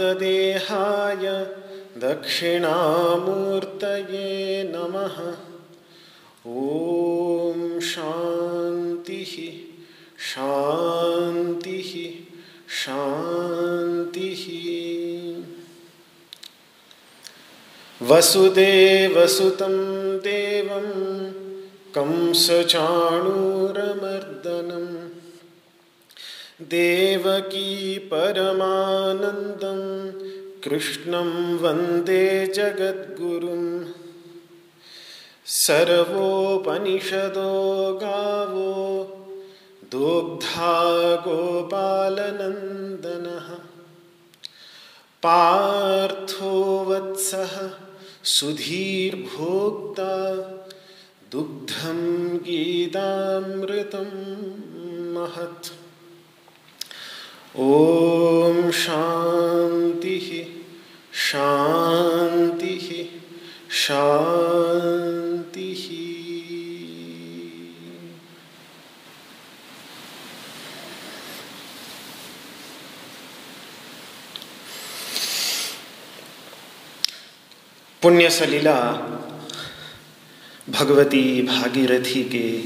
व्योमवद्व्याप्तदेहाय दक्षिणामूर्तये नमः। ॐ शान्तिः शान्तिः शान्तिः। वसुदेवसुतं देवं कंसचाणूरमर्दनं। देवकी परमानन्दं कृष्णं वंदे जगद्गुरुं। सर्वोपनिषदो गावो दोग्धा गोपालनन्दनः। पार्थो वत्सः सुधीर्भोक्ता दुग्धं गीतामृतं महत्। ॐ शान्तिः पुण्य सलीला भगवती भागीरथी के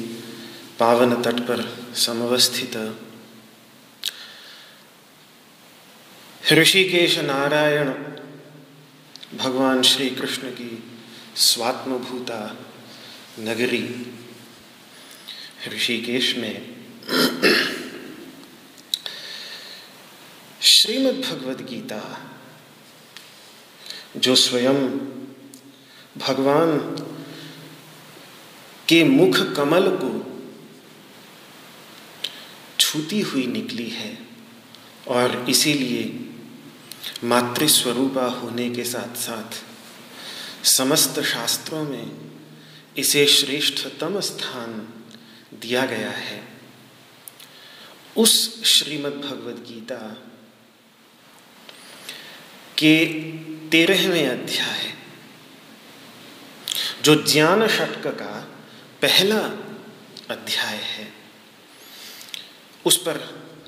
पावन तट पर समवस्थित। ऋषिकेश नारायण, भगवान श्री कृष्ण की स्वात्मभूता नगरी। ऋषिकेश में श्रीमद् भगवद गीता, जो स्वयं भगवान के मुख कमल को छूती हुई निकली है और इसीलिए मातृस्वरूपा होने के साथ साथ समस्त शास्त्रों में इसे श्रेष्ठतम स्थान दिया गया है। उस श्रीमद् भगवद गीता के तेरहवें अध्याय, जो ज्ञान षटक का पहला अध्याय है, उस पर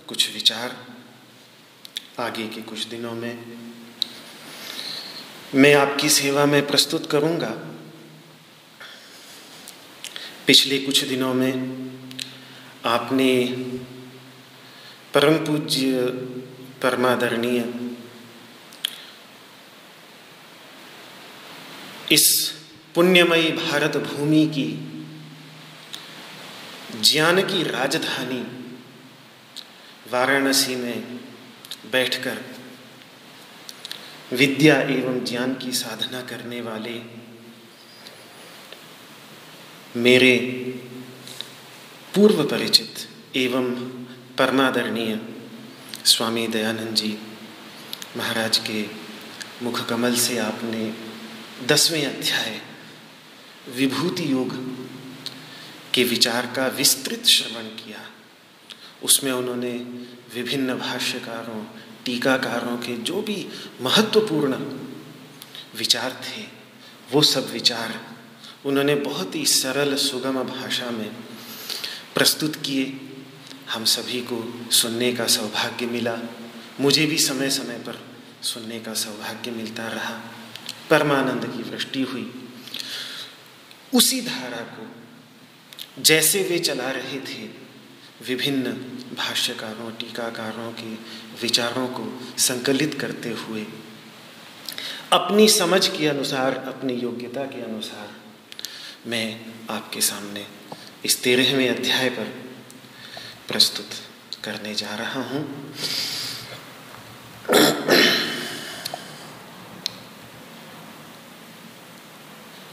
कुछ विचार, आगे के कुछ दिनों में मैं आपकी सेवा में प्रस्तुत करूँगा। पिछले कुछ दिनों में आपने परम पूज्य परमादरणीय इस पुण्यमयी भारत भूमि की ज्ञान की राजधानी वाराणसी में बैठकर विद्या एवं ज्ञान की साधना करने वाले मेरे पूर्व परिचित एवं परमादरणीय स्वामी दयानंद जी महाराज के मुख कमल से आपने दसवें अध्याय विभूति योग के विचार का विस्तृत श्रवण किया। उसमें उन्होंने विभिन्न भाष्यकारों टीकाकारों के जो भी महत्वपूर्ण विचार थे, वो सब विचार उन्होंने बहुत ही सरल, सुगम भाषा में प्रस्तुत किए। हम सभी को सुनने का सौभाग्य मिला। मुझे भी समय समय पर सुनने का सौभाग्य मिलता रहा। परमानंद की वृष्टि हुई। उसी धारा को जैसे वे चला रहे थे, विभिन्न भाष्यकारों, टीकाकारों के विचारों को संकलित करते हुए, अपनी समझ के अनुसार, अपनी योग्यता के अनुसार मैं आपके सामने इस तेरहवें अध्याय पर प्रस्तुत करने जा रहा हूँ।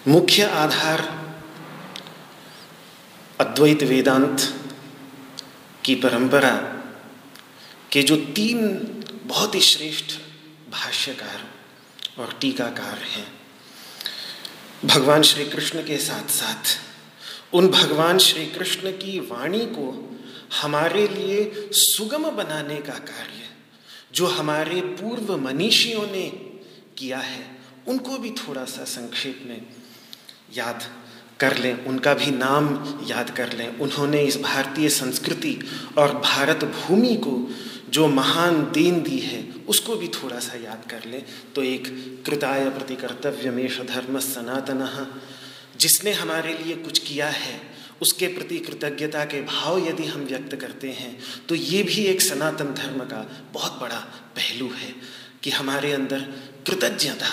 मुख्य आधार अद्वैत वेदांत की परंपरा के जो तीन बहुत ही श्रेष्ठ भाष्यकार और टीकाकार हैं, भगवान श्री कृष्ण के साथ साथ उन भगवान श्री कृष्ण की वाणी को हमारे लिए सुगम बनाने का कार्य, जो हमारे पूर्व मनीषियों ने किया है, उनको भी थोड़ा सा संक्षेप में याद कर लें, उनका भी नाम याद कर लें। उन्होंने इस भारतीय संस्कृति और भारत भूमि को जो महान देन दी है, उसको भी थोड़ा सा याद कर ले। तो एक कृताय प्रति कर्तव्य कर्तव्यमेश धर्म सनातन, जिसने हमारे लिए कुछ किया है, उसके प्रति कृतज्ञता के भाव यदि हम व्यक्त करते हैं तो ये भी एक सनातन धर्म का बहुत बड़ा पहलू है कि हमारे अंदर कृतज्ञता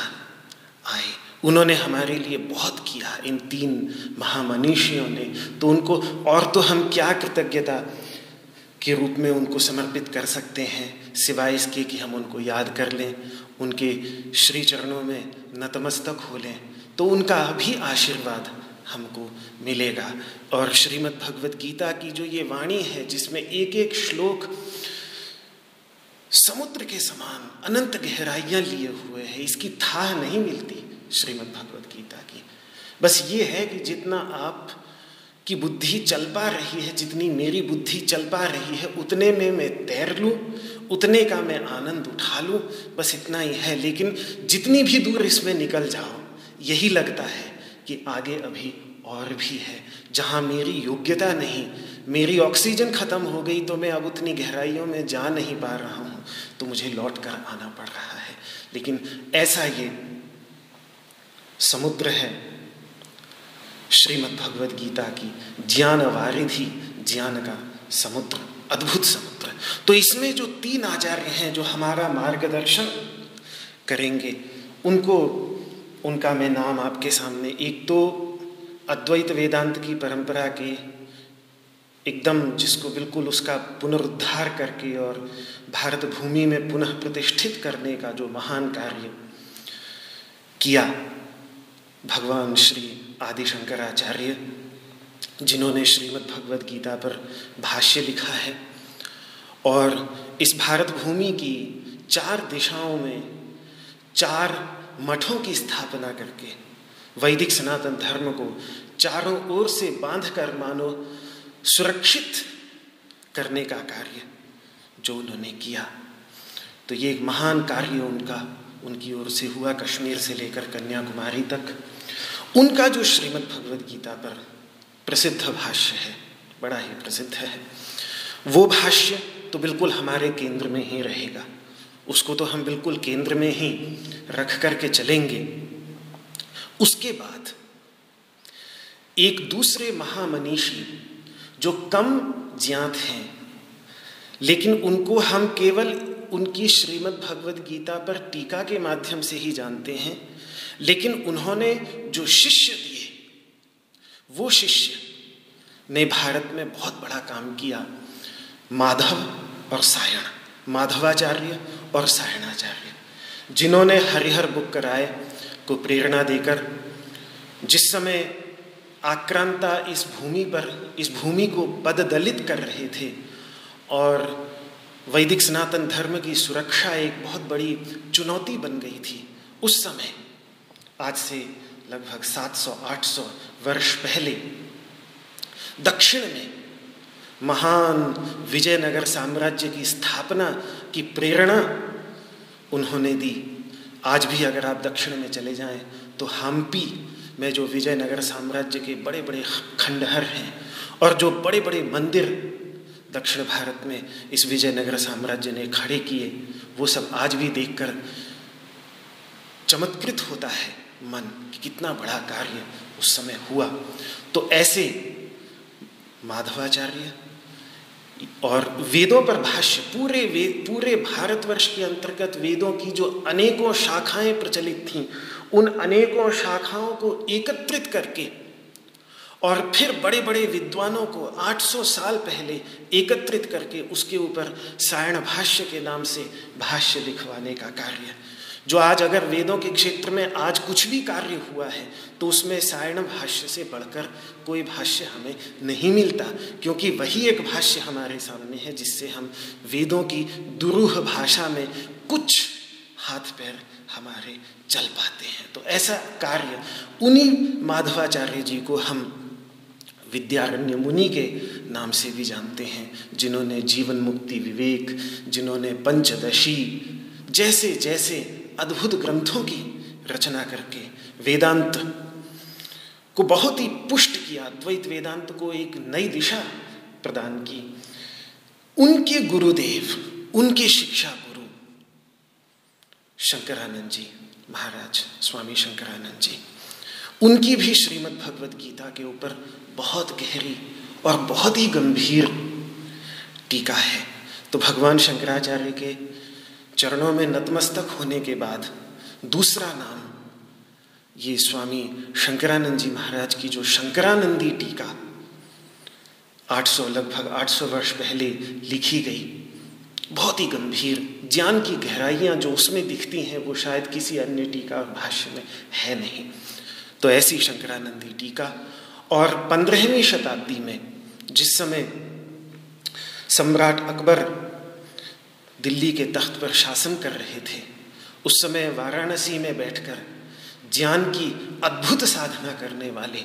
आए। उन्होंने हमारे लिए बहुत किया, इन तीन महामनीषियों ने। तो उनको और तो हम क्या कृतज्ञता के रूप में उनको समर्पित कर सकते हैं, सिवाय इसके कि हम उनको याद कर लें, उनके श्री चरणों में नतमस्तक हो लें तो उनका भी आशीर्वाद हमको मिलेगा। और श्रीमद् भगवत गीता की जो ये वाणी है, जिसमें एक एक श्लोक समुद्र के समान अनंत गहराइयाँ लिए हुए हैं, इसकी था नहीं मिलती श्रीमद् भगवत गीता की। बस ये है कि जितना आप की बुद्धि चल पा रही है, जितनी मेरी बुद्धि चल पा रही है, उतने में मैं तैर लूँ, उतने का मैं आनंद उठा लूँ, बस इतना ही है। लेकिन जितनी भी दूर इसमें निकल जाओ, यही लगता है कि आगे अभी और भी है। जहाँ मेरी योग्यता नहीं, मेरी ऑक्सीजन ख़त्म हो गई तो मैं अब उतनी गहराइयों में जा नहीं पा रहा हूँ तो मुझे लौट कर आना पड़ रहा है। लेकिन ऐसा ये समुद्र है श्रीमद् भगवद गीता की ज्ञान वारिधि ज्ञान का समुद्र, अद्भुत समुद्र। तो इसमें जो तीन आचार्य हैं, जो हमारा मार्गदर्शन करेंगे, उनको, उनका मैं नाम आपके सामने, एक तो अद्वैत वेदांत की परंपरा के एकदम जिसको बिल्कुल उसका पुनरुद्धार करके और भारत भूमि में पुनः प्रतिष्ठित करने का जो महान कार्य किया, भगवान श्री आदि शंकराचार्य जिन्होंने श्रीमद् भगवद गीता पर भाष्य लिखा है, और इस भारत भूमि की चार दिशाओं में चार मठों की स्थापना करके, वैदिक सनातन धर्म को चारों ओर से बाँध कर मानो सुरक्षित करने का कार्य जो उन्होंने किया। तो ये एक महान कार्य उनका, उनकी ओर से हुआ कश्मीर से लेकर कन्याकुमारी तक। उनका जो श्रीमद् भगवद गीता पर प्रसिद्ध भाष्य है, बड़ा ही प्रसिद्ध है, वो भाष्य तो बिल्कुल हमारे केंद्र में ही रहेगा। उसको तो हम बिल्कुल केंद्र में ही रख करके चलेंगे। उसके बाद एक दूसरे महामनीषी जो कम ज्ञात हैं, लेकिन उनको हम केवल उनकी श्रीमद् भगवद गीता पर टीका के माध्यम से ही जानते हैं लेकिन उन्होंने जो शिष्य दिए, वो शिष्य ने भारत में बहुत बड़ा काम किया। माधव और सायण, माधवाचार्य और सायणाचार्य, जिन्होंने हरिहर बुक कराए, को प्रेरणा देकर जिस समय आक्रांता इस भूमि पर, इस भूमि को पददलित कर रहे थे और वैदिक सनातन धर्म की सुरक्षा एक बहुत बड़ी चुनौती बन गई थी, उस समय आज से लगभग 700-800 वर्ष पहले दक्षिण में महान विजयनगर साम्राज्य की स्थापना की प्रेरणा उन्होंने दी। आज भी अगर आप दक्षिण में चले जाएँ तो हम्पी में जो विजयनगर साम्राज्य के बड़े बड़े खंडहर हैं और जो बड़े बड़े मंदिर दक्षिण भारत में इस विजयनगर साम्राज्य ने खड़े किए, वो सब आज भी देखकर चमत्कृत होता है। मन कि कितना बड़ा कार्य उस समय हुआ। तो ऐसे माधवाचार्य और वेदों पर भाष्य, पूरे वेद पूरे भारतवर्ष के अंतर्गत वेदों की जो अनेकों शाखाएँ प्रचलित थीं, उन अनेकों शाखाओं को एकत्रित करके और फिर बड़े बड़े विद्वानों को 800 साल पहले एकत्रित करके उसके ऊपर सायण भाष्य के नाम से भाष्य लिखवाने का कार्य। जो आज अगर वेदों के क्षेत्र में आज कुछ भी कार्य हुआ है तो उसमें सायण भाष्य से बढ़कर कोई भाष्य हमें नहीं मिलता, क्योंकि वही एक भाष्य हमारे सामने है, जिससे हम वेदों की दुरूह भाषा में कुछ हाथ पैर हमारे चल पाते हैं। तो ऐसा कार्य उन्हीं माधवाचार्य जी को हम विद्यारण्य मुनि के नाम से भी जानते हैं, जिन्होंने जीवन मुक्ति विवेक, जिन्होंने पंचदशी जैसे जैसे अद्भुत ग्रंथों की रचना करके वेदांत को बहुत ही पुष्ट किया, द्वैत वेदांत को एक नई दिशा प्रदान की। उनके गुरुदेव, उनके शिक्षा गुरु शंकरानंद जी, महाराज स्वामी शंकरानंद जी, उनकी भी श्रीमद् भगवत गीता के ऊपर बहुत गहरी और बहुत ही गंभीर टीका है। तो भगवान शंकराचार्य के चरणों में नतमस्तक होने के बाद दूसरा नाम ये स्वामी शंकरानंद जी महाराज की जो शंकरानंदी टीका 800 लगभग 800 वर्ष पहले लिखी गई। बहुत ही गंभीर ज्ञान की गहराइयाँ जो उसमें दिखती हैं, वो शायद किसी अन्य टीका भाष्य में है नहीं। तो ऐसी शंकरानंदी टीका और पंद्रहवीं शताब्दी में जिस समय सम्राट अकबर दिल्ली के तख्त पर शासन कर रहे थे। उस समय वाराणसी में बैठकर ज्ञान की अद्भुत साधना करने वाले,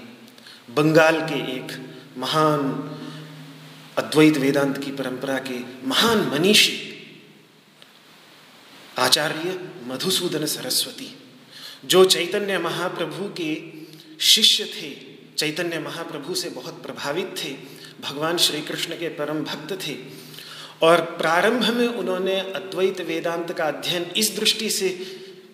बंगाल के एक महान अद्वैत वेदांत की परंपरा के महान मनीषी, आचार्य मधुसूदन सरस्वती, जो चैतन्य महाप्रभु के शिष्य थे, चैतन्य महाप्रभु से बहुत प्रभावित थे, भगवान श्री कृष्ण के परम भक्त थे और प्रारंभ में उन्होंने अद्वैत वेदांत का अध्ययन इस दृष्टि से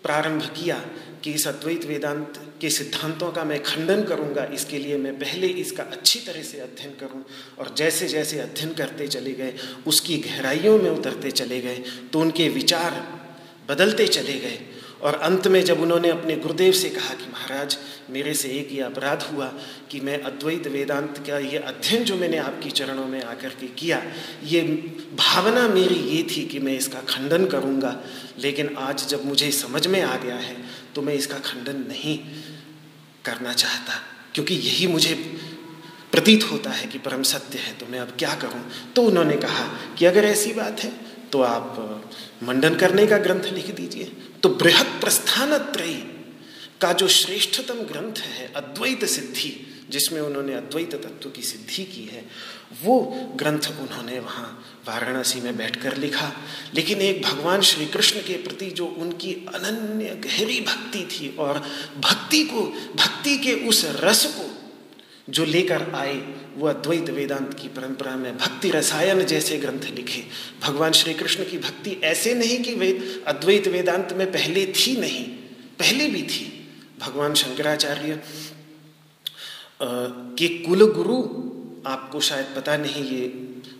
प्रारंभ किया कि इस अद्वैत वेदांत के सिद्धांतों का मैं खंडन करूँगा, इसके लिए मैं पहले इसका अच्छी तरह से अध्ययन करूँ। और जैसे जैसे अध्ययन करते चले गए, उसकी गहराइयों में उतरते चले गए तो उनके विचार बदलते चले गए। और अंत में जब उन्होंने अपने गुरुदेव से कहा कि महाराज, मेरे से एक ये अपराध हुआ कि मैं अद्वैत वेदांत का ये अध्ययन जो मैंने आपकी चरणों में आकर के किया, ये भावना मेरी ये थी कि मैं इसका खंडन करूँगा। लेकिन आज जब मुझे समझ में आ गया है तो मैं इसका खंडन नहीं करना चाहता, क्योंकि यही मुझे प्रतीत होता है कि परम सत्य है तो मैं अब क्या करूँ? तो उन्होंने कहा कि अगर ऐसी बात है तो आप मंडन करने का ग्रंथ लिख दीजिए। तो बृहद प्रस्थान त्रयी का जो श्रेष्ठतम ग्रंथ है, अद्वैत सिद्धि, जिसमें उन्होंने अद्वैत तत्व की सिद्धि की है, वो ग्रंथ उन्होंने वहाँ वाराणसी में बैठकर लिखा। लेकिन एक भगवान श्री कृष्ण के प्रति जो उनकी अनन्य गहरी भक्ति थी और भक्ति को, भक्ति के उस रस को जो लेकर आए वो अद्वैत वेदांत की परंपरा में भक्ति रसायन जैसे ग्रंथ लिखे। भगवान श्री कृष्ण की भक्ति ऐसे नहीं कि वेद अद्वैत वेदांत में पहले थी नहीं, पहले भी थी। भगवान शंकराचार्य के कुल गुरु आपको शायद पता नहीं, ये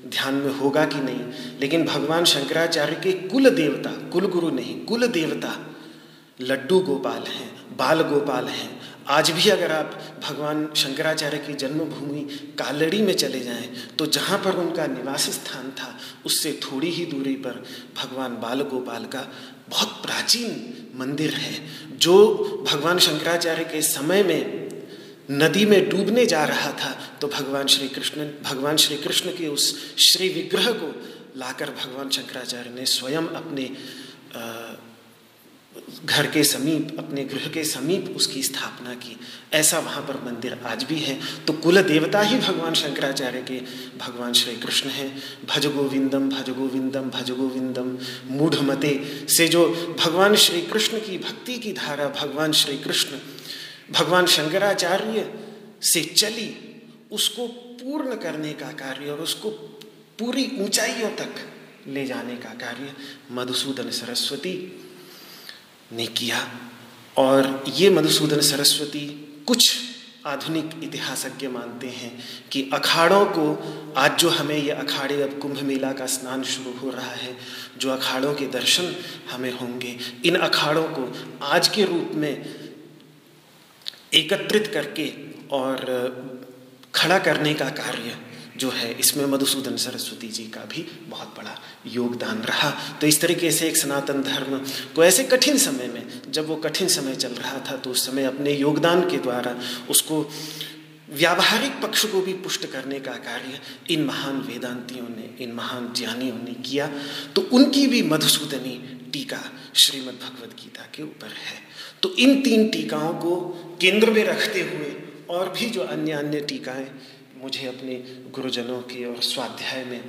ध्यान में होगा कि नहीं, लेकिन भगवान शंकराचार्य के कुल देवता कुल गुरु नहीं कुल देवता लड्डू गोपाल हैं, बाल गोपाल हैं आज भी अगर आप भगवान शंकराचार्य की जन्मभूमि कालड़ी में चले जाएँ तो जहाँ पर उनका निवास स्थान था, उससे थोड़ी ही दूरी पर भगवान बाल गोपाल का बहुत प्राचीन मंदिर है, जो भगवान शंकराचार्य के समय में नदी में डूबने जा रहा था। तो भगवान श्री कृष्ण, भगवान श्री कृष्ण के उस श्री विग्रह को लाकर भगवान शंकराचार्य ने स्वयं अपने घर के समीप, अपने गृह के समीप उसकी स्थापना की। ऐसा वहाँ पर मंदिर आज भी है। तो कुल देवता ही भगवान शंकराचार्य के भगवान श्री कृष्ण हैं। भज गोविंदम भज गोविंदम भज गोविंदम मूढ़मते से जो भगवान श्री कृष्ण की भक्ति की धारा, भगवान श्री कृष्ण, भगवान शंकराचार्य से चली, उसको पूर्ण करने का कार्य और उसको पूरी ऊंचाइयों तक ले जाने का कार्य मधुसूदन सरस्वती ने किया। और ये मधुसूदन सरस्वती कुछ आधुनिक इतिहासज्ञ मानते हैं कि अखाड़ों को आज जो हमें ये अखाड़े अब कुंभ मेला का स्नान शुरू हो रहा है, जो अखाड़ों के दर्शन हमें होंगे, इन अखाड़ों को आज के रूप में एकत्रित करके और खड़ा करने का कार्य जो है, इसमें मधुसूदन सरस्वती जी का भी बहुत बड़ा योगदान रहा। तो इस तरीके से एक सनातन धर्म को ऐसे कठिन समय में, जब वो कठिन समय चल रहा था तो उस समय अपने योगदान के द्वारा उसको व्यावहारिक पक्ष को भी पुष्ट करने का कार्य इन महान वेदांतियों ने, इन महान ज्ञानियों ने किया। तो उनकी भी मधुसूदनी टीका श्रीमद् भगवद गीता के ऊपर है। तो इन तीन टीकाओं को केंद्र में रखते हुए और भी जो अन्य अन्य टीकाएँ मुझे अपने गुरुजनों के और स्वाध्याय में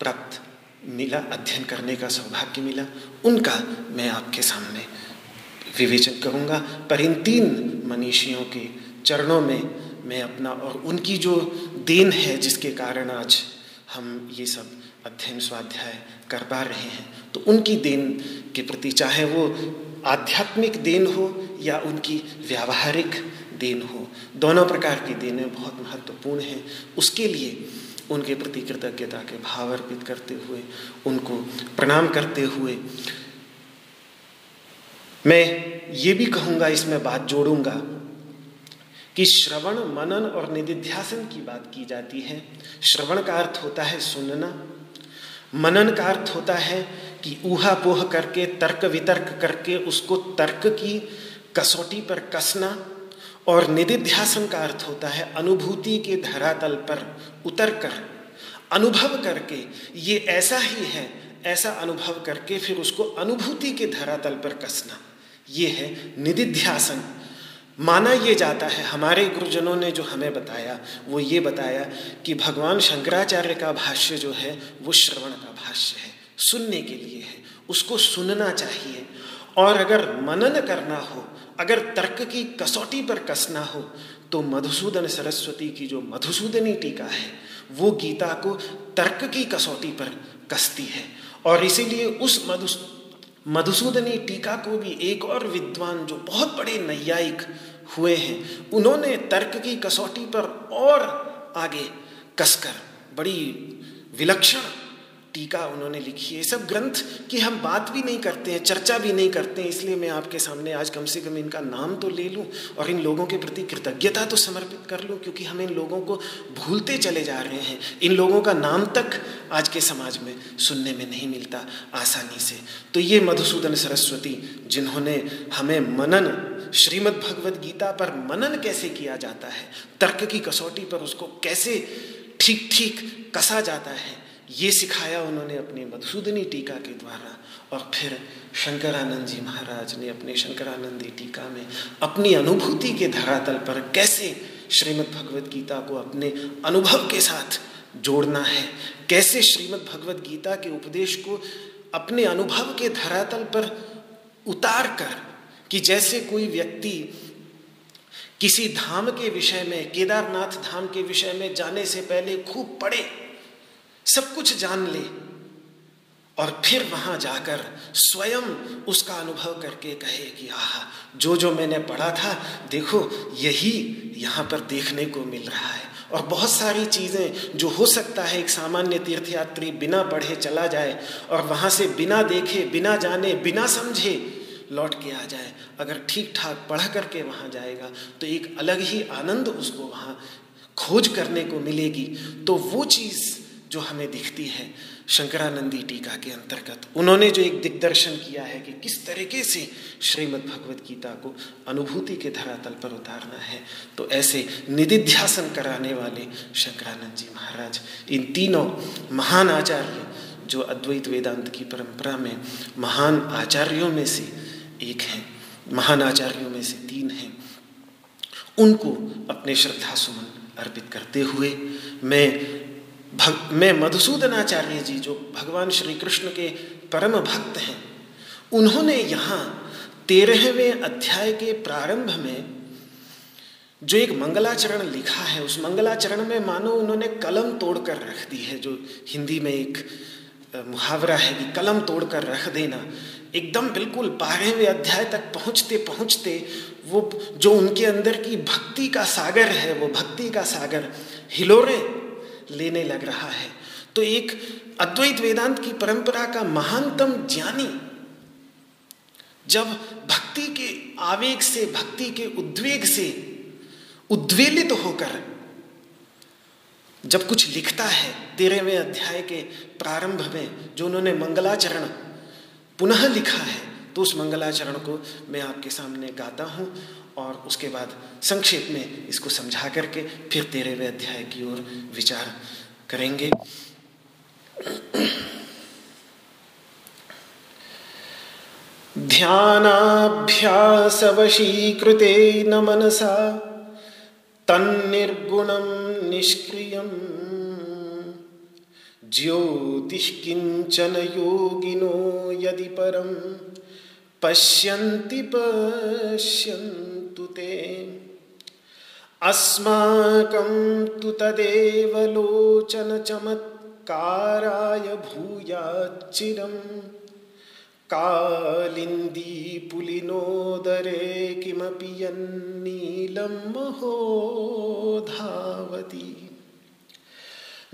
प्राप्त मिला, अध्ययन करने का सौभाग्य मिला। उनका मैं आपके सामने विवेचन करूँगा। पर इन तीन मनीषियों के चरणों में मैं अपना और उनकी जो देन है, जिसके कारण आज हम ये सब अध्ययन, स्वाध्याय कर पा रहे हैं तो उनकी देन के प्रति चाहे वो आध्यात्मिक देन हो या उनकी व्यावहारिक देन हो। दोनों प्रकार की देनें बहुत महत्वपूर्ण हैं। उसके लिए उनके प्रति कृतज्ञता के भाव अर्पित करते हुए, उनको प्रणाम करते हुए मैं ये भी कहूँगा, इसमें बात जोड़ूँगा कि श्रवण मनन और निधिध्यासन की बात की जाती है। श्रवण का अर्थ होता है सुनना। मनन का अर्थ होता है कि ऊहा पोह करके, तर्क वितर्क करके उसको तर्क की कसौटी पर कसना। और निधिध्यासन का अर्थ होता है अनुभूति के धरातल पर उतर कर अनुभव करके, ये ऐसा ही है, ऐसा अनुभव करके फिर उसको अनुभूति के धरातल पर कसना। ये है निधिध्यासन। माना ये जाता है, हमारे गुरुजनों ने जो हमें बताया, वो ये बताया कि भगवान शंकराचार्य का भाष्य जो है, वो श्रवण का भाष्य है, सुनने के लिए है, उसको सुनना चाहिए। और अगर मनन करना हो अगर तर्क की कसौटी पर कसना हो तो मधुसूदन सरस्वती की जो मधुसूदनी टीका है, वो गीता को तर्क की कसौटी पर कसती है। और इसीलिए उस मधु, मधुसूदनी टीका को भी एक और विद्वान जो बहुत बड़े नैयायिक हुए हैं, उन्होंने तर्क की कसौटी पर और आगे कसकर बड़ी विलक्षण टीका उन्होंने लिखी है। सब ग्रंथ की हम बात भी नहीं करते हैं, चर्चा भी नहीं करते हैं, इसलिए मैं आपके सामने आज कम से कम इनका नाम तो ले लूँ और इन लोगों के प्रति कृतज्ञता तो समर्पित कर लूँ, क्योंकि हम इन लोगों को भूलते चले जा रहे हैं। इन लोगों का नाम तक आज के समाज में सुनने में नहीं मिलता आसानी से। तो ये मधुसूदन सरस्वती, जिन्होंने हमें मनन, श्रीमद् भगवद गीता पर मनन कैसे किया जाता है, तर्क की कसौटी पर उसको कैसे ठीक ठीक कसा जाता है ये सिखाया उन्होंने अपनी मधुसूदनी टीका के द्वारा। और फिर शंकरानंद जी महाराज ने अपने शंकरानंदी टीका में अपनी अनुभूति के धरातल पर कैसे श्रीमद् भगवद गीता को अपने अनुभव के साथ जोड़ना है, कैसे श्रीमद् भगवद गीता के उपदेश को अपने अनुभव के धरातल पर उतार कर कि जैसे कोई व्यक्ति किसी धाम के विषय में, केदारनाथ धाम के विषय में जाने से पहले खूब पढ़े सब कुछ जान ले और फिर वहाँ जाकर स्वयं उसका अनुभव करके कहे कि आह, जो जो मैंने पढ़ा था, देखो, यही यहाँ पर देखने को मिल रहा है। और बहुत सारी चीज़ें जो हो सकता है, एक सामान्य तीर्थयात्री बिना पढ़े चला जाए और वहाँ से बिना देखे, बिना जाने, बिना समझे लौट के आ जाए। अगर ठीक ठाक पढ़ करके वहाँ जाएगा तो एक अलग ही आनंद उसको वहाँ खोज करने को मिलेगी। तो वो चीज़ जो हमें दिखती है शंकरानंदी टीका के अंतर्गत। उन्होंने जो एक दिग्दर्शन किया है कि किस तरीके से श्रीमद् भगवद गीता को अनुभूति के धरातल पर उतारना है तो ऐसे निधिध्यासन कराने वाले शंकरानंद जी महाराज, इन तीनों महान आचार्य जो अद्वैत वेदांत की परंपरा में महान आचार्यों में से एक हैं, महान आचार्यों में से तीन हैं, उनको अपने श्रद्धा सुमन अर्पित करते हुए मैं भग, मैं मधुसूदनाचार्य जी, जो भगवान श्री कृष्ण के परम भक्त हैं, उन्होंने यहाँ तेरहवें अध्याय के प्रारंभ में जो एक मंगलाचरण लिखा है, उस मंगलाचरण में मानो उन्होंने कलम तोड़कर रख दी है, जो हिंदी में एक मुहावरा है कि कलम तोड़कर रख देना। एकदम बिल्कुल बारहवें अध्याय तक पहुँचते पहुँचते वो, जो उनके अंदर की भक्ति का सागर है, वो भक्ति का सागर हिलोरे लेने लग रहा है। तो एक अद्वैत वेदांत की परंपरा का महानतम ज्ञानी जब भक्ति के आवेग से, भक्ति के उद्वेग से उद्वेलित तो होकर जब कुछ लिखता है, तेरहवें अध्याय के प्रारंभ में, जो उन्होंने मंगलाचरण पुनः लिखा है तो उस मंगलाचरण को मैं आपके सामने गाता हूँ। और उसके बाद संक्षेप में इसको समझा करके फिर तेरहवें अध्याय की ओर विचार करेंगे। ध्यानाभ्यासवशीकृते न मनसा, तन्निर्गुणं निष्क्रियम्। ज्योतिः योगिनो यदि परं पश्यन्ति पश्यन्तु ते अस्माकं तु तदेव लोचनचमत्काराय भूयाच्चिरम् कालिन्दीपुलिनोदरे किमपि यन्नीलं महो धावति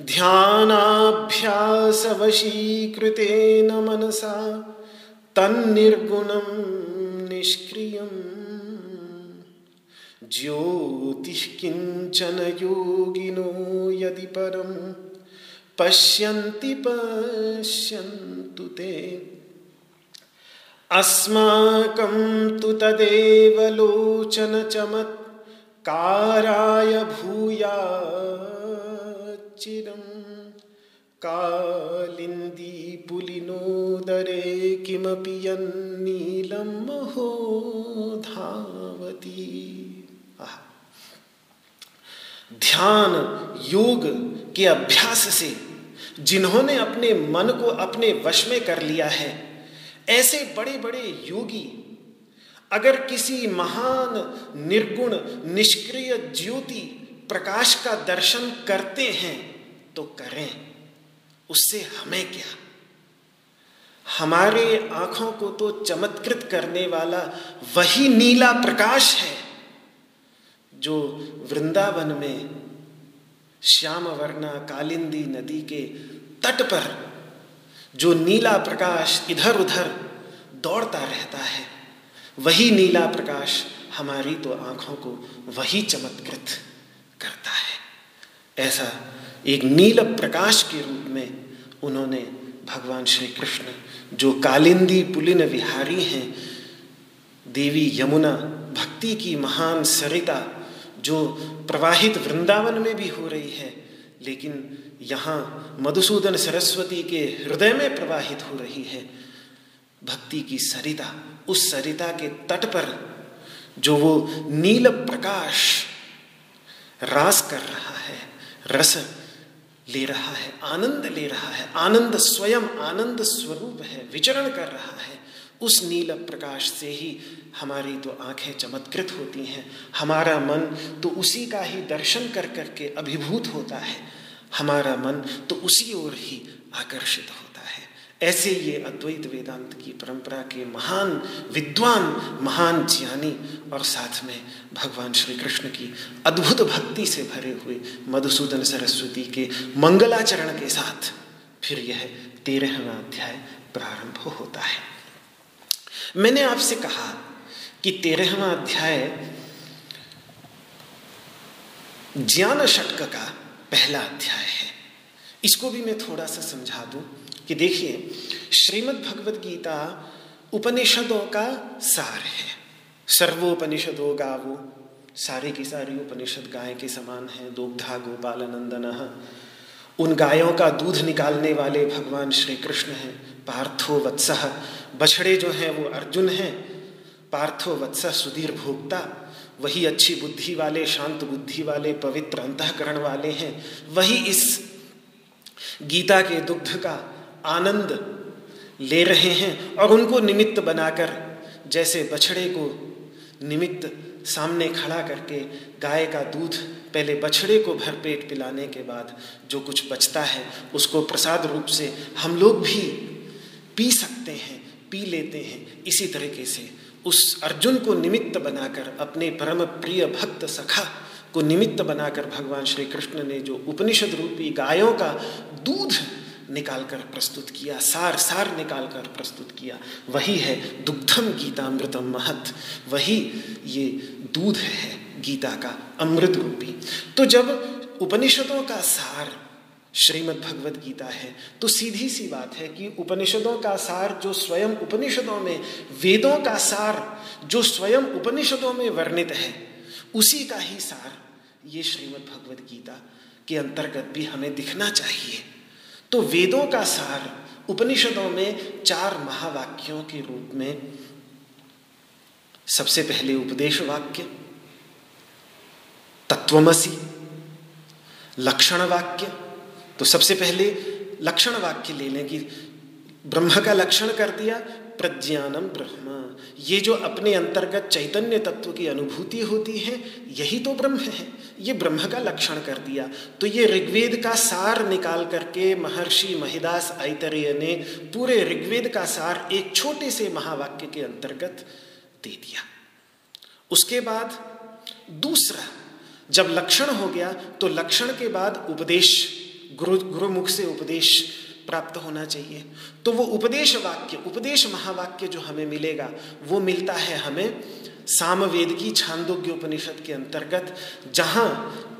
ध्यानाभ्यासवशीकृतेन मनसा तन्निर्गुणं निष्क्रियम्। ज्योतिः योगिनो यदि परं पश्यन्ति पश्यन्तु ते। अस्माकं तु तदेव लोचनचमत्काराय भूयाच्चिरं। कालिन्दीपुलिनोदरे किमपि यन्नीलं महो धावती। ध्यान, योग के अभ्यास से जिन्होंने अपने मन को अपने वश में कर लिया है, ऐसे बड़े बड़े योगी अगर किसी महान, निर्गुण, निष्क्रिय ज्योति प्रकाश का दर्शन करते हैं तो करें। उससे हमें क्या? हमारे आँखों को तो चमत्कृत करने वाला वही नीला प्रकाश है। जो वृंदावन में श्याम वर्णा कालिंदी नदी के तट पर जो नीला प्रकाश इधर उधर दौड़ता रहता है, वही नीला प्रकाश हमारी तो आँखों को वही चमत्कृत करता है। ऐसा एक नील प्रकाश के रूप में उन्होंने भगवान श्री कृष्ण जो कालिंदी पुलिन विहारी हैं, देवी यमुना, भक्ति की महान सरिता जो प्रवाहित वृंदावन में भी हो रही है, लेकिन यहाँ मधुसूदन सरस्वती के हृदय में प्रवाहित हो रही है। भक्ति की सरिता, उस सरिता के तट पर जो वो नील प्रकाश रास कर रहा है, रस ले रहा है, आनंद ले रहा है, आनंद स्वयं, आनंद स्वरूप है, विचरण कर रहा है। उस नील प्रकाश से ही हमारी तो आँखें चमत्कृत होती हैं। हमारा मन तो उसी का ही दर्शन कर करके अभिभूत होता है। हमारा मन तो उसी ओर ही आकर्षित होता है। ऐसे ये अद्वैत वेदांत की परंपरा के महान विद्वान, महान ज्ञानी और साथ में भगवान श्री कृष्ण की अद्भुत भक्ति से भरे हुए मधुसूदन सरस्वती के मंगलाचरण के साथ फिर यह तेरहवा अध्याय प्रारंभ होता है। मैंने आपसे कहा कि तेरहवा अध्याय ज्ञान षटक का पहला अध्याय है। इसको भी मैं थोड़ा सा समझा दूँ कि देखिए, श्रीमद् भगवद गीता उपनिषदों का सार है। सर्वोपनिषदों का वो सारी की सारी उपनिषद गाय के समान है, दुग्धा गोपाल नंदन उन गायों का दूध निकालने वाले भगवान श्री कृष्ण हैं। पार्थो वत्सह बछड़े जो हैं, वो अर्जुन हैं। पार्थो वत्स सुधीर भोक्ता। वही अच्छी बुद्धि वाले, शांत बुद्धि वाले, पवित्र अंतकरण वाले हैं। वही इस गीता के दुग्ध का आनंद ले रहे हैं और उनको निमित्त बनाकर, जैसे बछड़े को निमित्त सामने खड़ा करके गाय का दूध पहले बछड़े को भरपेट पिलाने के बाद जो कुछ बचता है, उसको प्रसाद रूप से हम लोग भी पी सकते हैं, पी लेते हैं। इसी तरीके से उस अर्जुन को निमित्त बनाकर, अपने परम प्रिय भक्त सखा को निमित्त बनाकर भगवान श्री कृष्ण ने जो उपनिषद रूपी गायों का दूध निकालकर प्रस्तुत किया, सार सार निकालकर प्रस्तुत किया, वही है दुग्धम गीतामृतम महत, वही ये दूध है। गीता का अमृत रूपी। तो जब उपनिषदों का सार श्रीमद् भगवद गीता है तो सीधी सी बात है कि उपनिषदों का सार जो स्वयं उपनिषदों में, वेदों का सार जो स्वयं उपनिषदों में वर्णित है, उसी का ही सार ये श्रीमद् भगवद गीता के अंतर्गत भी हमें दिखना चाहिए। तो वेदों का सार उपनिषदों में चार महावाक्यों के रूप में सबसे पहले उपदेश वाक्य तत्वमसी लक्षण वाक्य तो सबसे पहले लक्षण वाक्य ले लें कि, ब्रह्म का लक्षण कर दिया प्रज्ञानम ब्रह्म। ये जो अपने अंतर्गत चैतन्य तत्व की अनुभूति होती है, यही तो ब्रह्म है। ये ब्रह्म का लक्षण कर दिया। तो ये ऋग्वेद का सार निकाल करके महर्षि महिदास ऐतरेय ने पूरे ऋग्वेद का सार एक छोटे से महावाक्य के अंतर्गत दे दिया। उसके बाद दूसरा जब लक्षण हो गया तो लक्षण के बाद उपदेश, गुरु, गुरुमुख से उपदेश प्राप्त होना चाहिए। तो वो उपदेश वाक्य, उपदेश महावाक्य जो हमें मिलेगा, वो मिलता है हमें सामवेद की छांदोग्य उपनिषद के अंतर्गत, जहाँ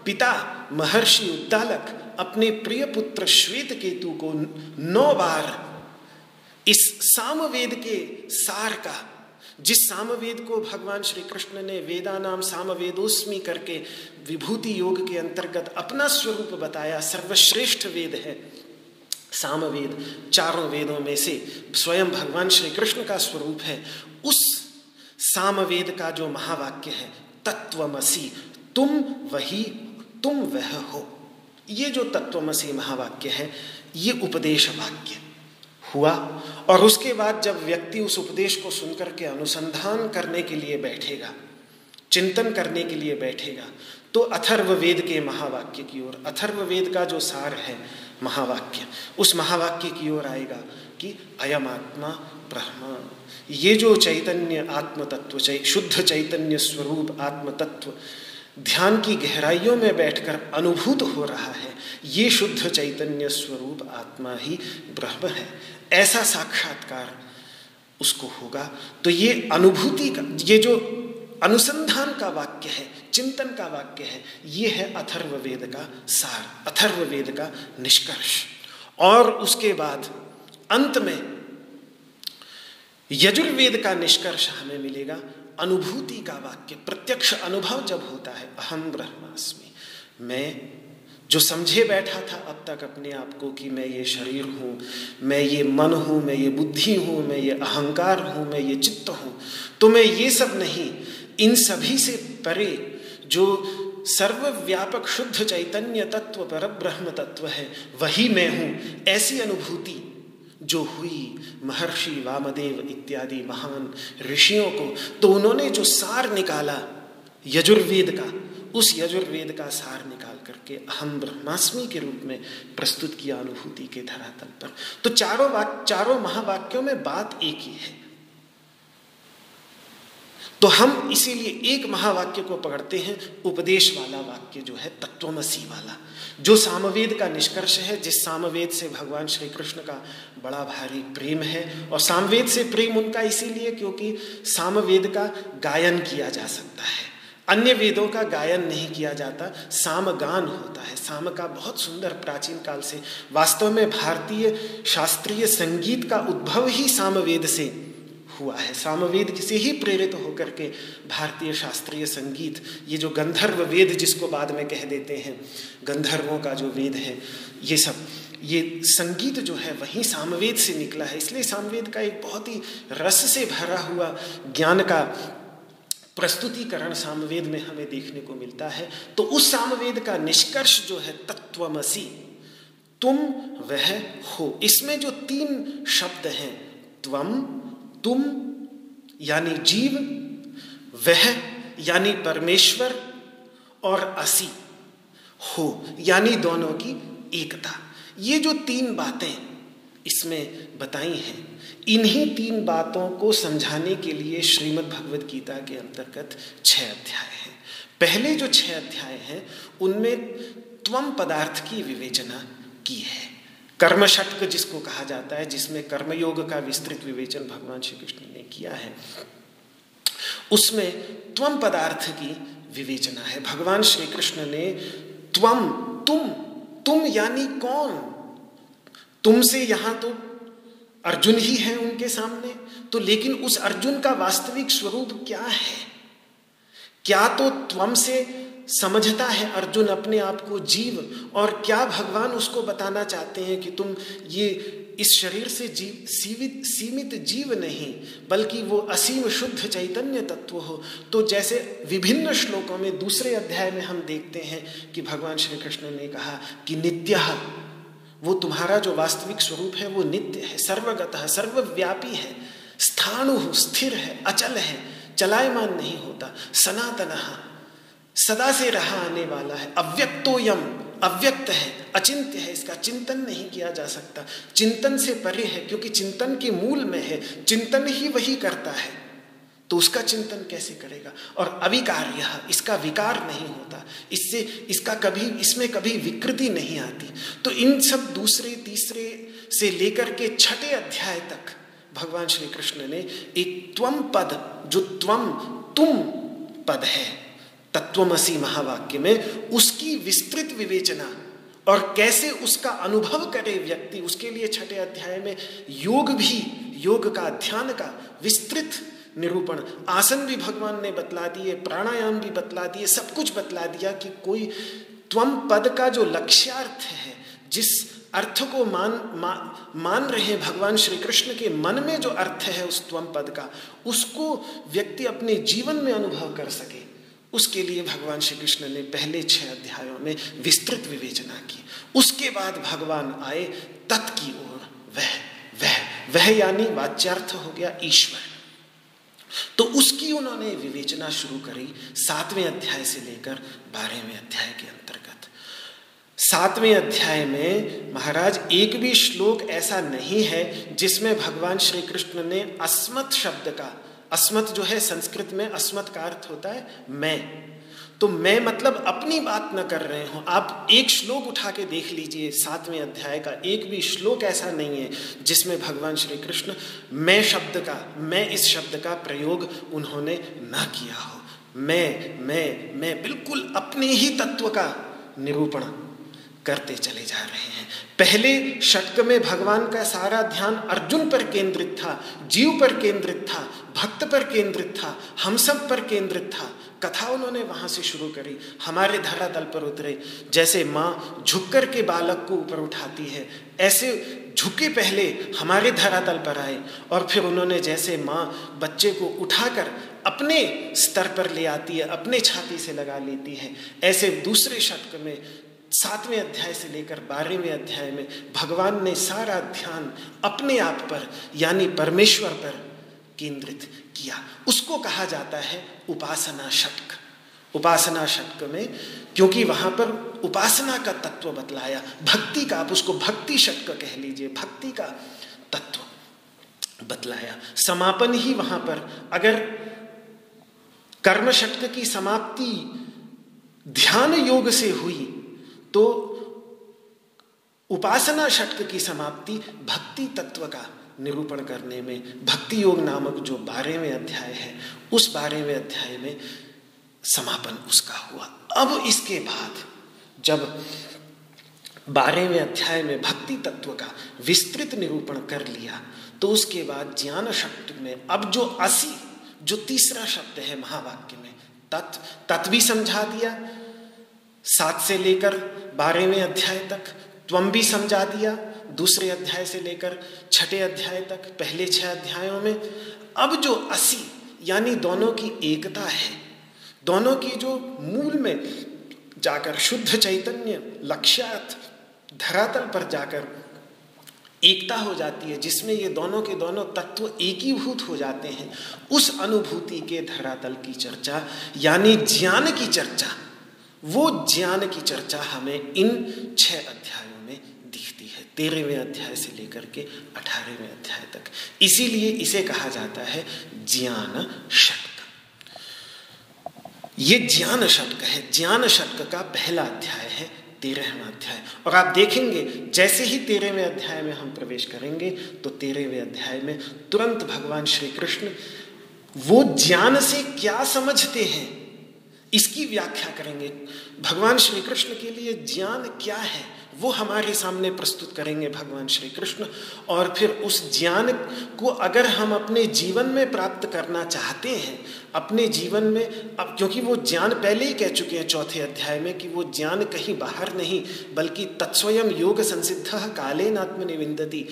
पिता महर्षि उद्दालक अपने प्रिय पुत्र श्वेत केतु को नौ बार इस सामवेद के सार का जिस सामवेद को भगवान श्री कृष्ण ने वेदा नाम सामवेदोस्मी करके विभूति योग के अंतर्गत अपना स्वरूप बताया, सर्वश्रेष्ठ वेद है। सामवेद चारों वेदों में से स्वयं भगवान श्री कृष्ण का स्वरूप है। उस सामवेद का जो महावाक्य है तत्वमसी तुम वही, तुम वह हो। ये जो तत्वमसी महावाक्य है, ये उपदेश वाक्य हुआ। और उसके बाद जब व्यक्ति उस उपदेश को सुनकर के अनुसंधान करने के लिए बैठेगा, चिंतन करने के लिए बैठेगा तो अथर्व वेद के महावाक्य की ओर, अथर्व वेद का जो सार है महावाक्य, उस महावाक्य की ओर आएगा कि अयम आत्मा ब्रह्म। ये जो चैतन्य आत्म तत्व शुद्ध चैतन्य स्वरूप आत्म तत्व ध्यान की गहराइयों में बैठकर अनुभूत हो रहा है। ये शुद्ध चैतन्य स्वरूप आत्मा ही ब्रह्म है। ऐसा साक्षात्कार उसको होगा। तो ये अनुभूति का, ये जो अनुसंधान का वाक्य है, चिंतन का वाक्य है, ये है अथर्व वेद का सार, अथर्व वेद का निष्कर्ष। और उसके बाद अंत में यजुर्वेद का निष्कर्ष हमें मिलेगा। अनुभूति का वाक्य, प्रत्यक्ष अनुभव जब होता है, अहम ब्रह्मास्मि। मैं जो समझे बैठा था अब तक अपने आप को कि मैं ये शरीर हूँ, मैं ये मन हूँ, मैं ये बुद्धि हूँ, मैं ये अहंकार हूँ, मैं ये चित्त हूँ तो मैं ये सब नहीं, इन सभी से परे जो सर्वव्यापक शुद्ध चैतन्य तत्व पर ब्रह्म तत्व है, वही मैं हूँ, ऐसी अनुभूति जो हुई, महर्षि वामदेव इत्यादि महान ऋषियों को तो उन्होंने जो सार निकाला, यजुर्वेद का, उस यजुर्वेद का सार निकाल करके अहम ब्रह्मास्मि के रूप में प्रस्तुत किया अनुभूति के धरातल पर। तो चारों वाक, चारों महावाक्यों में बात एक ही है। तो हम इसीलिए एक महावाक्य को पकड़ते हैं, उपदेश वाला वाक्य जो है, तत्वमसी वाला। जो सामवेद का निष्कर्ष है, जिस सामवेद से भगवान श्री कृष्ण का बड़ा भारी प्रेम है, और सामवेद से प्रेम उनका इसीलिए क्योंकि सामवेद का गायन किया जा सकता है। अन्य वेदों का गायन नहीं किया जाता, सामगान होता है। साम का बहुत सुंदर प्राचीन काल से वास्तव में भारतीय शास्त्रीय संगीत का उद्भव ही सामवेद से हुआ है। सामवेद से ही प्रेरित होकर के भारतीय शास्त्रीय संगीत, ये जो गंधर्व वेद जिसको बाद में कह देते हैं, गंधर्वों का जो वेद है, ये सब, ये संगीत जो है वही सामवेद से निकला है। इसलिए सामवेद का एक बहुत ही रस से भरा हुआ ज्ञान का प्रस्तुतिकरण सामवेद में हमें देखने को मिलता है। तो उस सामवेद का निष्कर्ष जो है तत्वमसी, तुम वह हो। इसमें जो तीन शब्द हैं त्वम तुम, यानी जीव, वह, यानी परमेश्वर और असी, हो, यानी दोनों की एकता। ये जो तीन बातें इसमें बताई हैं, इन्हीं तीन बातों को समझाने के लिए श्रीमद् भगवद गीता के अंतर्गत छह अध्याय हैं। पहले जो छह अध्याय हैं, उनमें त्वम पदार्थ की विवेचना की है। कर्म षटक जिसको कहा जाता है, जिसमें कर्मयोग का विस्तृत विवेचन भगवान श्री कृष्ण ने किया है, उसमें त्वम पदार्थ की विवेचना है। भगवान श्री कृष्ण ने त्वम तुम तुम यानी कौन? तुमसे यहाँ तो अर्जुन ही है उनके सामने तो लेकिन उस अर्जुन का वास्तविक स्वरूप क्या है? क्या तो त्वम से समझता है अर्जुन अपने आप को जीव, और क्या भगवान उसको बताना चाहते हैं कि तुम ये इस शरीर से जीव सीमित सीमित जीव नहीं, बल्कि वो असीम शुद्ध चैतन्य तत्व हो। तो जैसे विभिन्न श्लोकों में दूसरे अध्याय में हम देखते हैं कि भगवान श्री कृष्ण ने कहा कि नित्य, वो तुम्हारा जो वास्तविक स्वरूप है, वो नित्य है, सर्वगत है, सर्वव्यापी है, स्थाणु स्थिर है, अचल है, चलायमान नहीं होता, सनातन सदा से रहा आने वाला है। अव्यक्तोयम अव्यक्त है, अचिंत्य है, इसका चिंतन नहीं किया जा सकता। चिंतन से परे है, क्योंकि चिंतन के मूल में है, चिंतन ही वही करता है। तो उसका चिंतन कैसे करेगा? और अविकार यह इसका विकार नहीं होता। इससे, इसका कभी, इसमें कभी विकृति नहीं आती। तो इन सब दूसरे, तीसरे से लेकर के छठे अध्याय तक भगवान श्री कृष्ण ने एक त्वम पद, जो त्वम तुम पद है तत्वमसी महावाक्य में उसकी विस्तृत विवेचना और कैसे उसका अनुभव करे व्यक्ति उसके लिए छठे अध्याय में योग भी योग का ध्यान का विस्तृत निरूपण। आसन भी भगवान ने बतला दिए प्राणायाम भी बतला दिए सब कुछ बतला दिया कि कोई त्वम पद का जो लक्ष्यार्थ है जिस अर्थ को मान मा, मान रहे भगवान श्री कृष्ण के मन में जो अर्थ है उस त्वम पद का उसको व्यक्ति अपने जीवन में अनुभव कर सके। उसके लिए भगवान श्री कृष्ण ने पहले छह अध्यायों में विस्तृत विवेचना की। उसके बाद भगवान आए, तत् की ओर वह वह वह यानी वाच्यार्थ हो गया ईश्वर। तो उसकी उन्होंने विवेचना शुरू करी सातवें अध्याय से लेकर बारहवें अध्याय के अंतर्गत। सातवें अध्याय में महाराज, एक भी श्लोक ऐसा नहीं है जिसमें भगवान श्री कृष्ण ने अस्मत् शब्द का अस्मत जो है संस्कृत में अस्मत का अर्थ होता है मैं। तो मैं मतलब अपनी बात न कर रहे हो। आप एक श्लोक उठा के देख लीजिए, सातवें अध्याय का। एक भी श्लोक ऐसा नहीं है जिसमें भगवान श्री कृष्ण मैं शब्द का, मैं इस शब्द का प्रयोग उन्होंने ना किया हो। मैं मैं मैं, बिल्कुल अपने ही तत्व का निरूपण करते चले जा रहे हैं। पहले शतक में भगवान का सारा ध्यान अर्जुन पर केंद्रित था, जीव पर केंद्रित था, भक्त पर केंद्रित था, हम सब पर केंद्रित था। कथा उन्होंने वहाँ से शुरू करी, हमारे धरातल पर उतरे। जैसे माँ झुक कर के बालक को ऊपर उठाती है, ऐसे झुके पहले हमारे धरातल पर आए और फिर उन्होंने जैसे माँ बच्चे को उठाकर अपने स्तर पर ले आती है, अपने छाती से लगा लेती है। ऐसे दूसरे शतक में सातवें अध्याय से लेकर बारहवें अध्याय में भगवान ने सारा ध्यान अपने आप पर, यानी परमेश्वर पर केंद्रित किया। उसको कहा जाता है उपासना शतक। उपासना शतक में, क्योंकि वहाँ पर उपासना का तत्व बतलाया। भक्ति का आप उसको भक्ति शतक कह लीजिए, भक्ति का तत्व बतलाया। समापन ही वहाँ पर, अगर कर्म शक्त की समाप्ति ध्यान योग से हुई तो उपासना षटक की समाप्ति भक्ति तत्व का निरूपण करने में, भक्ति योग नामक जो बारहवें अध्याय है, उस बारहवें अध्याय में समापन उसका हुआ। अब इसके बाद जब बारहवें अध्याय में भक्ति तत्व का विस्तृत निरूपण कर लिया तो उसके बाद ज्ञान शक्ति में अब जो असी, जो तीसरा शब्द है महावाक्य में, तत् तत् भी समझा दिया सात से लेकर बारहवें अध्याय तक त्वम भी समझा दिया। दूसरे अध्याय से लेकर छठे अध्याय तक, पहले छह अध्यायों में। अब जो असी, यानी दोनों की एकता है, दोनों की जो मूल में जाकर शुद्ध चैतन्य लक्ष्यात धरातल पर जाकर एकता हो जाती है, जिसमें ये दोनों के दोनों तत्व एकीभूत हो जाते हैं, उस अनुभूति के धरातल की चर्चा, यानी ज्ञान की चर्चा। वो ज्ञान की चर्चा हमें इन छह अध्यायों में दिखती है। तेरहवें अध्याय से लेकर के अठारहवें अध्याय तक। इसीलिए इसे कहा जाता है ज्ञान शतक ये ज्ञान शतक है। ज्ञान शतक का पहला अध्याय है, तेरहवा अध्याय। और आप देखेंगे, जैसे ही तेरहवें अध्याय में हम प्रवेश करेंगे तो तेरहवें अध्याय में तुरंत भगवान श्री कृष्ण वो ज्ञान से क्या समझते हैं? इसकी व्याख्या करेंगे। भगवान श्री कृष्ण के लिए ज्ञान क्या है, वो हमारे सामने प्रस्तुत करेंगे भगवान श्री कृष्ण और फिर उस ज्ञान को अगर हम अपने जीवन में प्राप्त करना चाहते हैं, अपने जीवन में, अब क्योंकि वो ज्ञान पहले ही कह चुके हैं चौथे अध्याय में कि वो ज्ञान कहीं बाहर नहीं, बल्कि तत्स्वयं योग संसिद्ध कालेन आत्मनिविंदती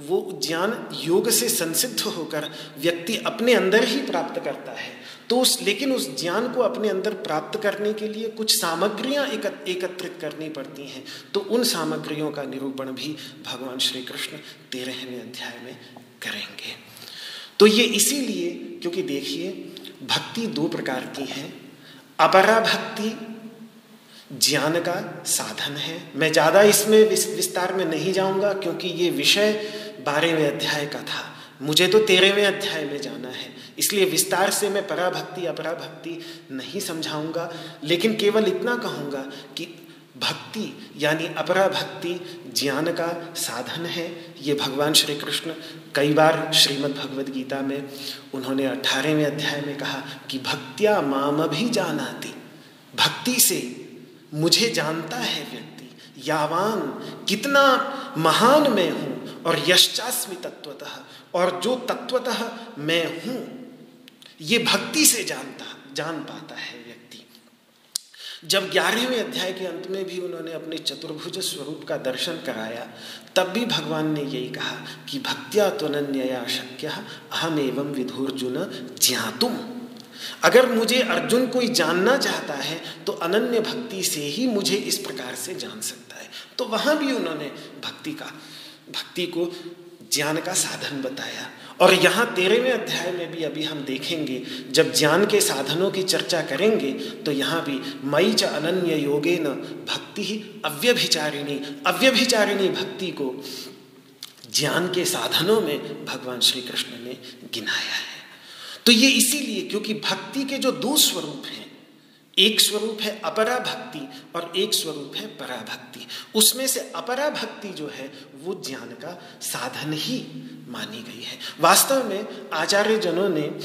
वो ज्ञान योग से संसिद्ध होकर व्यक्ति अपने अंदर ही प्राप्त करता है। तो उस, लेकिन उस ज्ञान को अपने अंदर प्राप्त करने के लिए कुछ सामग्रियाँ एकत्रित करनी पड़ती हैं। तो उन सामग्रियों का निरूपण भी भगवान श्री कृष्ण तेरहवें अध्याय में करेंगे। तो ये इसीलिए, क्योंकि देखिए, भक्ति दो प्रकार की है। अपरा भक्ति ज्ञान का साधन है। मैं ज़्यादा इसमें विस्तार में नहीं जाऊँगा, क्योंकि ये विषय बारहवें अध्याय का था। मुझे तो तेरहवें अध्याय में जाना है। इसलिए विस्तार से मैं पराभक्ति, अपराभक्ति नहीं समझाऊँगा, लेकिन केवल इतना कहूँगा कि भक्ति, यानी अपरा भक्ति ज्ञान का साधन है। ये भगवान श्री कृष्ण कई बार श्रीमद् भगवद गीता में उन्होंने अठारहवें अध्याय में कहा कि भक्तिया माम भी जानाती, भक्ति से मुझे जानता है व्यक्ति, यावान कितना महान मैं हूँ और यश्चास्मि तत्वतः और जो तत्वतः मैं हूँ ये भक्ति से जानता, जान पाता है व्यक्ति। जब ग्यारहवें अध्याय के अंत में भी उन्होंने अपने चतुर्भुज स्वरूप का दर्शन कराया, तब भी भगवान ने यही कहा कि भक्त्या त्वनन्यया शक्य अहम एवं विधुर्जुन ज्ञातुम। अगर मुझे अर्जुन कोई जानना चाहता है तो अनन्य भक्ति से ही मुझे इस प्रकार से जान सकता है। तो वहाँ भी उन्होंने भक्ति का, भक्ति को ज्ञान का साधन बताया। और यहाँ तेरहवें अध्याय में भी अभी हम देखेंगे, जब ज्ञान के साधनों की चर्चा करेंगे तो यहाँ भी मई च अनन्य योगे न भक्ति ही अव्यभिचारिणी अव्यभिचारिणी भक्ति को ज्ञान के साधनों में भगवान श्री कृष्ण ने गिनाया है। तो ये इसीलिए क्योंकि भक्ति के जो दो स्वरूप हैं, एक स्वरूप है अपरा भक्ति और एक स्वरूप है पराभक्ति। उसमें से अपरा भक्ति जो है वो ज्ञान का साधन ही मानी गई है। वास्तव में आचार्य जनों ने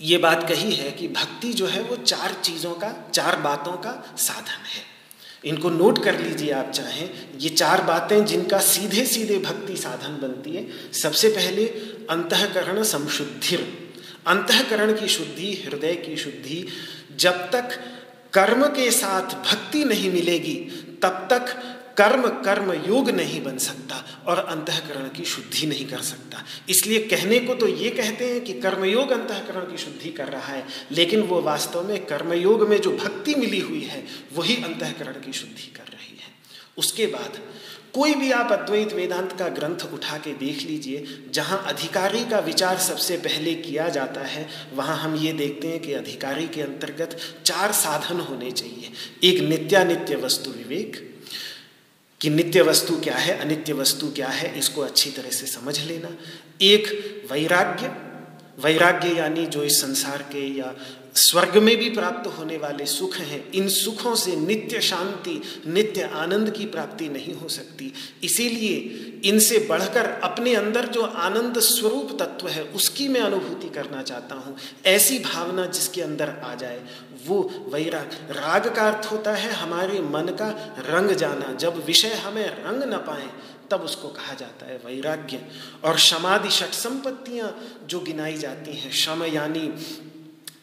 ये बात कही है कि भक्ति जो है वो चार चीज़ों का, चार बातों का साधन है। इनको नोट कर लीजिए आप चाहें, ये चार बातें जिनका सीधे सीधे भक्ति साधन बनती है, सबसे पहले अंतकरण संशुद्धिर। अंतकरण की शुद्धि, हृदय की शुद्धि, जब तक कर्म के साथ भक्ति नहीं मिलेगी, तब तक कर्म कर्म योग नहीं बन सकता और अंतकरण की शुद्धि नहीं कर सकता। इसलिए कहने को तो ये कहते हैं कि कर्मयोग अंतकरण की शुद्धि कर रहा है, लेकिन वो वास्तव में कर्मयोग में जो भक्ति मिली हुई है, वही अंतकरण की शुद्धि कर रही है। उसके बाद, कोई भी आप अद्वैत वेदांत का ग्रंथ उठा के देख लीजिए, जहाँ अधिकारी का विचार सबसे पहले किया जाता है, वहाँ हम ये देखते हैं कि अधिकारी के अंतर्गत चार साधन होने चाहिए। एक नित्यानित्य वस्तु विवेक कि नित्य वस्तु क्या है, अनित्य वस्तु क्या है, इसको अच्छी तरह से समझ लेना। एक, वैराग्य। वैराग्य यानी जो इस संसार के या स्वर्ग में भी प्राप्त होने वाले सुख हैं, इन सुखों से नित्य शांति, नित्य आनंद की प्राप्ति नहीं हो सकती। इसीलिए इनसे बढ़कर अपने अंदर जो आनंद स्वरूप तत्व है, उसकी मैं अनुभूति करना चाहता हूँ। ऐसी भावना जिसके अंदर आ जाए वो वैराग, राग का अर्थ होता है हमारे मन का रंग जाना। जब विषय हमें रंग न पाए, तब उसको कहा जाता है वैराग्य। और समाधि षट संपत्तियाँ जो गिनाई जाती हैं, शम यानी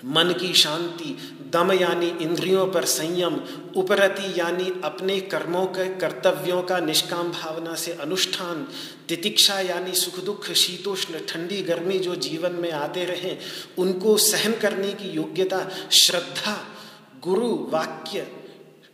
मन की शांति, दम यानी इंद्रियों पर संयम, उपरति यानी अपने कर्मों के, कर्तव्यों का निष्काम भावना से अनुष्ठान, तितिक्षा यानी सुख दुख, शीतोष्ण, ठंडी गर्मी जो जीवन में आते रहे, उनको सहन करने की योग्यता, श्रद्धा, गुरु, वाक्य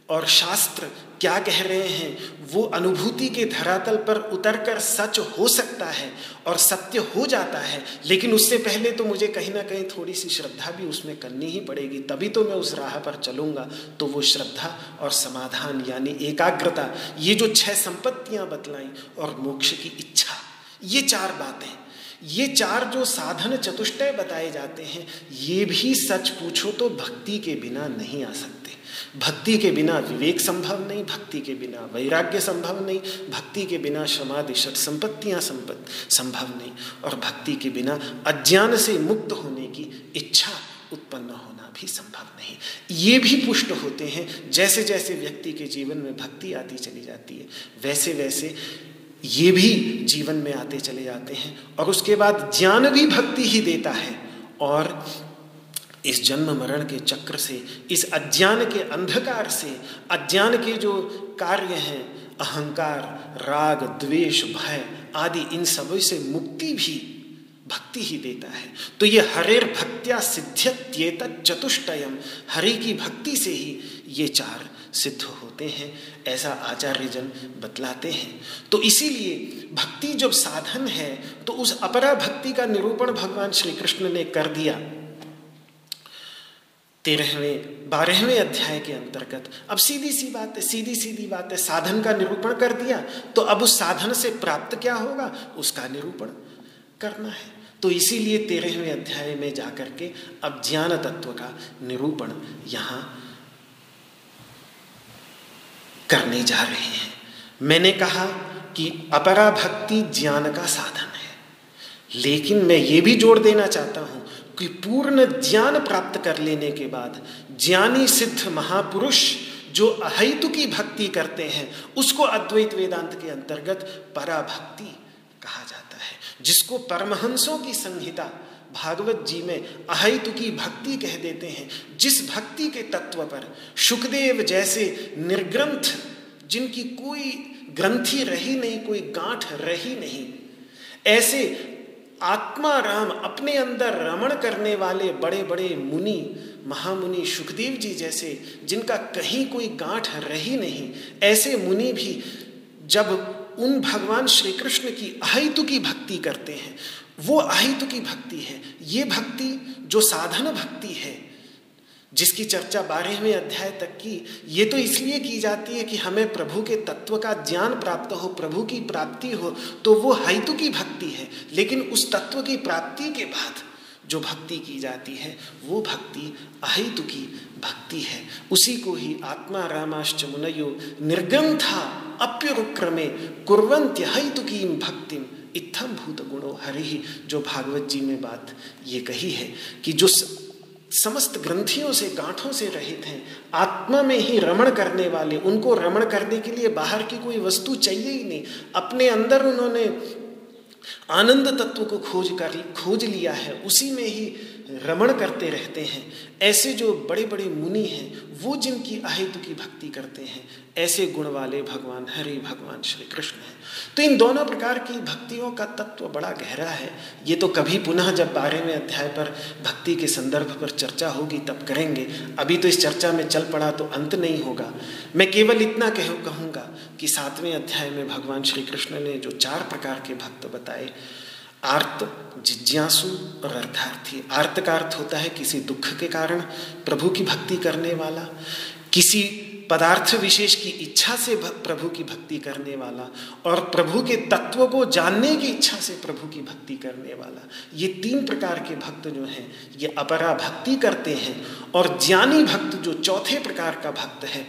और शास्त्र क्या कह रहे हैं? वो अनुभूति के धरातल पर उतरकर सच हो सकता है और सत्य हो जाता है। लेकिन उससे पहले तो मुझे कहीं ना कहीं थोड़ी सी श्रद्धा भी उसमें करनी ही पड़ेगी। तभी तो मैं उस राह पर चलूँगा। तो वो श्रद्धा और समाधान यानी एकाग्रता, ये जो छह संपत्तियाँ बतलाई और मोक्ष की इच्छा, ये चार बातें। ये चार जो साधन चतुष्टय बताए जाते हैं, ये भी सच पूछो तो भक्ति के बिना नहीं आ सकते। भक्ति के बिना विवेक संभव नहीं, भक्ति के बिना वैराग्य संभव नहीं, भक्ति के बिना समाधि षट संपत्तियाँ संभव नहीं और भक्ति के बिना अज्ञान से मुक्त होने की इच्छा उत्पन्न होना भी संभव नहीं। ये भी पुष्ट होते हैं जैसे जैसे व्यक्ति के जीवन में भक्ति आती चली जाती है वैसे वैसे ये भी जीवन में आते चले जाते हैं और उसके बाद ज्ञान भी भक्ति ही देता है और इस जन्म मरण के चक्र से, इस अज्ञान के अंधकार से, अज्ञान के जो कार्य हैं, अहंकार, राग, द्वेष, भय आदि, इन सबसे मुक्ति भी भक्ति ही देता है। तो ये हरेर भक्त्या सिद्ध्यत्येत चतुष्टयम। हरि की भक्ति से ही ये चार सिद्ध होते हैं। ऐसा आचार्य जन बतलाते हैं। तो इसीलिए भक्ति जब साधन है तो उस अपरा भक्ति का निरूपण भगवान श्री कृष्ण ने कर दिया। तेरहवें, बारहवें अध्याय के अंतर्गत। अब सीधी सी बात है, सीधी सीधी बात है, साधन का निरूपण कर दिया तो अब उस साधन से प्राप्त क्या होगा? उसका निरूपण करना है। तो इसीलिए तेरहवें अध्याय में जाकर के अब ज्ञान तत्व का निरूपण यहाँ करने जा रहे हैं। मैंने कहा कि अपरा भक्ति ज्ञान का साधन है। लेकिन मैं ये भी जोड़ देना चाहता हूँ कि पूर्ण ज्ञान प्राप्त कर लेने के बाद ज्ञानी सिद्ध महापुरुष जो अहितु की भक्ति करते हैं, उसको अद्वैत वेदांत के अंतर्गत पराभक्ति कहा जाता है। जिसको परमहंसों की संहिता भागवत जी में अहितु की भक्ति कह देते हैं, जिस भक्ति के तत्व पर सुखदेव जैसे निर्ग्रंथ, जिनकी कोई ग्रंथि रही नहीं, कोई गांठ रही नहीं, ऐसे आत्मा राम अपने अंदर रमण करने वाले बड़े बड़े मुनि, महामुनि सुखदेव जी जैसे, जिनका कहीं कोई गांठ रही नहीं, ऐसे मुनि भी जब उन भगवान श्री कृष्ण की अहितु की भक्ति करते हैं, वो अहितु की भक्ति है। ये भक्ति जो साधन भक्ति है जिसकी चर्चा बारहवें अध्याय तक की, ये तो इसलिए की जाती है कि हमें प्रभु के तत्व का ज्ञान प्राप्त हो, प्रभु की प्राप्ति हो तो वो हैतु की भक्ति है। लेकिन उस तत्व की प्राप्ति के बाद जो भक्ति की जाती है, वो भक्ति अहितु की भक्ति है। उसी को ही आत्मा रामाश्च मुनयो निर्गंथा अप्युक्रमे कुरंत्य हैतु की भक्तिम इत्थम भूत गुणो हरि। जो भागवत जी में बात ये कही है कि जो समस्त ग्रंथियों से, गांठों से रहित हैं। आत्मा में ही रमण करने वाले, उनको रमण करने के लिए बाहर की कोई वस्तु चाहिए ही नहीं। अपने अंदर उन्होंने आनंद तत्व को खोज कर, खोज लिया है। उसी में ही रमण करते रहते हैं। ऐसे जो बड़े बड़े मुनि हैं, वो जिनकी अहेतु की भक्ति करते हैं, ऐसे गुण वाले भगवान, हरि भगवान, श्री कृष्ण हैं। तो इन दोनों प्रकार की भक्तियों का तत्व बड़ा गहरा है। ये तो कभी पुनः जब बारहवें अध्याय पर भक्ति के संदर्भ पर चर्चा होगी, तब करेंगे। अभी तो इस चर्चा में चल पड़ा तो अंत नहीं होगा। मैं केवल इतना कह, कहूँगा कि सातवें अध्याय में भगवान श्री कृष्ण ने जो चार प्रकार के भक्त बताए आर्त, जिज्ञासु और अर्थार्थी। आर्त का अर्थ होता है किसी दुख के कारण, प्रभु की भक्ति करने वाला, किसी पदार्थ विशेष की इच्छा से प्रभु की भक्ति करने वाला और प्रभु के तत्व को जानने की इच्छा से प्रभु की भक्ति करने वाला। ये तीन प्रकार के भक्त जो हैं, ये अपरा भक्ति करते हैं और ज्ञानी भक्त जो चौथे प्रकार का भक्त है,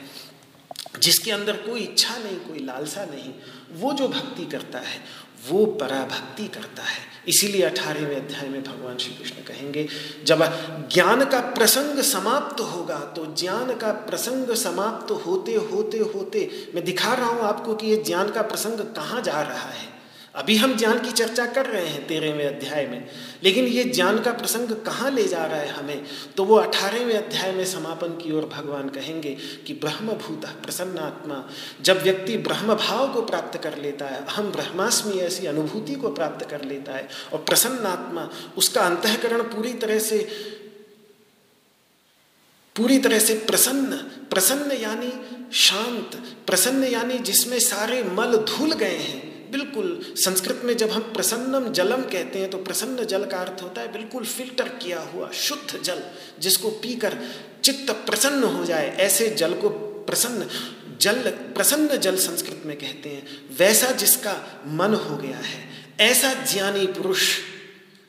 जिसके अंदर कोई इच्छा नहीं, कोई लालसा नहीं, वो जो भक्ति करता है वो पराभक्ति करता है। इसीलिए अठारहवें अध्याय में भगवान श्री कृष्ण कहेंगे, जब ज्ञान का प्रसंग समाप्त होगा तो ज्ञान का प्रसंग समाप्त होते होते होते मैं दिखा रहा हूँ आपको कि ये ज्ञान का प्रसंग कहाँ जा रहा है। अभी हम ज्ञान की चर्चा कर रहे हैं तेरहवें अध्याय में। लेकिन ये ज्ञान का प्रसंग कहाँ ले जा रहा है हमें? तो वो अठारहवें अध्याय में समापन की ओर भगवान कहेंगे कि ब्रह्मभूत, प्रसन्नात्मा, जब व्यक्ति ब्रह्म भाव को प्राप्त कर लेता है हम ब्रह्मास्मि ऐसी अनुभूति को प्राप्त कर लेता है, और प्रसन्नात्मा, उसका अंतकरण पूरी तरह से, पूरी तरह से प्रसन्न प्रसन्न यानी शांत, प्रसन्न यानी जिसमें सारे मल धुल गए हैं। बिल्कुल, संस्कृत में जब हम प्रसन्नम जलम कहते हैं तो प्रसन्न जल का अर्थ होता है बिल्कुल फ़िल्टर किया हुआ, शुद्ध जल, जिसको पीकर चित्त प्रसन्न हो जाए। ऐसे जल को प्रसन्न जल प्रसन्न जल संस्कृत में कहते हैं। वैसा जिसका मन हो गया है, ऐसा ज्ञानी पुरुष,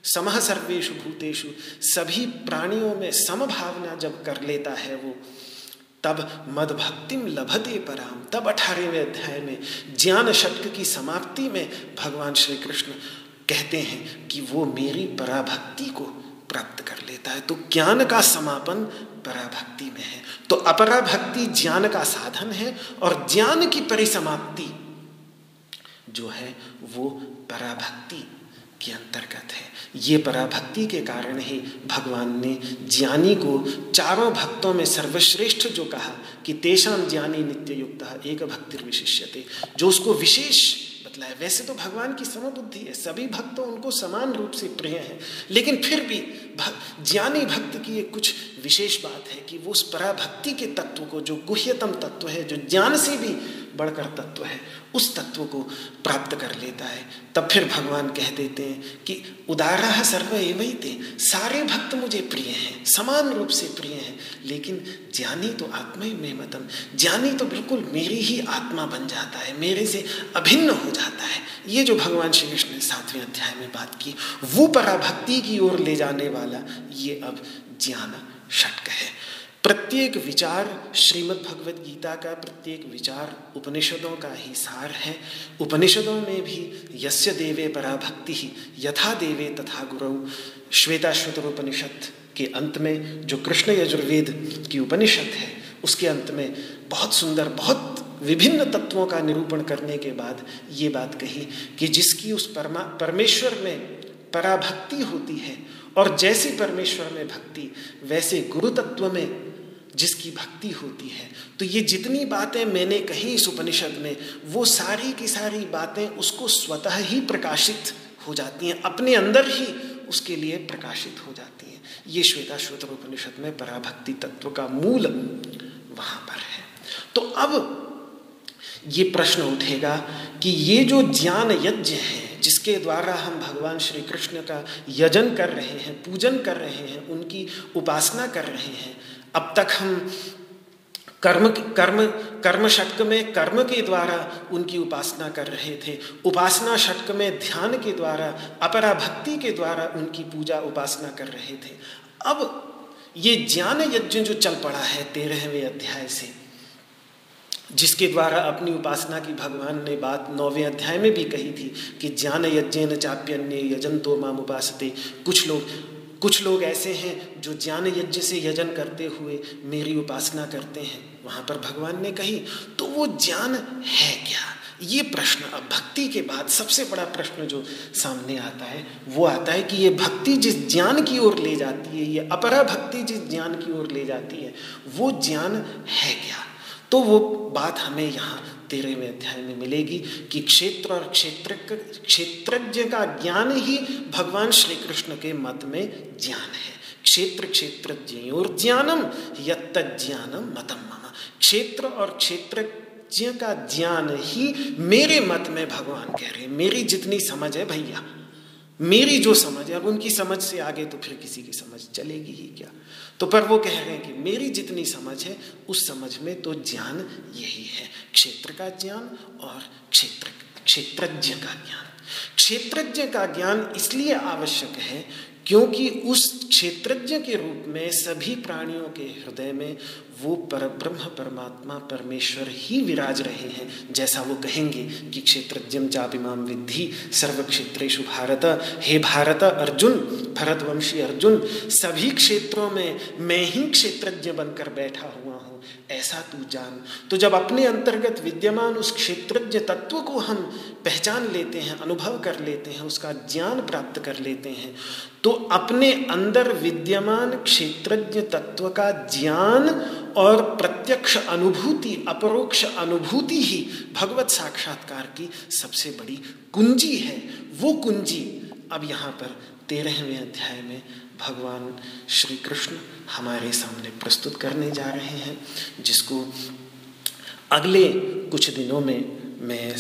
समह सर्वेशु भूतेषु, सभी प्राणियों में समभावना जब कर लेता है वो तब मद भक्तिम लभते पराम तब अठारहवें अध्याय में ज्ञान शब्द की समाप्ति में भगवान श्री कृष्ण कहते हैं कि वो मेरी पराभक्ति को प्राप्त कर लेता है। तो ज्ञान का समापन पराभक्ति में है। तो अपराभक्ति ज्ञान का साधन है और ज्ञान की परिसमाप्ति जो है वो पराभक्ति के अंतर्गत है। ये पराभक्ति के कारण ही भगवान ने ज्ञानी को चारों भक्तों में सर्वश्रेष्ठ जो कहा कि तेषाम ज्ञानी नित्य युक्त एक भक्ति विशिष्यते जो उसको विशेष बतलाया वैसे तो भगवान की समबुद्धि है, सभी भक्त उनको समान रूप से प्रिय हैं। लेकिन फिर भी, ज्ञानी भक्त की एक कुछ विशेष बात है कि वो उस पराभक्ति के तत्व को, जो गुह्यतम तत्व है, जो ज्ञान से भी बढ़कर तत्व है उस तत्व को प्राप्त कर लेता है। तब फिर भगवान कह देते हैं कि, उदारा सर्व एवं थे सारे भक्त मुझे प्रिय हैं, समान रूप से प्रिय हैं, लेकिन ज्ञानी तो आत्मा ही में मतम, ज्ञानी तो बिल्कुल मेरी ही आत्मा बन जाता है, मेरे से अभिन्न हो जाता है। ये जो भगवान श्री कृष्ण ने सातवें अध्याय में बात की, वो पराभक्ति की ओर ले जाने वाला, ये अब ज्ञान षटक है। प्रत्येक विचार श्रीमद् भगवत गीता का, प्रत्येक विचार उपनिषदों का ही सार है। उपनिषदों में भी यस्य देवे पराभक्ति ही, यथा देवे तथा गुरु। श्वेताश्वतर उपनिषद के अंत में जो कृष्ण यजुर्वेद की उपनिषद है, उसके अंत में बहुत सुंदर, बहुत विभिन्न तत्वों का निरूपण करने के बाद ये बात कही कि जिसकी उस परमा, परमेश्वर में पराभक्ति होती है, और जैसी परमेश्वर में भक्ति, वैसे गुरु तत्व में जिसकी भक्ति होती है। तो ये जितनी बातें मैंने कही इस उपनिषद में, वो सारी की सारी बातें उसको स्वतः ही प्रकाशित हो जाती हैं। अपने अंदर ही उसके लिए प्रकाशित हो जाती हैं। ये श्वेता श्वेत उपनिषद में पराभक्ति तत्व का मूल वहाँ पर है। तो अब ये प्रश्न उठेगा कि ये जो ज्ञान यज्ञ है, जिसके द्वारा हम भगवान श्री कृष्ण का यजन कर रहे हैं, पूजन कर रहे हैं, उनकी उपासना कर रहे हैं अब तक हम कर्म कर्म कर्म षटक में कर्म के द्वारा उनकी उपासना कर रहे थे। उपासना षटक में ध्यान के द्वारा अपरा भक्ति के द्वारा उनकी पूजा उपासना कर रहे थे। अब ये ज्ञान यज्ञ जो चल पड़ा है तेरहवें अध्याय से, जिसके द्वारा अपनी उपासना की भगवान ने बात नौवें अध्याय में भी कही थी कि ज्ञान यज्ञ न चाप्यन्य यजन तो माम उपासते कुछ लोग कुछ लोग ऐसे हैं जो ज्ञान यज्ञ से यजन करते हुए मेरी उपासना करते हैं। वहाँ पर भगवान ने कही तो वो ज्ञान है क्या? ये प्रश्न, अब भक्ति के बाद सबसे बड़ा प्रश्न जो सामने आता है, वो आता है कि ये भक्ति जिस ज्ञान की ओर ले जाती है, ये अपरा भक्ति जिस ज्ञान की ओर ले जाती है, वो ज्ञान है क्या? तो वो बात हमें यहाँ तेरहवें अध्याय में मिलेगी कि क्षेत्र और क्षेत्र क्षेत्रज्ञ का ज्ञान ही भगवान श्री कृष्ण के मत में ज्ञान है। क्षेत्र क्षेत्र और ज्ञानम, यत्त ज्ञानम मतम मम। क्षेत्र और क्षेत्र का ज्ञान ही मेरे मत में भगवान कह रहे हैं। मेरी जितनी समझ है भैया, मेरी जो समझ है, अब उनकी समझ से आगे तो फिर किसी की समझ चलेगी ही क्या? तो पर वो कह रहे हैं कि मेरी जितनी समझ है, उस समझ में तो ज्ञान यही है। क्षेत्र का ज्ञान और क्षेत्र, क्षेत्रज्ञ का ज्ञान। क्षेत्रज्ञ का ज्ञान इसलिए आवश्यक है क्योंकि उस क्षेत्रज्ञ के रूप में सभी प्राणियों के हृदय में वो पर, ब्रह्म परमात्मा परमेश्वर ही विराज रहे हैं। जैसा वो कहेंगे कि क्षेत्रज्ञम चापिमाम विद्धि सर्व क्षेत्रेशु भारत, हे भारत अर्जुन, भरतवंशी अर्जुन, सभी क्षेत्रों में मैं ही क्षेत्रज्ञ बनकर बैठा हुआ ऐसा तू जान। तो जब अपने अंतर्गत विद्यमान उस क्षेत्रज्ञ तत्व को हम पहचान लेते हैं, अनुभव कर लेते हैं, उसका ज्ञान प्राप्त कर लेते हैं तो अपने अंदर विद्यमान क्षेत्रज्ञ तत्व का ज्ञान और प्रत्यक्ष अनुभूति, अपरोक्ष अनुभूति ही भगवत साक्षात्कार की सबसे बड़ी कुंजी है। वो कुंजी अब यहाँ पर तेरहवें अध्याय में भगवान श्री कृष्ण हमारे सामने प्रस्तुत करने जा रहे हैं, जिसको अगले कुछ दिनों में मैं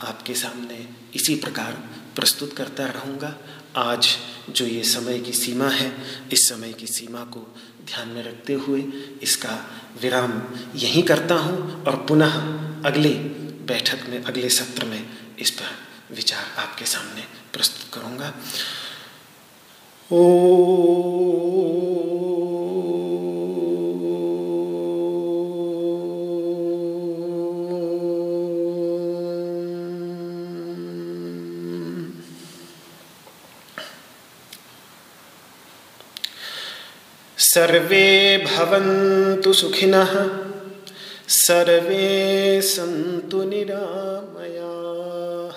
आपके सामने इसी प्रकार प्रस्तुत करता रहूँगा। आज जो ये समय की सीमा है, इस समय की सीमा को ध्यान में रखते हुए इसका विराम यहीं करता हूँ और पुनः अगले बैठक में, अगले सत्र में इस पर विचार आपके सामने प्रस्तुत करूँगा। सर्वे भवन्तु सुखिनः सर्वे सन्तु निरामयाः।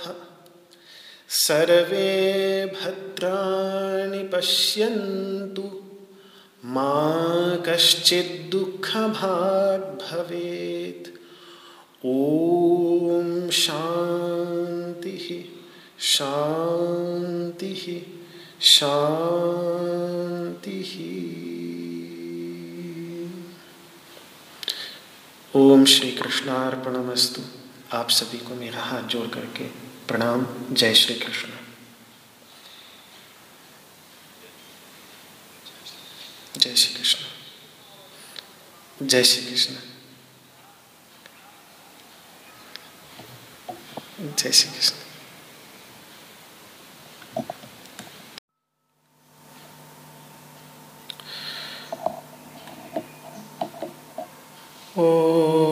सर्वे भद्राणि पश्यन्तु। मा कश्चिद्दुःखभाग् भवेत्। ॐ शान्तिः शान्तिः शान्तिः। ओम श्री कृष्णार्पणमस्तु आप सभी को मेरा हाथ जोड़ करके प्रणाम जय श्री कृष्ण। जय श्री कृष्ण। जय श्री कृष्ण। जय श्री कृष्ण। Oh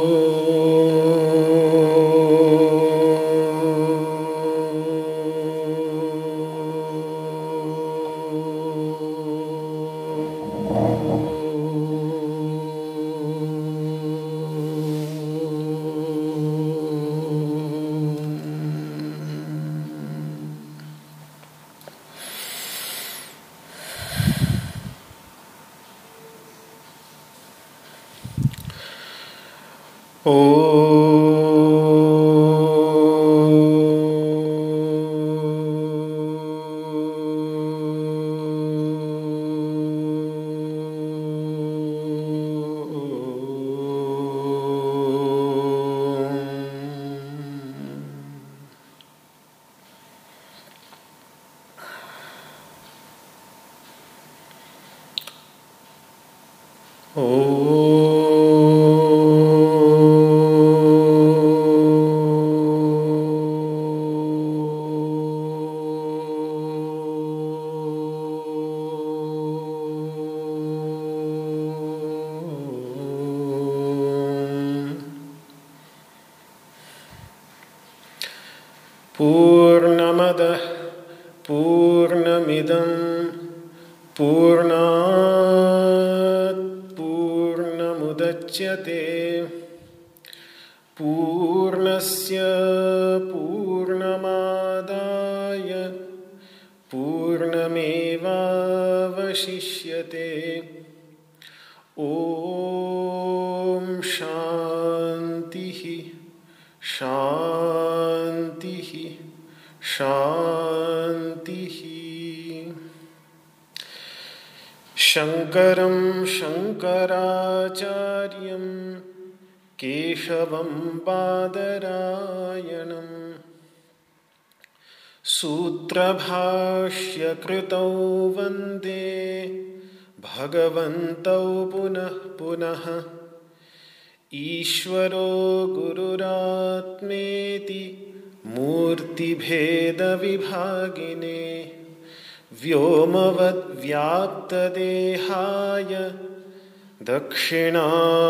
दक्षिणामूर्तये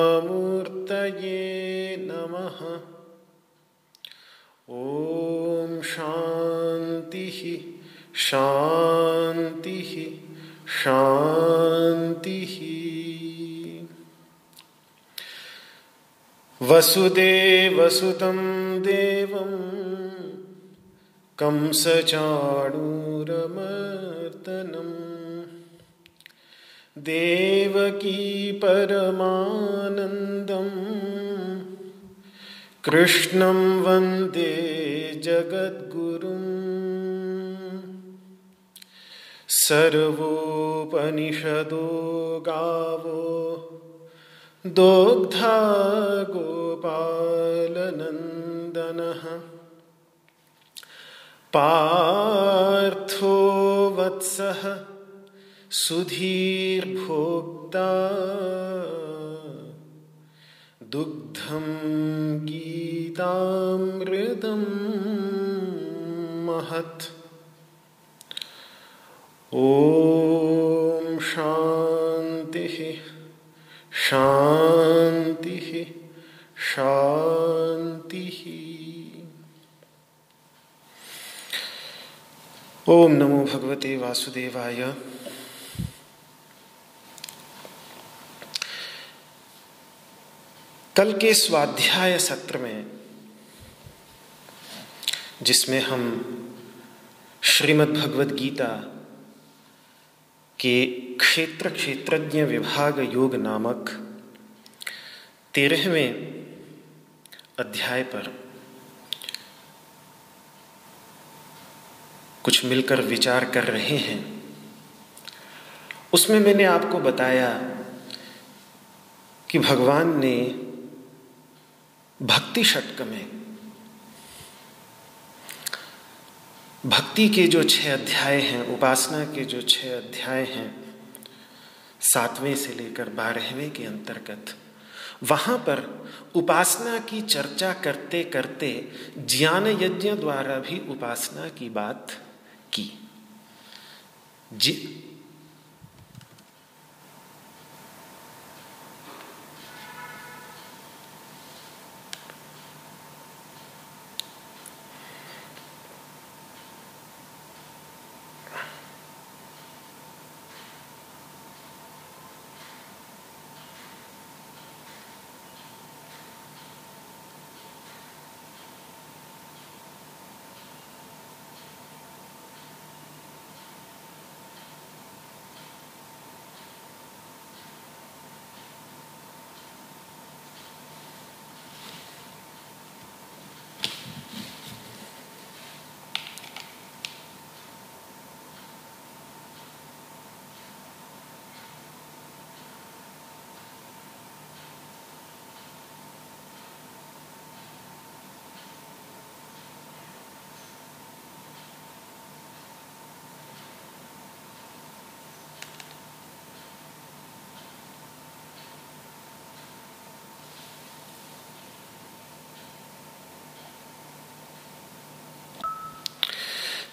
नमः। ॐ शान्तिः शान्तिः शान्तिः। वसुदेवसुतं देवं कंसचाणूरमर्दनम्। देवकी परमानन्दम्। कृष्णं वंदे जगद्गुरुम्। सर्वोपनिषदो गावो दोग्धा गोपालनन्दनः। पार्थो वत्सः सुधीर्भोक्ता दुग्धं गीतामृतं महत्। ॐ शान्तिः शान्तिः शान्तिः। ओम नमो भगवते वासुदेवाय। कल के स्वाध्याय सत्र में, जिसमें हम श्रीमद् भगवद गीता के क्षेत्र क्षेत्रज्ञ विभाग योग नामक तेरहवें अध्याय पर कुछ मिलकर विचार कर रहे हैं। उसमें मैंने आपको बताया कि भगवान ने भक्ति षटक में भक्ति के जो छह अध्याय हैं, उपासना के जो छह अध्याय हैं, सातवें से लेकर बारहवें के अंतर्गत, वहाँ पर उपासना की चर्चा करते करते ज्ञान यज्ञ द्वारा भी उपासना की बात की।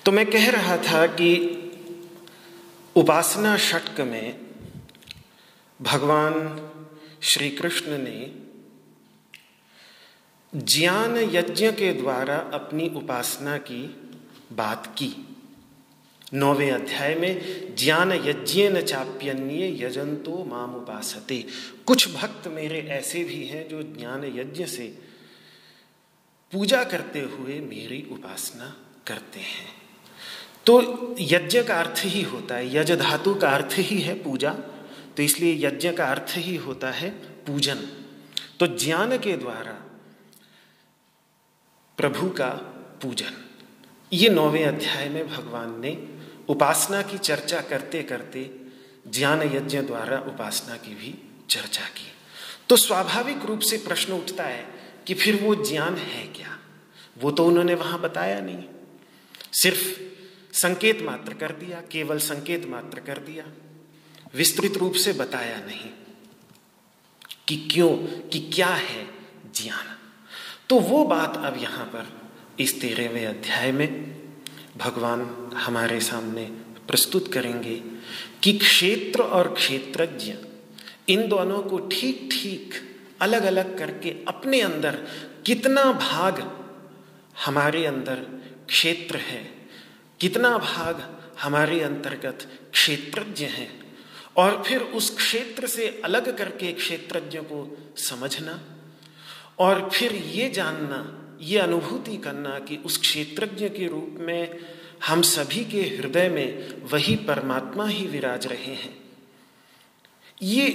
तो मैं कह रहा था कि उपासना षटक में भगवान श्री कृष्ण ने ज्ञान यज्ञ के द्वारा अपनी उपासना की बात की। नौवे अध्याय में, ज्ञान यज्ञ न चाप्यन्य यजंतो माम उपासते। कुछ भक्त मेरे ऐसे भी हैं जो ज्ञान यज्ञ से पूजा करते हुए मेरी उपासना करते हैं। तो यज्ञ का अर्थ ही होता है यज धातु का अर्थ ही है पूजा। तो इसलिए यज्ञ का अर्थ ही होता है पूजन। तो ज्ञान के द्वारा प्रभु का पूजन। ये नौवें अध्याय में भगवान ने उपासना की चर्चा करते करते ज्ञान यज्ञ द्वारा उपासना की भी चर्चा की। तो स्वाभाविक रूप से प्रश्न उठता है कि फिर वो ज्ञान है क्या? वो तो उन्होंने वहाँ बताया नहीं। सिर्फ़ संकेत मात्र कर दिया, केवल संकेत मात्र कर दिया। विस्तृत रूप से बताया नहीं कि क्यों, कि क्या है ज्ञान। तो वो बात अब यहाँ पर इस तेरहवें अध्याय में भगवान हमारे सामने प्रस्तुत करेंगे कि क्षेत्र और क्षेत्रज्ञ, इन दोनों को ठीक ठीक अलग अलग करके अपने अंदर कितना भाग हमारे अंदर क्षेत्र है कितना भाग हमारे अंतर्गत क्षेत्रज्ञ हैं? और फिर उस क्षेत्र से अलग करके क्षेत्रज्ञ को समझना, और फिर ये जानना, ये अनुभूति करना कि उस क्षेत्रज्ञ के रूप में हम सभी के हृदय में वही परमात्मा ही विराज रहे हैं। ये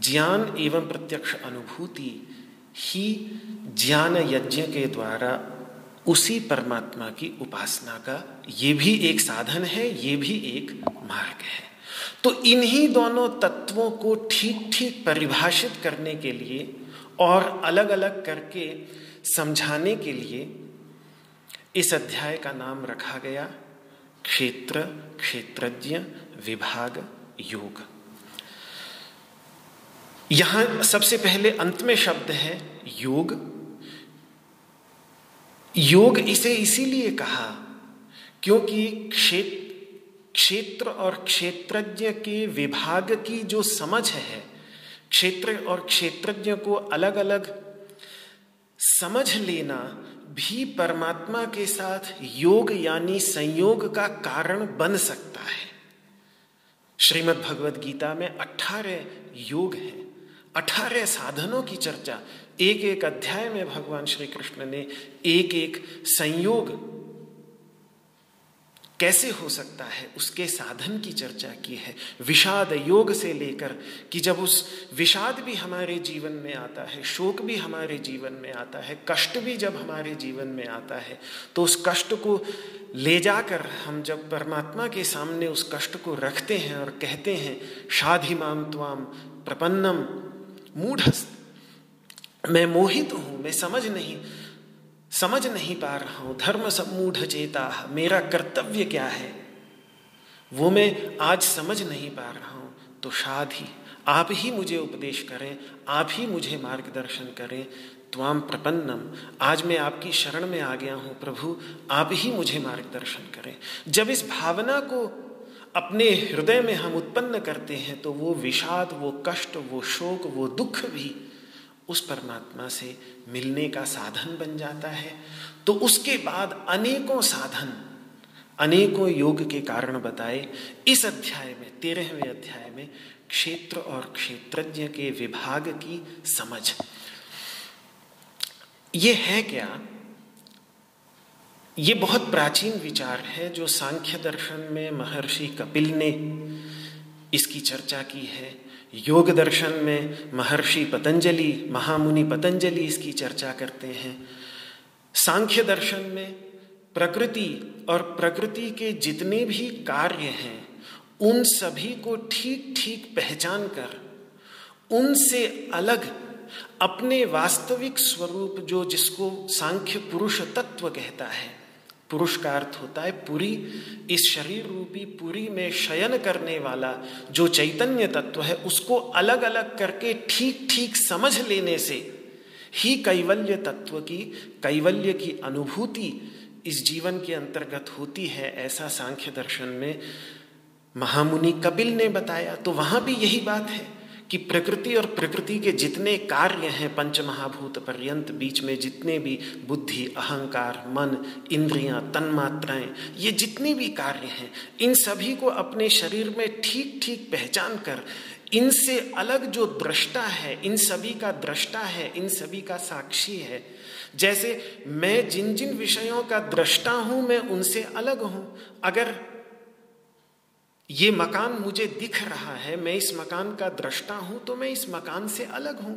ज्ञान एवं प्रत्यक्ष अनुभूति ही ज्ञान यज्ञ के द्वारा उसी परमात्मा की उपासना का ये भी एक साधन है, ये भी एक मार्ग है। तो इन्हीं दोनों तत्वों को ठीक ठीक परिभाषित करने के लिए और अलग अलग करके समझाने के लिए इस अध्याय का नाम रखा गया क्षेत्र, क्षेत्रज्ञ, विभाग, योग। यहाँ सबसे पहले अंत में शब्द है योग। योग इसे इसीलिए कहा क्योंकि क्षेत्र क्षेत्र और क्षेत्रज्ञ के विभाग की जो समझ है, क्षेत्र और क्षेत्रज्ञ को अलग अलग समझ लेना भी परमात्मा के साथ योग यानी संयोग का कारण बन सकता है। श्रीमद् भगवद गीता में अठारह योग हैं, अठारह साधनों की चर्चा एक एक अध्याय में भगवान श्री कृष्ण ने एक एक संयोग कैसे हो सकता है, उसके साधन की चर्चा की है। विषाद योग से लेकर कि जब उस विषाद भी हमारे जीवन में आता है, शोक भी हमारे जीवन में आता है, कष्ट भी जब हमारे जीवन में आता है तो उस कष्ट को ले जाकर हम जब परमात्मा के सामने उस कष्ट को रखते हैं और कहते हैं शाधिमाम त्वाम प्रपन्नम मूढ़ मैं मोहित हूँ, मैं समझ नहीं समझ नहीं पा रहा हूँ। धर्म सम्मूढ़ चेता, मेरा कर्तव्य क्या है? वो मैं आज समझ नहीं पा रहा हूँ। तो शाद ही आप ही मुझे उपदेश करें, आप ही मुझे मार्गदर्शन करें। त्वाम प्रपन्नम, आज मैं आपकी शरण में आ गया हूँ, प्रभु, आप ही मुझे मार्गदर्शन करें। जब इस भावना को अपने हृदय में हम उत्पन्न करते हैं तो वो विषाद, वो कष्ट, वो शोक, वो दुख भी उस परमात्मा से मिलने का साधन बन जाता है। तो उसके बाद अनेकों साधन, अनेकों योग के कारण बताए। इस अध्याय में, तेरहवें अध्याय में क्षेत्र और क्षेत्रज्ञ के विभाग की समझ। ये है क्या? ये बहुत प्राचीन विचार है जो सांख्य दर्शन में महर्षि कपिल ने इसकी चर्चा की है। योग दर्शन में महर्षि पतंजलि, महामुनि पतंजलि इसकी चर्चा करते हैं। सांख्य दर्शन में प्रकृति और प्रकृति के जितने भी कार्य हैं, उन सभी को ठीक ठीक पहचान कर, उनसे अलग अपने वास्तविक स्वरूप जो जिसको सांख्य पुरुष तत्व कहता है पुरुष का अर्थ होता है पूरी, इस शरीर रूपी पूरी में शयन करने वाला जो चैतन्य तत्व है, उसको अलग अलग करके ठीक ठीक समझ लेने से ही कैवल्य तत्व की, कैवल्य की अनुभूति इस जीवन के अंतर्गत होती है, ऐसा सांख्य दर्शन में महामुनि कपिल ने बताया। तो वहाँ भी यही बात है। कि प्रकृति और प्रकृति के जितने कार्य हैं पंच महाभूत पर्यंत, बीच में जितने भी बुद्धि, अहंकार, मन, इंद्रियाँ, तन्मात्राएँ, ये जितने भी कार्य हैं, इन सभी को अपने शरीर में ठीक ठीक पहचान कर, इनसे अलग जो दृष्टा है, इन सभी का दृष्टा है, इन सभी का साक्षी है। जैसे मैं जिन जिन विषयों का दृष्टा हूँ, मैं उनसे अलग हूँ। अगर ये मकान मुझे दिख रहा है, मैं इस मकान का दृष्टा हूँ तो मैं इस मकान से अलग हूँ।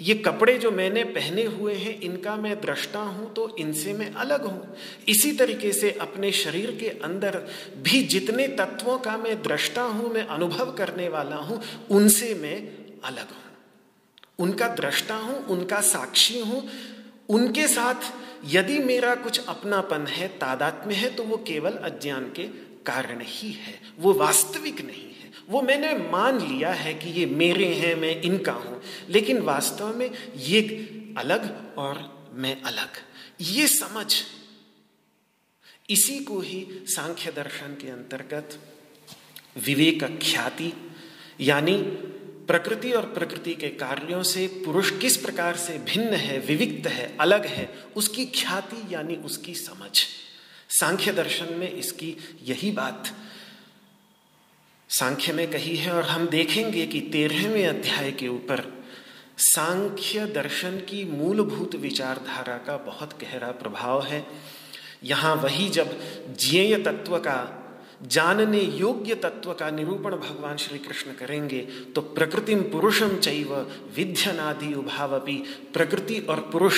ये कपड़े जो मैंने पहने हुए हैं, इनका मैं दृष्टा हूँ तो इनसे मैं अलग हूँ। इसी तरीके से अपने शरीर के अंदर भी जितने तत्वों का मैं दृष्टा हूँ, मैं अनुभव करने वाला हूँ, उनसे मैं अलग हूँ। उनका दृष्टा हूँ, उनका साक्षी हूँ, उनके साथ यदि मेरा कुछ अपनापन है, तादात्म्य है तो वो केवल अज्ञान के कारण ही है, वो वास्तविक नहीं है। वो मैंने मान लिया है कि ये मेरे हैं, मैं इनका हूँ, लेकिन वास्तव में ये अलग और मैं अलग। ये समझ। इसी को ही सांख्य दर्शन के अंतर्गत विवेक ख्याति, यानी प्रकृति और प्रकृति के कार्यों से पुरुष किस प्रकार से भिन्न है, विविक्त है, अलग है, उसकी ख्याति यानी उसकी समझ। सांख्य दर्शन में इसकी यही बात सांख्य में कही है और हम देखेंगे कि तेरहवें अध्याय के ऊपर सांख्य दर्शन की मूलभूत विचारधारा का बहुत गहरा प्रभाव है। यहाँ वही जब ज्ञेय तत्व का जानने योग्य तत्व का निरूपण भगवान श्री कृष्ण करेंगे तो प्रकृतिम पुरुषम चैव विध्यनादि उभावपी। प्रकृति और पुरुष,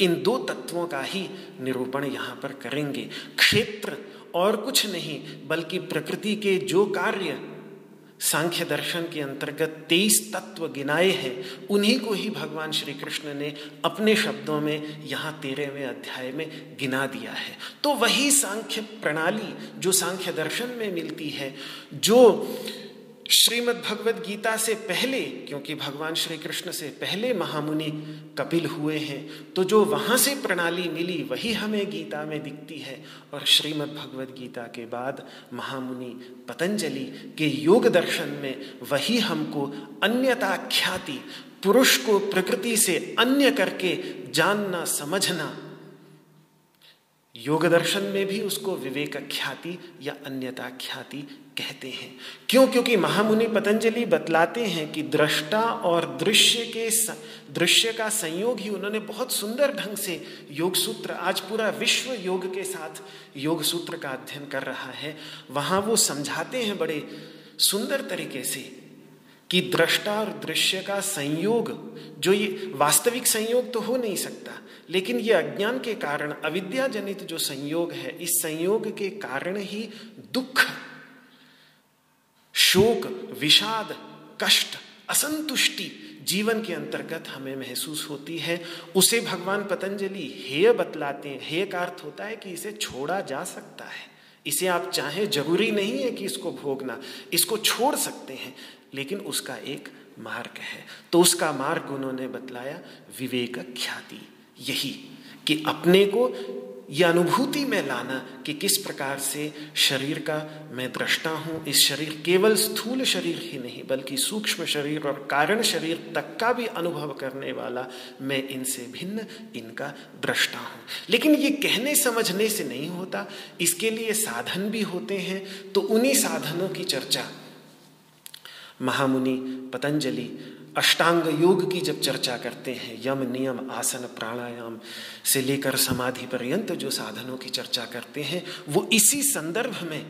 इन दो तत्वों का ही निरूपण यहाँ पर करेंगे। क्षेत्र और कुछ नहीं, बल्कि प्रकृति के जो कार्य सांख्य दर्शन के अंतर्गत तेईस तत्व गिनाए हैं, उन्हीं को ही भगवान श्री कृष्ण ने अपने शब्दों में यहाँ तेरहवें अध्याय में गिना दिया है। तो वही सांख्य प्रणाली जो सांख्य दर्शन में मिलती है, जो श्रीमद् भगवद गीता से पहले, क्योंकि भगवान श्री कृष्ण से पहले महामुनि कपिल हुए हैं तो जो वहाँ से प्रणाली मिली, वही हमें गीता में दिखती है। और श्रीमद् भगवद गीता के बाद महामुनि पतंजलि के योग दर्शन में वही हमको अन्यता ख्याति, पुरुष को प्रकृति से अन्य करके जानना, समझना, योग दर्शन में भी उसको विवेक ख्याति या अन्यता ख्याति कहते हैं। क्यों? क्योंकि महामुनि पतंजलि बतलाते हैं कि दृष्टा और दृश्य के दृश्य का संयोग ही उन्होंने बहुत सुंदर ढंग से योग सूत्र आज पूरा विश्व योग के साथ योग सूत्र का अध्ययन कर रहा है। वहाँ वो समझाते हैं बड़े सुंदर तरीके से कि दृष्टा और दृश्य का संयोग, जो ये वास्तविक संयोग तो हो नहीं सकता, लेकिन ये अज्ञान के कारण अविद्या जनित जो संयोग है, इस संयोग के कारण ही दुख शोक, विषाद, कष्ट, असंतुष्टि जीवन के अंतर्गत हमें महसूस होती है। उसे भगवान पतंजलि हेय बतलाते हैं। हेय का अर्थ होता है कि इसे छोड़ा जा सकता है। इसे आप चाहें, ज़रूरी नहीं है कि इसको भोगना। इसको छोड़ सकते हैं, लेकिन उसका एक मार्ग है। तो उसका मार्ग उन्होंने बतलाया, विवेक ख्याति। यही कि अपने को यह अनुभूति में लाना कि किस प्रकार से शरीर का मैं दृष्टा हूँ। इस शरीर केवल स्थूल शरीर ही नहीं, बल्कि सूक्ष्म शरीर और कारण शरीर तक का भी अनुभव करने वाला मैं इनसे भिन्न, इनका दृष्टा हूँ। लेकिन ये कहने समझने से नहीं होता। इसके लिए साधन भी होते हैं। तो उन्हीं साधनों की चर्चा। महामुनि पतंजलि अष्टांग योग की जब चर्चा करते हैं, यम, नियम, आसन, प्राणायाम से लेकर समाधि पर्यंत जो साधनों की चर्चा करते हैं, वो इसी संदर्भ में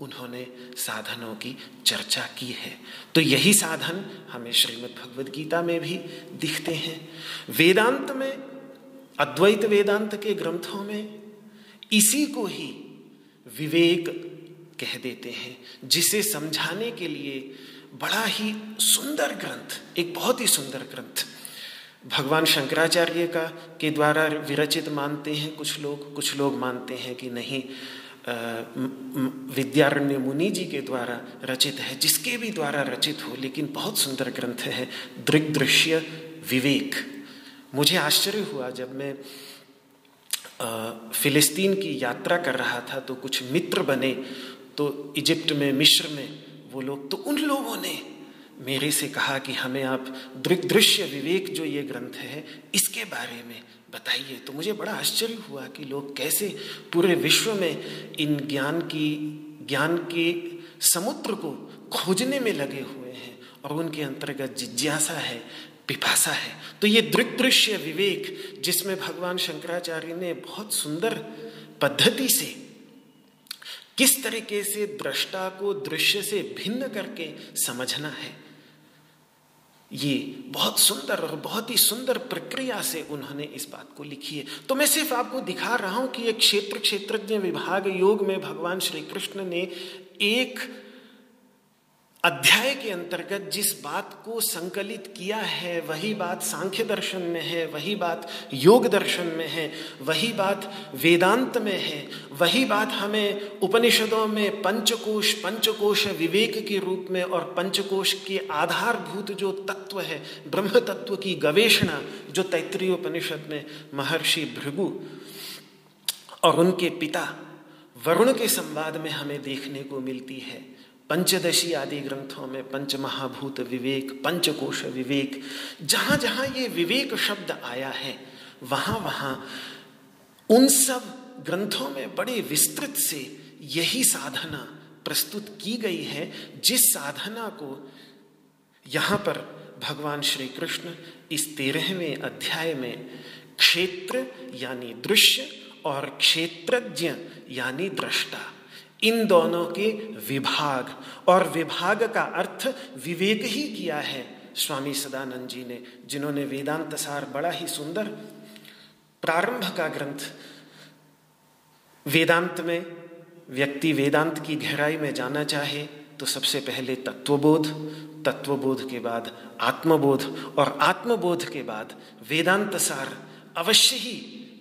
उन्होंने साधनों की चर्चा की है। तो यही साधन हमें श्रीमद् भगवद गीता में भी दिखते हैं। वेदांत में, अद्वैत वेदांत के ग्रंथों में इसी को ही विवेक कह देते हैं, जिसे समझाने के लिए बड़ा ही सुंदर ग्रंथ, एक बहुत ही सुंदर ग्रंथ। भगवान शंकराचार्य का के द्वारा विरचित मानते हैं कुछ लोग कुछ लोग मानते हैं कि नहीं विद्यारण्य मुनि जी के द्वारा रचित है, जिसके भी द्वारा रचित हो, लेकिन बहुत सुंदर ग्रंथ है, दृग्दृश्य विवेक। मुझे आश्चर्य हुआ जब मैं फिलिस्तीन की यात्रा कर रहा था तो कुछ मित्र बने तो इजिप्ट में मिश्र में वो लोग तो उन लोगों ने मेरे से कहा कि हमें आप दृग्दृश्य विवेक जो ये ग्रंथ है, इसके बारे में बताइए। तो मुझे बड़ा आश्चर्य हुआ कि लोग कैसे पूरे विश्व में इन ज्ञान की, ज्ञान के समुद्र को खोजने में लगे हुए हैं और उनके अंतर्गत जिज्ञासा है, पिपासा है। तो ये दृग्दृश्य विवेक जिसमें भगवान शंकराचार्य ने बहुत सुंदर पद्धति से किस तरीके से दृष्टा को दृश्य से भिन्न करके समझना है? ये बहुत सुंदर और बहुत ही सुंदर प्रक्रिया से उन्होंने इस बात को लिखी है। तो मैं सिर्फ़ आपको दिखा रहा हूँ कि एक क्षेत्र क्षेत्रज्ञ विभाग योग में भगवान श्री कृष्ण ने एक अध्याय के अंतर्गत जिस बात को संकलित किया है, वही बात सांख्य दर्शन में है, वही बात योग दर्शन में है, वही बात वेदांत में है, वही बात हमें उपनिषदों में पंचकोश पंचकोश विवेक के रूप में और पंचकोश के आधारभूत जो तत्व है ब्रह्म तत्व की गवेषणा जो तैतरीय उपनिषद में महर्षि भृगु और उनके पिता वरुण के संवाद में हमें देखने को मिलती है। पंचदशी आदि ग्रंथों में पंच महाभूत विवेक, पंचकोश विवेक जहाँ जहाँ ये विवेक शब्द आया है वहाँ वहाँ उन सब ग्रंथों में बड़े विस्तृत से यही साधना प्रस्तुत की गई है, जिस साधना को यहाँ पर भगवान श्री कृष्ण इस तेरहवें अध्याय में क्षेत्र यानी दृश्य और क्षेत्रज्ञ यानी दृष्टा इन दोनों के विभाग। और विभाग का अर्थ विवेक ही किया है, स्वामी सदानंद जी ने, जिन्होंने वेदांत सार बड़ा ही सुंदर प्रारंभ का ग्रंथ वेदांत में, व्यक्ति वेदांत की गहराई में जाना चाहे तो सबसे पहले तत्वबोध तत्वबोध के बाद आत्मबोध, और आत्मबोध के बाद वेदांत सार अवश्य ही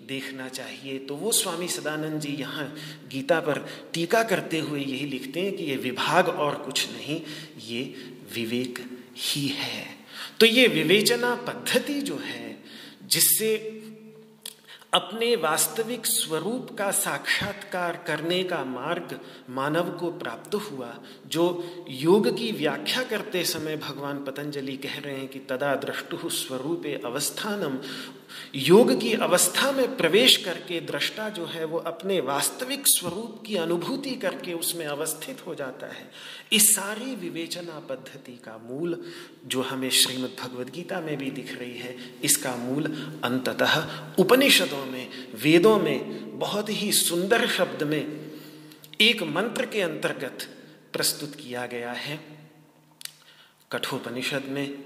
देखना चाहिए। तो वो स्वामी सदानंद जी यहाँ गीता पर टीका करते हुए यही लिखते हैं कि ये विभाग और कुछ नहीं, ये विवेक ही है। तो ये विवेचना पद्धति जो है, जिससे अपने वास्तविक स्वरूप का साक्षात्कार करने का मार्ग मानव को प्राप्त हुआ, जो योग की व्याख्या करते समय भगवान पतंजलि कह रहे हैं कि तदा दृष्टु स्वरूपे अवस्थानम। योग की अवस्था में प्रवेश करके दृष्टा जो है वो अपने वास्तविक स्वरूप की अनुभूति करके उसमें अवस्थित हो जाता है। इस सारी विवेचना पद्धति का मूल जो हमें श्रीमद् भगवद गीता में भी दिख रही है, इसका मूल अंततः उपनिषदों में, वेदों में, बहुत ही सुंदर शब्द में एक मंत्र के अंतर्गत प्रस्तुत किया गया है। कठोपनिषद में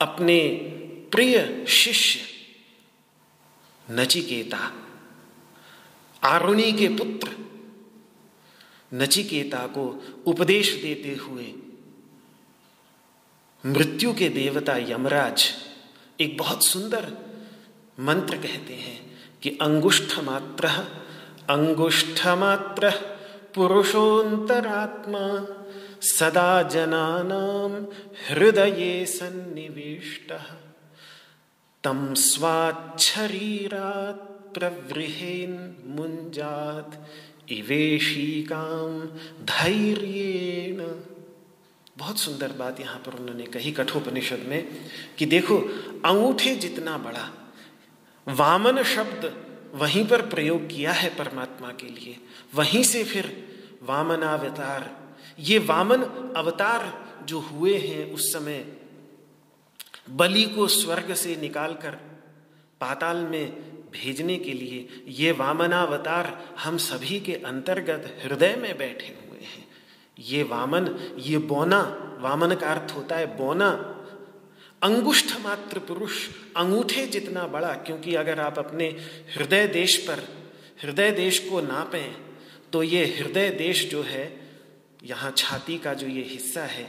अपने प्रिय शिष्य नचिकेता, आरुणी के पुत्र नचिकेता को उपदेश देते हुए मृत्यु के देवता यमराज एक बहुत सुंदर मंत्र कहते हैं कि अंगुष्ठ मात्र अंगुष्ठ मात्र पुरुषोत्तरात्मा सदा जनानाम हृदये सन्निविष्टः। तम स्वाच्छरीरात प्रवृहेन मुंजात इवेशिकाम धैर्येण। बहुत सुंदर बात यहाँ पर उन्होंने कही कठोपनिषद में कि देखो, अंगूठे जितना बड़ा, वामन शब्द वहीं पर प्रयोग किया है परमात्मा के लिए। वहीं से फिर वामनावतार ये वामन अवतार जो हुए हैं उस समय बलि को स्वर्ग से निकालकर पाताल में भेजने के लिए ये वामनावतार हम सभी के अंतर्गत हृदय में बैठे हुए हैं। ये वामन, ये बोना, वामन का अर्थ होता है बोना। अंगुष्ठ मात्र पुरुष, अंगूठे जितना बड़ा, क्योंकि अगर आप अपने हृदय देश पर, हृदय देश को नापें तो ये हृदय देश जो है, यहाँ छाती का जो ये हिस्सा है,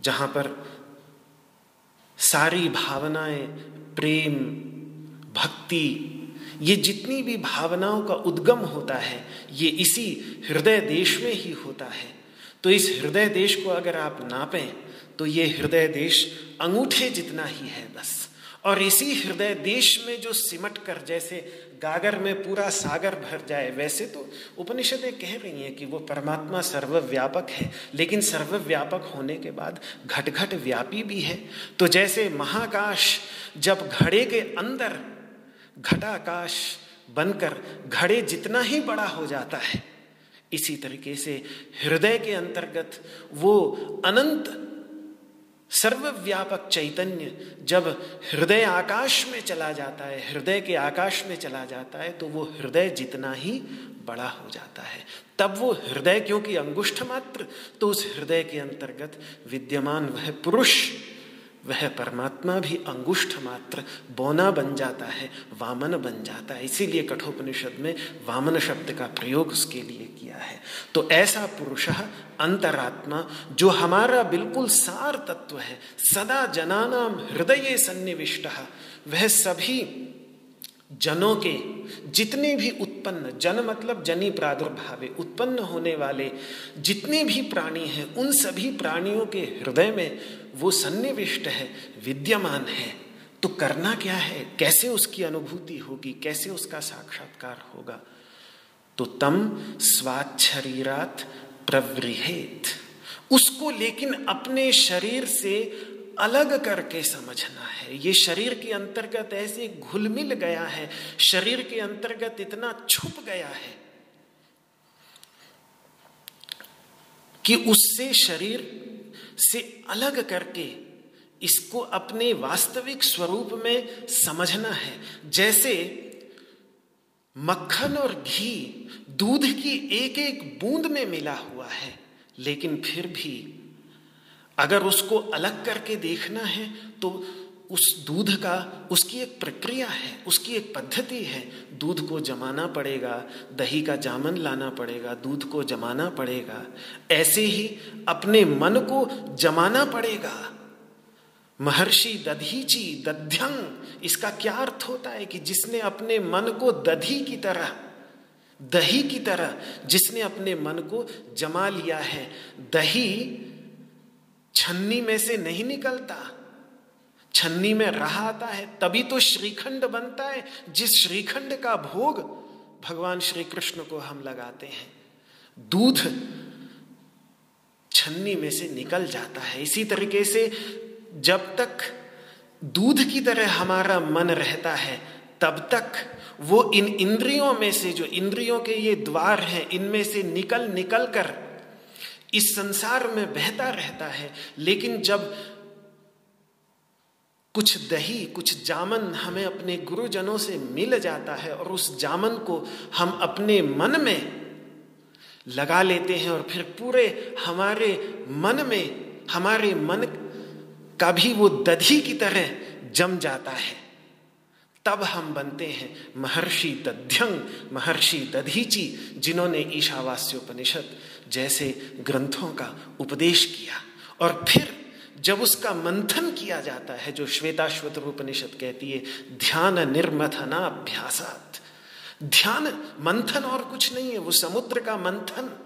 जहाँ पर सारी भावनाएँ, प्रेम, भक्ति, ये जितनी भी भावनाओं का उद्गम होता है, ये इसी हृदय देश में ही होता है। तो इस हृदय देश को अगर आप नापें तो ये हृदय देश अंगूठे जितना ही है बस। और इसी हृदय देश में जो सिमट कर, जैसे गागर में पूरा सागर भर जाए। वैसे तो उपनिषदें कह रही हैं कि वो परमात्मा सर्वव्यापक है, लेकिन सर्वव्यापक होने के बाद घट घट व्यापी भी है। तो जैसे महाकाश जब घड़े के अंदर घटाकाश बनकर घड़े जितना ही बड़ा हो जाता है, इसी तरीके से हृदय के अंतर्गत वो अनंत सर्वव्यापक चैतन्य जब हृदय आकाश में चला जाता है, हृदय के आकाश में चला जाता है तो वो हृदय जितना ही बड़ा हो जाता है। तब वो हृदय क्योंकि अंगुष्ठ मात्र तो उस हृदय के अंतर्गत विद्यमान वह पुरुष वह परमात्मा भी अंगुष्ठ मात्र बोना बन जाता है, वामन बन जाता है। इसीलिए कठोपनिषद में वामन शब्द का प्रयोग उसके लिए किया है। तो ऐसा पुरुष अंतरात्मा, जो हमारा बिल्कुल सार तत्व है, सदा जनानाम हृदय सन्निविष्ट, वह सभी जनों के जितने भी उत्पन्न, जन मतलब जनी प्रादुर्भावे उत्पन्न होने वाले जितने भी प्राणी हैं, उन सभी प्राणियों के हृदय में वो सन्निविष्ट है, विद्यमान है तो करना क्या है? कैसे उसकी अनुभूति होगी? कैसे उसका साक्षात्कार होगा? तो तम स्वाच्छरीरात प्रवृहेत। उसको लेकिन अपने शरीर से अलग करके समझना है। ये शरीर के अंतर्गत ऐसे घुल मिल गया है, शरीर के अंतर्गत इतना छुप गया है, कि उससे शरीर से अलग करके इसको अपने वास्तविक स्वरूप में समझना है। जैसे मक्खन और घी दूध की एक एक बूंद में मिला हुआ है, लेकिन फिर भी अगर उसको अलग करके देखना है तो उस दूध का, उसकी एक प्रक्रिया है, उसकी एक पद्धति है। दूध को जमाना पड़ेगा, दही का जामन लाना पड़ेगा, दूध को जमाना पड़ेगा। ऐसे ही अपने मन को जमाना पड़ेगा। महर्षि दधीची दध्यंग इसका क्या अर्थ होता है कि जिसने अपने मन को दधी की तरह, दही की तरह जिसने अपने मन को जमा लिया है, दही छन्नी में से नहीं निकलता। छन्नी में रहा आता है, तभी तो श्रीखंड बनता है। जिस श्रीखंड का भोग भगवान श्री कृष्ण को हम लगाते हैं, दूध छन्नी में से निकल जाता है। इसी तरीके से जब तक दूध की तरह हमारा मन रहता है, तब तक वो इन इंद्रियों में से, जो इंद्रियों के ये द्वार हैं, इनमें से निकल निकल कर इस संसार में बहता रहता है। लेकिन जब कुछ दही, कुछ जामन हमें अपने गुरुजनों से मिल जाता है और उस जामन को हम अपने मन में लगा लेते हैं और फिर पूरे हमारे मन में, हमारे मन का भी वो दधी की तरह जम जाता है। तब हम बनते हैं महर्षि दध्यंग महर्षि दधीची, जिन्होंने ईशावास्योपनिषद जैसे ग्रंथों का उपदेश किया। और फिर जब उसका मंथन किया जाता है, जो श्वेताश्वत उपनिषद कहती है, ध्यान निर्मथना अभ्यासात। ध्यान मंथन और कुछ नहीं है, वो समुद्र का मंथन।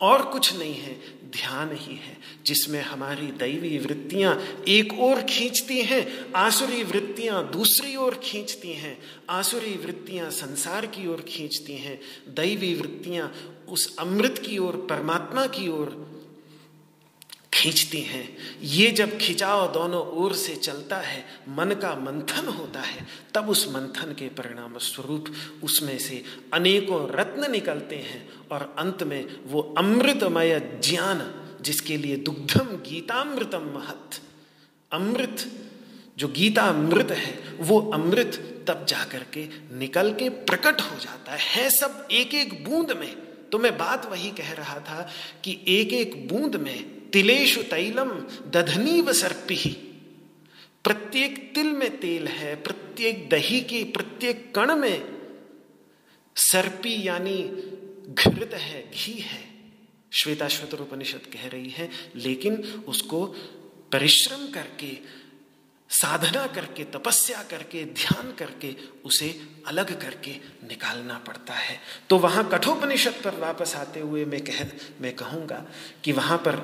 और कुछ नहीं है, ध्यान ही है, जिसमें हमारी दैवी वृत्तियाँ एक ओर खींचती हैं, आसुरी वृत्तियाँ दूसरी ओर खींचती हैं, आसुरी वृत्तियाँ संसार की ओर खींचती हैं, दैवी वृत्तियाँ उस अमृत की ओर, परमात्मा की ओर खींचती हैं। ये जब खिंचाव दोनों ओर से चलता है मन का मंथन होता है तब उस मंथन के परिणाम स्वरूप उसमें से अनेकों रत्न निकलते हैं और अंत में वो अमृतमय ज्ञान जिसके लिए दुग्धम गीतामृतम महत। अमृत जो गीता अमृत है वो अमृत तब जाकर के निकल के प्रकट हो जाता है, है सब एक एक बूंद में। तो मैं बात वही कह रहा था कि एक एक बूंद में तिलेशु तैलम दधनीव सर्पी। प्रत्येक तिल में तेल है, प्रत्येक दही की, प्रत्येक कण में सर्पी यानी घृत है, घी है। श्वेताश्वतर उपनिषद कह रही है, लेकिन उसको परिश्रम करके, साधना करके, तपस्या करके, ध्यान करके, उसे अलग करके निकालना पड़ता है। तो वहाँ कठोपनिषद पर वापस आते हुए मैं कह, मैं कहूँगा कि वहाँ पर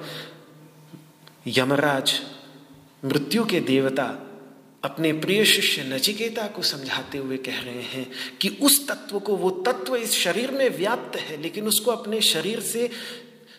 यमराज, मृत्यु के देवता अपने प्रिय शिष्य नचिकेता को समझाते हुए कह रहे हैं कि उस तत्व को, वो तत्व इस शरीर में व्याप्त है, लेकिन उसको अपने शरीर से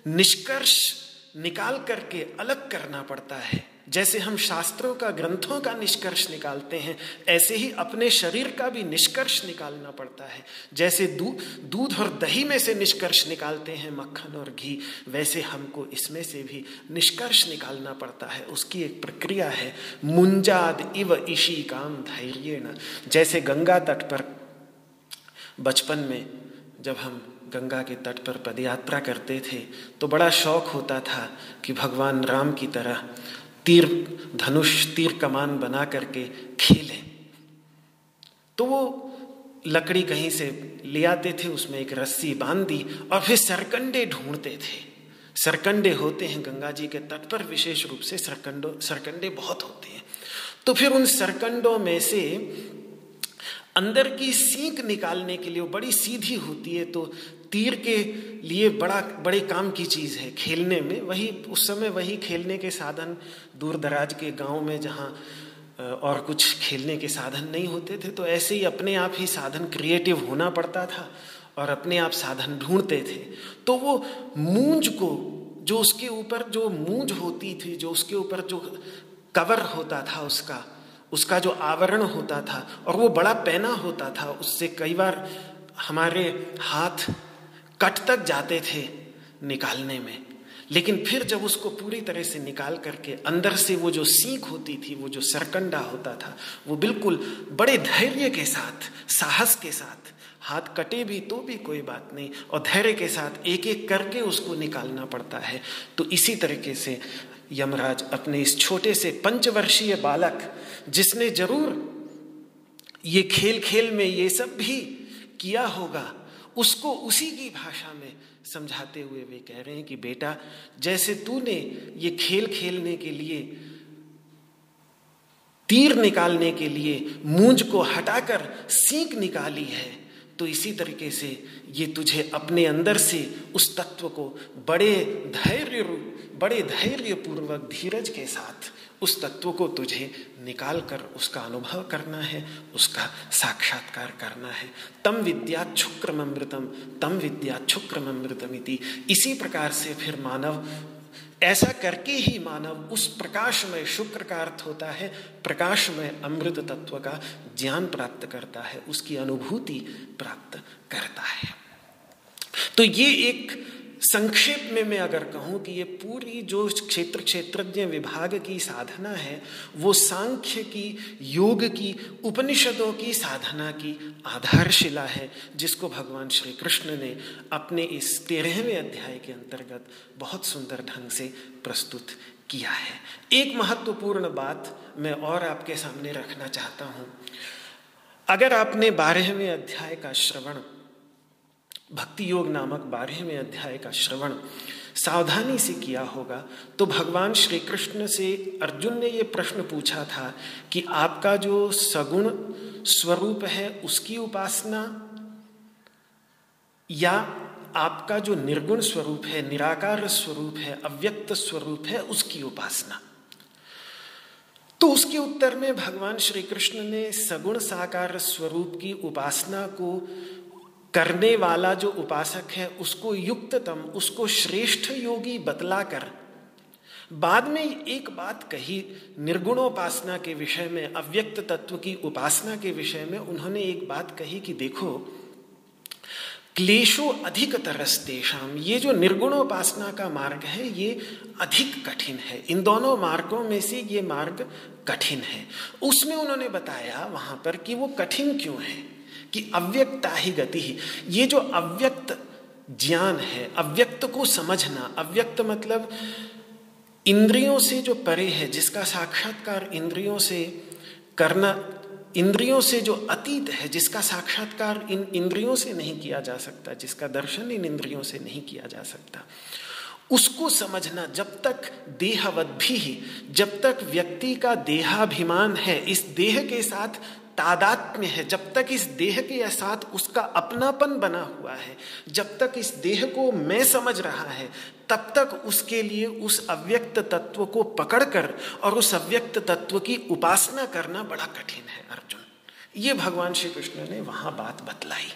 निष्कर्ष निकाल करके अलग करना पड़ता है। जैसे हम शास्त्रों का, ग्रंथों का निष्कर्ष निकालते हैं, ऐसे ही अपने शरीर का भी निष्कर्ष निकालना पड़ता है। जैसे दूध दूध और दही में से निष्कर्ष निकालते हैं, मक्खन और घी, वैसे हमको इसमें से भी निष्कर्ष निकालना पड़ता है। उसकी एक प्रक्रिया है, मुंजाद इव ईशी काम धैर्य जैसे गंगा तट पर, बचपन में जब हम गंगा के तट पर पदयात्रा करते थे तो बड़ा शौक होता था कि भगवान राम की तरह तीर, धनुष तीर कमान बना करके खेलें। तो वो लकड़ी कहीं से ले आते थे, उसमें एक रस्सी बाँध दी और फिर सरकंडे ढूंढते थे। सरकंडे होते हैं गंगा जी के तट पर, विशेष रूप से सरकंडो, सरकंडे बहुत होते हैं। तो फिर उन सरकंडों में से अंदर की सीख निकालने के लिए बड़ी सीधी होती है तो तीर के लिए बड़ा, बड़े काम की चीज़ है खेलने में। वही, उस समय वही खेलने के साधन दूर दराज के गाँव में जहाँ और कुछ खेलने के साधन नहीं होते थे तो ऐसे ही अपने आप ही साधन क्रिएटिव होना पड़ता था और अपने आप साधन ढूंढते थे। तो वो मूंज को, जो उसके ऊपर जो मूंज होती थी, जो उसके ऊपर जो कवर होता था उसका उसका जो आवरण होता था, और वो बड़ा पहना होता था, उससे कई बार हमारे हाथ कट तक जाते थे निकालने में। लेकिन फिर जब उसको पूरी तरह से निकाल करके अंदर से वो जो सीख होती थी, वो जो सरकंडा होता था, वो बिल्कुल बड़े धैर्य के साथ, साहस के साथ, हाथ कटे भी तो भी कोई बात नहीं, और धैर्य के साथ एक एक करके उसको निकालना पड़ता है। तो इसी तरीके से यमराज अपने इस छोटे से पंचवर्षीय बालक, जिसने ज़रूर ये खेल खेल में ये सब भी किया होगा उसको उसी की भाषा में समझाते हुए वे कह रहे हैं कि बेटा, जैसे तूने ये खेल खेलने के लिए, तीर निकालने के लिए मूंज को हटाकर सीख निकाली है तो इसी तरीके से ये तुझे अपने अंदर से उस तत्व को बड़े धैर्य बड़े धैर्य पूर्वक धीरज के साथ उस तत्व को तुझे निकाल कर उसका अनुभव करना है, उसका साक्षात्कार करना है। तम विद्या शुक्रम अमृतम तम विद्या शुक्रम अमृतम इसी प्रकार से फिर मानव, ऐसा करके ही मानव उस प्रकाश में शुक्र का अर्थ होता है प्रकाश में अमृत तत्व का ज्ञान प्राप्त करता है, उसकी अनुभूति प्राप्त करता है। तो ये एक संक्षेप में मैं अगर कहूँ कि ये पूरी जो क्षेत्र क्षेत्रज्ञ विभाग की साधना है, वो सांख्य की, योग की, उपनिषदों की साधना की आधारशिला है, जिसको भगवान श्री कृष्ण ने अपने इस तेरहवें अध्याय के अंतर्गत बहुत सुंदर ढंग से प्रस्तुत किया है। एक महत्वपूर्ण बात मैं और आपके सामने रखना चाहता हूँ। अगर आपने बारहवें अध्याय का श्रवण भक्ति योग नामक बारहवें अध्याय का श्रवण सावधानी से किया होगा। तो भगवान श्री कृष्ण से अर्जुन ने ये प्रश्न पूछा था कि आपका जो सगुण स्वरूप है, उसकी उपासना या आपका जो निर्गुण स्वरूप है, निराकार स्वरूप है, अव्यक्त स्वरूप है, उसकी उपासना? तो उसके उत्तर में भगवान श्री कृष्ण ने सगुण साकार स्वरूप की उपासना को करने वाला जो उपासक है, उसको युक्ततम, उसको श्रेष्ठ योगी बतलाकर, बाद में एक बात कही निर्गुणोपासना के विषय में, अव्यक्त तत्व की उपासना के विषय में, उन्होंने एक बात कही कि देखो, क्लेशो अधिक तरस्तेषाम, ये जो निर्गुणोपासना का मार्ग है, ये अधिक कठिन है। इन दोनों मार्गों में से ये मार्ग कठिन है। उसमें उन्होंने बताया वहाँ पर कि वो कठिन क्यों है? कि अव्यक्ता ही गति ही। ये जो अव्यक्त ज्ञान है, अव्यक्त को समझना, अव्यक्त मतलब इंद्रियों से जो परे है, जिसका साक्षात्कार इंद्रियों से करना, इंद्रियों से जो अतीत है, जिसका साक्षात्कार इन इंद्रियों से नहीं किया जा सकता, जिसका दर्शन इन इंद्रियों से नहीं किया जा सकता। उसको समझना, जब तक देहवत भी जब तक व्यक्ति का देहाभिमान है, इस देह के साथ तादात्म्य है। जब तक इस देह के साथ उसका अपनापन बना हुआ है, जब तक इस देह को मैं समझ रहा है, तब तक उसके लिए उस अव्यक्त तत्व को पकड़कर और उस अव्यक्त तत्व की उपासना करना बड़ा कठिन है, अर्जुन। ये भगवान श्री कृष्ण ने वहाँ बात बतलाई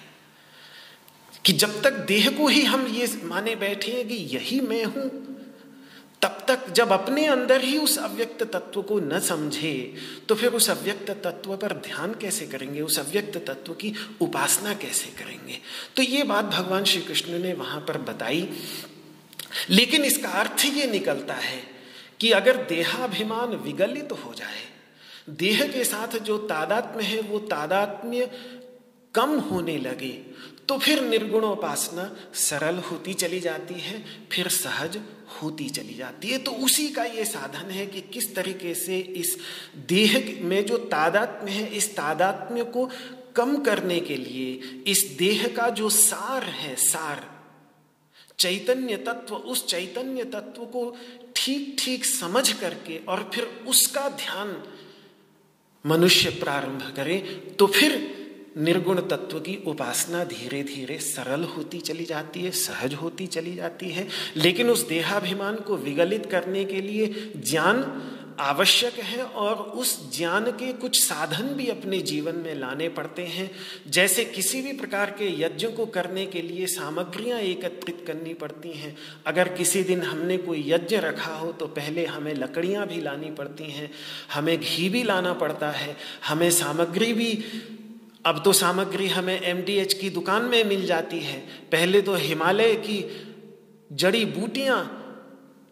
कि जब तक देह को ही हम ये माने बैठे हैं कि यही मैं हूँ तब तक जब अपने अंदर ही उस अव्यक्त तत्व को न समझे तो फिर उस अव्यक्त तत्व पर ध्यान कैसे करेंगे? उस अव्यक्त तत्व की उपासना कैसे करेंगे? तो ये बात भगवान श्री कृष्ण ने वहाँ पर बताई। लेकिन इसका अर्थ ये निकलता है कि अगर देहाभिमान विगलित तो हो जाए, देह के साथ जो तादात्म्य है, वो तादात्म्य कम होने लगे तो फिर निर्गुण उपासना सरल होती चली जाती है, फिर सहज होती चली जाती है। तो उसी का ये साधन है कि किस तरीके से इस देह में जो तादात्म्य है, इस तादात्म्य को कम करने के लिए, इस देह का जो सार है, सार, चैतन्य तत्व, उस चैतन्य तत्व को ठीक ठीक समझ करके और फिर उसका ध्यान मनुष्य प्रारंभ करे तो फिर निर्गुण तत्व की उपासना धीरे धीरे सरल होती चली जाती है, सहज होती चली जाती है। लेकिन उस देहाभिमान को विगलित करने के लिए ज्ञान आवश्यक है और उस ज्ञान के कुछ साधन भी अपने जीवन में लाने पड़ते हैं। जैसे किसी भी प्रकार के यज्ञ को करने के लिए सामग्रियाँ एकत्रित करनी पड़ती हैं। अगर किसी दिन हमने कोई यज्ञ रखा हो तो पहले हमें लकड़ियाँ भी लानी पड़ती हैं, हमें घी भी लाना पड़ता है, हमें सामग्री भी अब तो सामग्री हमें एमडीएच की दुकान में मिल जाती है। पहले तो हिमालय की जड़ी बूटियाँ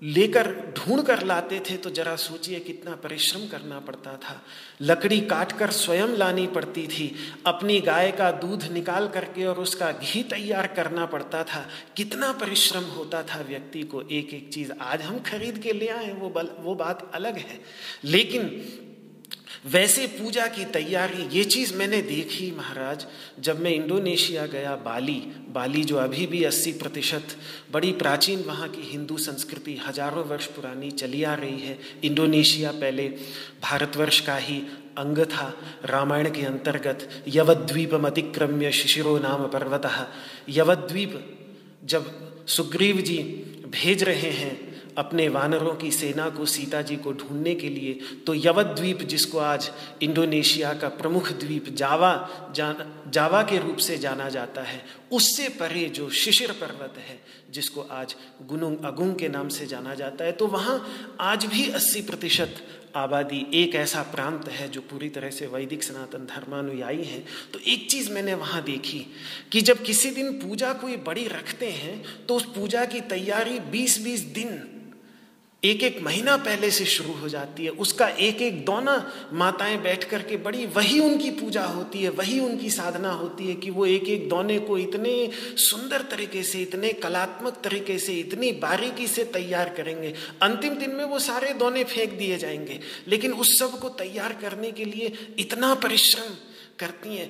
लेकर ढूंढ कर लाते थे तो जरा सोचिए कितना परिश्रम करना पड़ता था। लकड़ी काट कर स्वयं लानी पड़ती थी। अपनी गाय का दूध निकाल करके और उसका घी तैयार करना पड़ता था। कितना परिश्रम होता था व्यक्ति को। एक एक चीज़ आज हम खरीद के ले आए वो बल, वो बात अलग है। लेकिन वैसे पूजा की तैयारी, ये चीज़ मैंने देखी महाराज, जब मैं इंडोनेशिया गया, बाली बाली जो अभी भी 80 प्रतिशत, बड़ी प्राचीन वहाँ की हिंदू संस्कृति, हज़ारों वर्ष पुरानी चली आ रही है, इंडोनेशिया पहले भारतवर्ष का ही अंग था, रामायण के अंतर्गत, यवद्वीप अतिक्रम्य शिशिरो नाम पर्वत, यवद्वीप, जब सुग्रीव जी भेज रहे हैं अपने वानरों की सेना को, सीता जी को ढूँढने के लिए तो यवत द्वीप जिसको आज इंडोनेशिया का प्रमुख द्वीप जावा जान, जावा के रूप से जाना जाता है, उससे परे जो शिशिर पर्वत है, जिसको आज गुनुंग, अगुंग के नाम से जाना जाता है तो वहाँ आज भी 80 प्रतिशत आबादी एक ऐसा प्रांत है जो पूरी तरह से वैदिक सनातन धर्मानुयायी है। तो एक चीज़ मैंने वहाँ देखी कि जब किसी दिन पूजा कोई बड़ी रखते हैं तो उस पूजा की तैयारी 20-20 दिन एक एक महीना पहले से शुरू हो जाती है। उसका एक एक दोना माताएँ बैठ करके बड़ी, वही उनकी पूजा होती है, वही उनकी साधना होती है कि वो एक एक दोने को इतने सुंदर तरीके से, इतने कलात्मक तरीके से, इतनी बारीकी से तैयार करेंगे। अंतिम दिन में वो सारे दोने फेंक दिए जाएँगे। लेकिन उस सबको तैयार करने के लिए इतना परिश्रम करती हैं।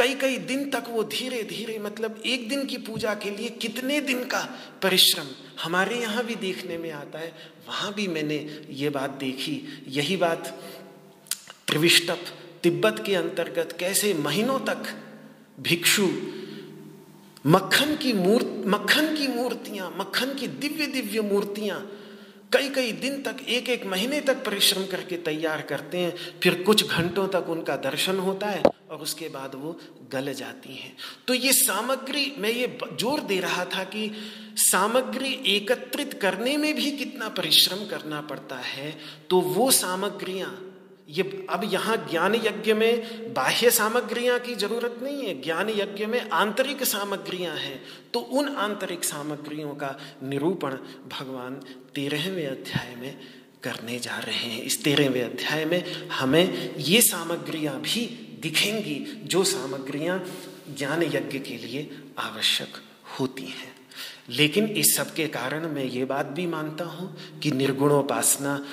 कई कई दिन तक वो धीरे धीरे मतलब एक दिन की पूजा के लिए कितने दिन का परिश्रम हमारे यहाँ भी देखने में आता है, वहाँ भी मैंने ये बात देखी। यही बात त्रिविष्टप तिब्बत के अंतर्गत कैसे महीनों तक भिक्षु मक्खन की मूर्त, मक्खन की मूर्तियाँ, मक्खन की दिव्य दिव्य मूर्तियाँ कई कई दिन तक एक एक महीने तक परिश्रम करके तैयार करते हैं, फिर कुछ घंटों तक उनका दर्शन होता है और उसके बाद वो गल जाती हैं। तो ये सामग्री, मैं ये ज़ोर दे रहा था कि सामग्री एकत्रित करने में भी कितना परिश्रम करना पड़ता है तो वो सामग्रियाँ ये अब यहाँ ज्ञान यज्ञ में बाह्य सामग्रियाँ की ज़रूरत नहीं है, ज्ञान यज्ञ में आंतरिक सामग्रियाँ हैं। तो उन आंतरिक सामग्रियों का निरूपण भगवान तेरहवें अध्याय में करने जा रहे हैं। इस तेरहवें अध्याय में हमें ये सामग्रियाँ भी दिखेंगी जो सामग्रियाँ ज्ञान यज्ञ के लिए आवश्यक होती हैं। लेकिन इस सब के कारण मैं ये बात भी मानता हूँ कि निर्गुणोपासना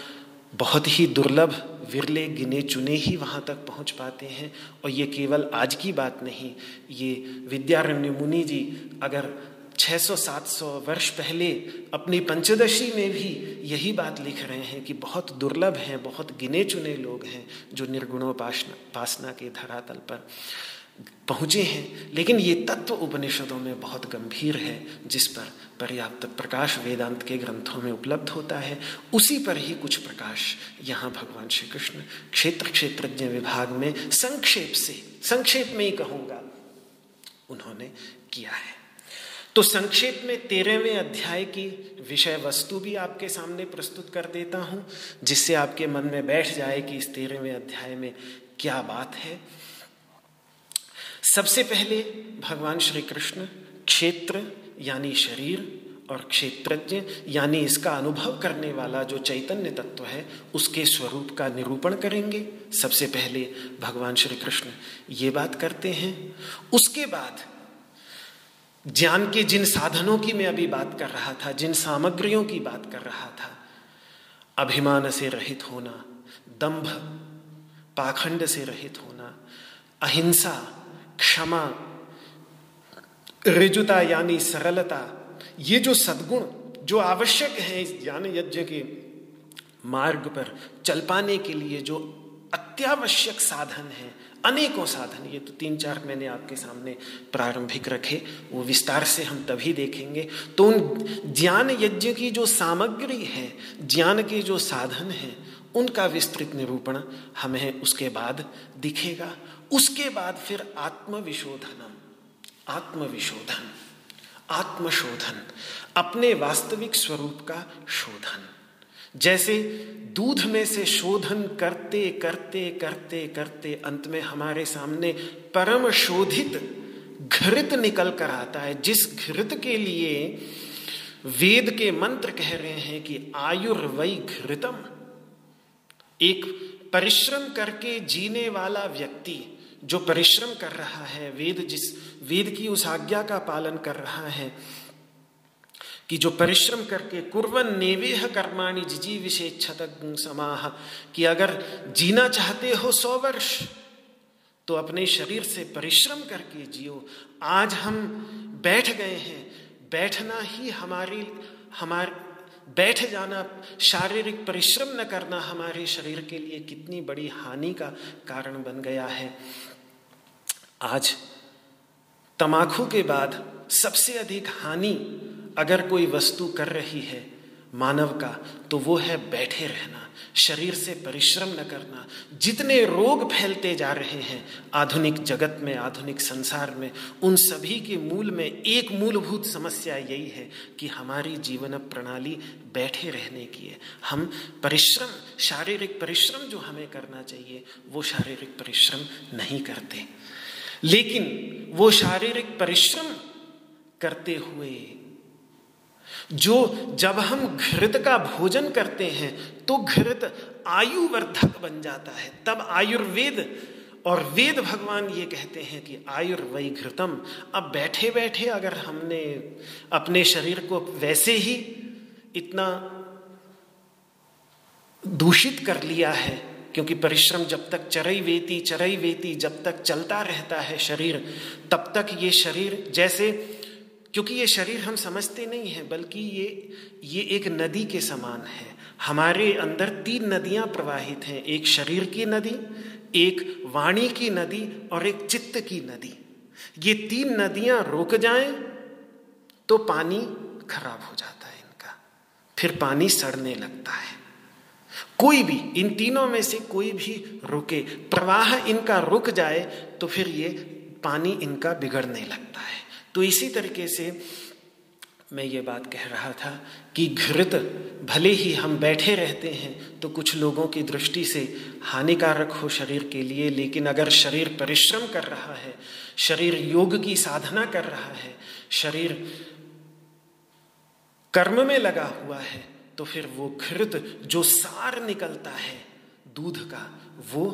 बहुत ही दुर्लभ विरले, गिने, चुने ही वहाँ तक पहुँच पाते हैं। और ये केवल आज की बात नहीं, ये विद्यारण्य मुनि जी अगर 600-700 वर्ष पहले अपनी पंचदशी में भी यही बात लिख रहे हैं कि बहुत दुर्लभ हैं, बहुत गिने चुने लोग हैं जो निर्गुणोपासना के धरातल पर पहुँचे हैं। लेकिन ये तत्व उपनिषदों में बहुत गंभीर है, जिस पर पर्याप्त प्रकाश वेदांत के ग्रंथों में उपलब्ध होता है। उसी पर ही कुछ प्रकाश यहाँ भगवान श्री कृष्ण क्षेत्र क्षेत्रज्ञ विभाग में संक्षेप से, संक्षेप में ही कहूँगा, उन्होंने किया है। तो संक्षेप में तेरहवें अध्याय की विषय वस्तु भी आपके सामने प्रस्तुत कर देता हूँ, जिससे आपके मन में बैठ जाए कि इस तेरहवें अध्याय में क्या बात है। सबसे पहले भगवान श्री कृष्ण क्षेत्र यानी शरीर और क्षेत्रज्ञ, यानी इसका अनुभव करने वाला जो चैतन्य तत्व है, उसके स्वरूप का निरूपण करेंगे। सबसे पहले भगवान श्री कृष्ण ये बात करते हैं। उसके बाद ज्ञान के जिन साधनों की मैं अभी बात कर रहा था, जिन सामग्रियों की बात कर रहा था, अभिमान से रहित होना, दंभ, पाखंड से रहित होना, अहिंसा, क्षमा रिजुता यानी सरलता, ये जो सद्गुण, जो आवश्यक है इस ज्ञान यज्ञ के मार्ग पर चल पाने के लिए जो अत्यावश्यक साधन है, अनेकों साधन, ये तो तीन चार मैंने आपके सामने प्रारंभिक रखे, वो विस्तार से हम तभी देखेंगे। तो उन ज्ञान यज्ञ की जो सामग्री है, ज्ञान के जो साधन हैं, उनका विस्तृत निरूपण हमें उसके बाद दिखेगा। उसके बाद फिर आत्मविशोधनम। आत्मविशोधन, आत्मशोधन, अपने वास्तविक स्वरूप का शोधन। जैसे दूध में से शोधन करते करते करते करते अंत में हमारे सामने परम शोधित घृत निकल कर आता है, जिस घृत के लिए वेद के मंत्र कह रहे हैं कि आयुर्वय घृतम। एक परिश्रम करके जीने वाला व्यक्ति जो परिश्रम कर रहा है, वेद जिस, वेद की उस आज्ञा का पालन कर रहा है, कि जो परिश्रम करके कुर्वन नेवेह कर्माणी जिजी विशेषत समाह, कि अगर जीना चाहते हो सौ वर्ष तो अपने शरीर से परिश्रम करके जियो। आज हम बैठ गए हैं, बैठना ही हमारी, हमारे बैठ जाना, शारीरिक परिश्रम न करना हमारे शरीर के लिए कितनी बड़ी हानि का कारण बन गया है। आज तमाखू के बाद सबसे अधिक हानि अगर कोई वस्तु कर रही है मानव का तो वो है बैठे रहना। शरीर से परिश्रम न करना। जितने रोग फैलते जा रहे हैं, आधुनिक जगत में, आधुनिक संसार में, उन सभी के मूल में एक मूलभूत समस्या यही है कि हमारी जीवन प्रणाली बैठे रहने की है। हम परिश्रम, शारीरिक परिश्रम जो हमें करना चाहिए, वो शारीरिक परिश्रम नहीं करते। लेकिन वो शारीरिक परिश्रम करते हुए जो जब हम घृत का भोजन करते हैं तो घृत आयुवर्धक बन जाता है। तब आयुर्वेद और वेद भगवान ये कहते हैं कि आयुर्वय घृतम अब बैठे बैठे अगर हमने अपने शरीर को वैसे ही इतना दूषित कर लिया है, क्योंकि परिश्रम जब तक चरई वेती चरई वेती जब तक चलता रहता है शरीर, तब तक ये शरीर जैसे क्योंकि ये शरीर हम समझते नहीं हैं, बल्कि ये ये एक नदी के समान है। हमारे अंदर तीन नदियाँ प्रवाहित हैं, एक शरीर की नदी, एक वाणी की नदी और एक चित्त की नदी। ये तीन नदियाँ रुक जाएँ तो पानी खराब हो जाता है इनका। फिर पानी सड़ने लगता है। कोई भी, इन तीनों में से कोई भी रुके, प्रवाह इनका रुक जाए तो फिर ये पानी इनका बिगड़ने लगता है। तो इसी तरीके से मैं ये बात कह रहा था कि घृत, भले ही हम बैठे रहते हैं तो कुछ लोगों की दृष्टि से हानिकारक हो शरीर के लिए, लेकिन अगर शरीर परिश्रम कर रहा है, शरीर योग की साधना कर रहा है, शरीर कर्म में लगा हुआ है तो फिर वो घृत जो सार निकलता है दूध का, वो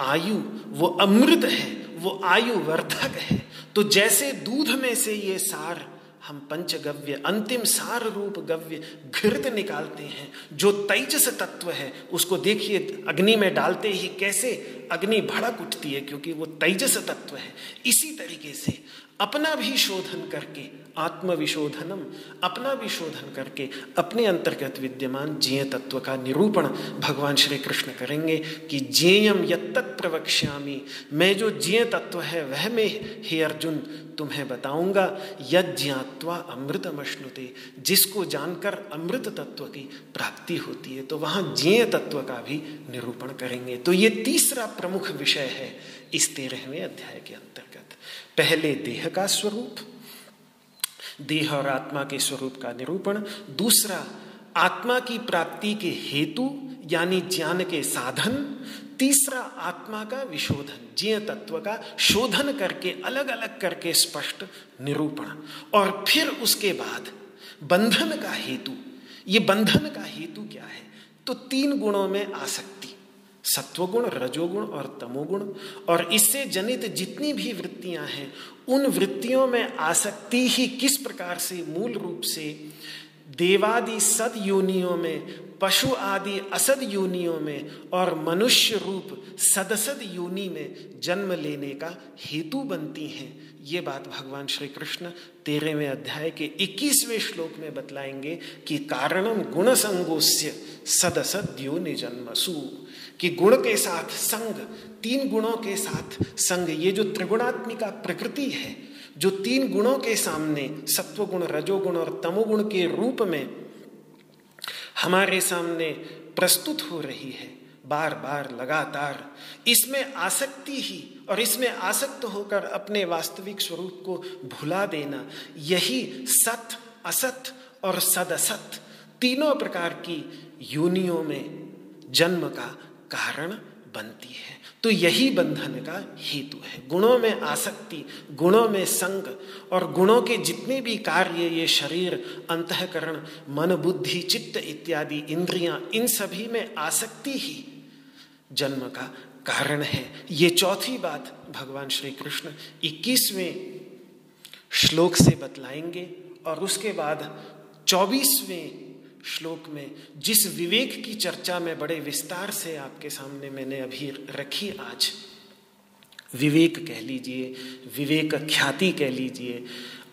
आयु, वो अमृत है। वो आयु वर्धक है। तो जैसे दूध में से ये सार, हम पंचगव्य, अंतिम सार रूप गव्य घृत निकालते हैं। जो तेजस तत्व है, उसको देखिए, अग्नि में डालते ही कैसे अग्नि भड़क उठती है, क्योंकि वो तेजस तत्व है। इसी तरीके से अपना भी शोधन करके आत्मविशोधनम, अपना विशोधन करके अपने अंतर्गत विद्यमान जेय तत्व का निरूपण भगवान श्री कृष्ण करेंगे कि जेयम यत्त प्रवक्ष्यामी। मैं जो जेय तत्व है, वह मैं हे अर्जुन, तुम्हें बताऊँगा यद ज्ञात्वा अमृतमश्नुते, जिसको जानकर अमृत तत्व की प्राप्ति होती है तो वहाँ जेय तत्व का भी निरूपण करेंगे। तो ये तीसरा प्रमुख विषय है, इस तेरहवें अध्याय के अंतर्गत। पहले देह का स्वरूप देह और आत्मा के स्वरूप का निरूपण। दूसरा, आत्मा की प्राप्ति के हेतु, यानी ज्ञान के साधन। तीसरा, आत्मा का विशोधन, ज्ञ तत्व का शोधन करके अलग अलग करके स्पष्ट निरूपण। और फिर उसके बाद, बंधन का हेतु। ये बंधन का हेतु क्या है? तो तीन गुणों में आसक्ति। सत्वगुण, रजोगुण और तमोगुण। और इससे जनित जितनी भी वृत्तियाँ हैं, उन वृत्तियों में आसक्ति ही किस प्रकार से मूल रूप से देवादि सद योनियों में, पशु आदि असद योनियों में और मनुष्य रूप सदसद योनि में जन्म लेने का हेतु बनती हैं, ये बात भगवान श्री कृष्ण तेरहवें अध्याय के 21वें श्लोक में बतलाएँगे कि कारणम गुण संगोस्य सदसद योनि जन्मसु कि गुण के साथ संग, तीन गुणों के साथ संग, ये जो त्रिगुणात्मिका प्रकृति है, जो तीन गुणों के सामने, सत्वगुण, रजोगुण और तमोगुण के रूप में हमारे सामने प्रस्तुत हो रही है बार बार लगातार, इसमें आसक्ति ही और इसमें आसक्त होकर अपने वास्तविक स्वरूप को भुला देना, यही सत, असत और सदसत, तीनों प्रकार की यूनियों में जन्म का कारण बनती है। तो यही बंधन का हेतु है। गुणों में आसक्ति, गुणों में संग और गुणों के जितने भी कार्य ये शरीर, अंतकरण, मन, बुद्धि, चित्त इत्यादि, इंद्रियाँ, इन सभी में आसक्ति ही जन्म का कारण है। ये चौथी बात भगवान श्री कृष्ण इक्कीसवें श्लोक से बतलाएँगे और उसके बाद चौबीसवें श्लोक में, जिस विवेक की चर्चा में बड़े विस्तार से आपके सामने मैंने अभी रखी आज, विवेक कह लीजिए, विवेक ख्याति कह लीजिए,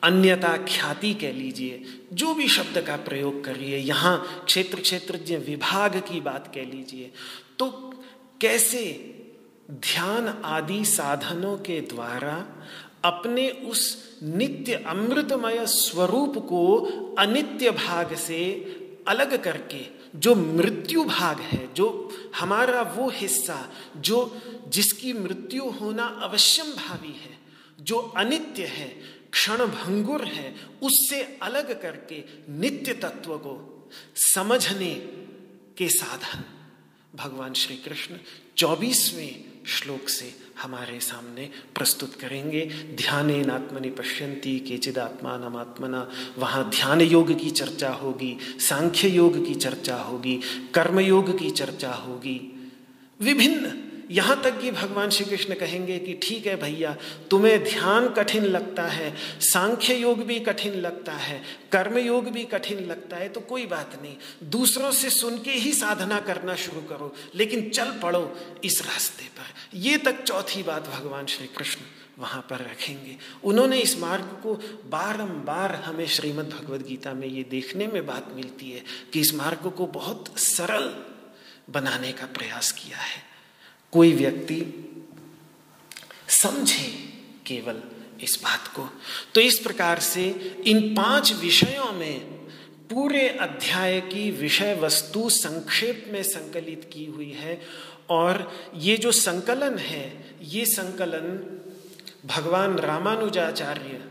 अन्यता ख्याति कह लीजिए, जो भी शब्द का प्रयोग करिए, यहाँ क्षेत्र क्षेत्र विभाग की बात कह लीजिए तो कैसे ध्यान आदि साधनों के द्वारा अपने उस नित्य अमृतमय स्वरूप को अनित्य भाग से अलग करके जो मृत्यु भाग है, जो हमारा वो हिस्सा, जो जिसकी मृत्यु होना अवश्यम भावी है, जो अनित्य है क्षण भंगुर है, उससे अलग करके नित्य तत्व को समझने के साधन। भगवान श्री कृष्ण चौबीसवें श्लोक से हमारे सामने प्रस्तुत करेंगे। ध्यान आत्मनि पश्यंती के आत्मा नमात्मना वहाँ ध्यान योग की चर्चा होगी, सांख्य योग की चर्चा होगी, कर्म योग की चर्चा होगी। विभिन्न यहाँ तक कि भगवान श्री कृष्ण कहेंगे कि ठीक है भैया, तुम्हें ध्यान कठिन लगता है, सांख्य योग भी कठिन लगता है, कर्म योग भी कठिन लगता है तो कोई बात नहीं। दूसरों से सुन के ही साधना करना शुरू करो, लेकिन चल पड़ो इस रास्ते पर। ये तक चौथी बात भगवान श्री कृष्ण वहाँ पर रखेंगे। उन्होंने इस मार्ग को बारंबार हमें श्रीमद् भगवद गीता में ये देखने में बात मिलती है कि इस मार्ग को बहुत सरल बनाने का प्रयास किया है। कोई व्यक्ति समझे केवल इस बात को। तो इस प्रकार से इन पाँच विषयों में पूरे अध्याय की विषय वस्तु संक्षेप में संकलित की हुई है और ये जो संकलन है, ये संकलन भगवान रामानुजाचार्य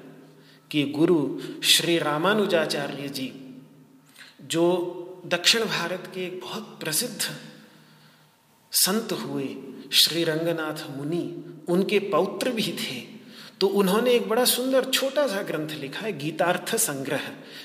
के गुरु श्री रामानुजाचार्य जी, जो दक्षिण भारत के एक बहुत प्रसिद्ध संत हुए श्री रंगनाथ मुनि, उनके पौत्र भी थे। तो उन्होंने एक बड़ा सुंदर छोटा सा ग्रंथ लिखा है, गीतार्थ संग्रह,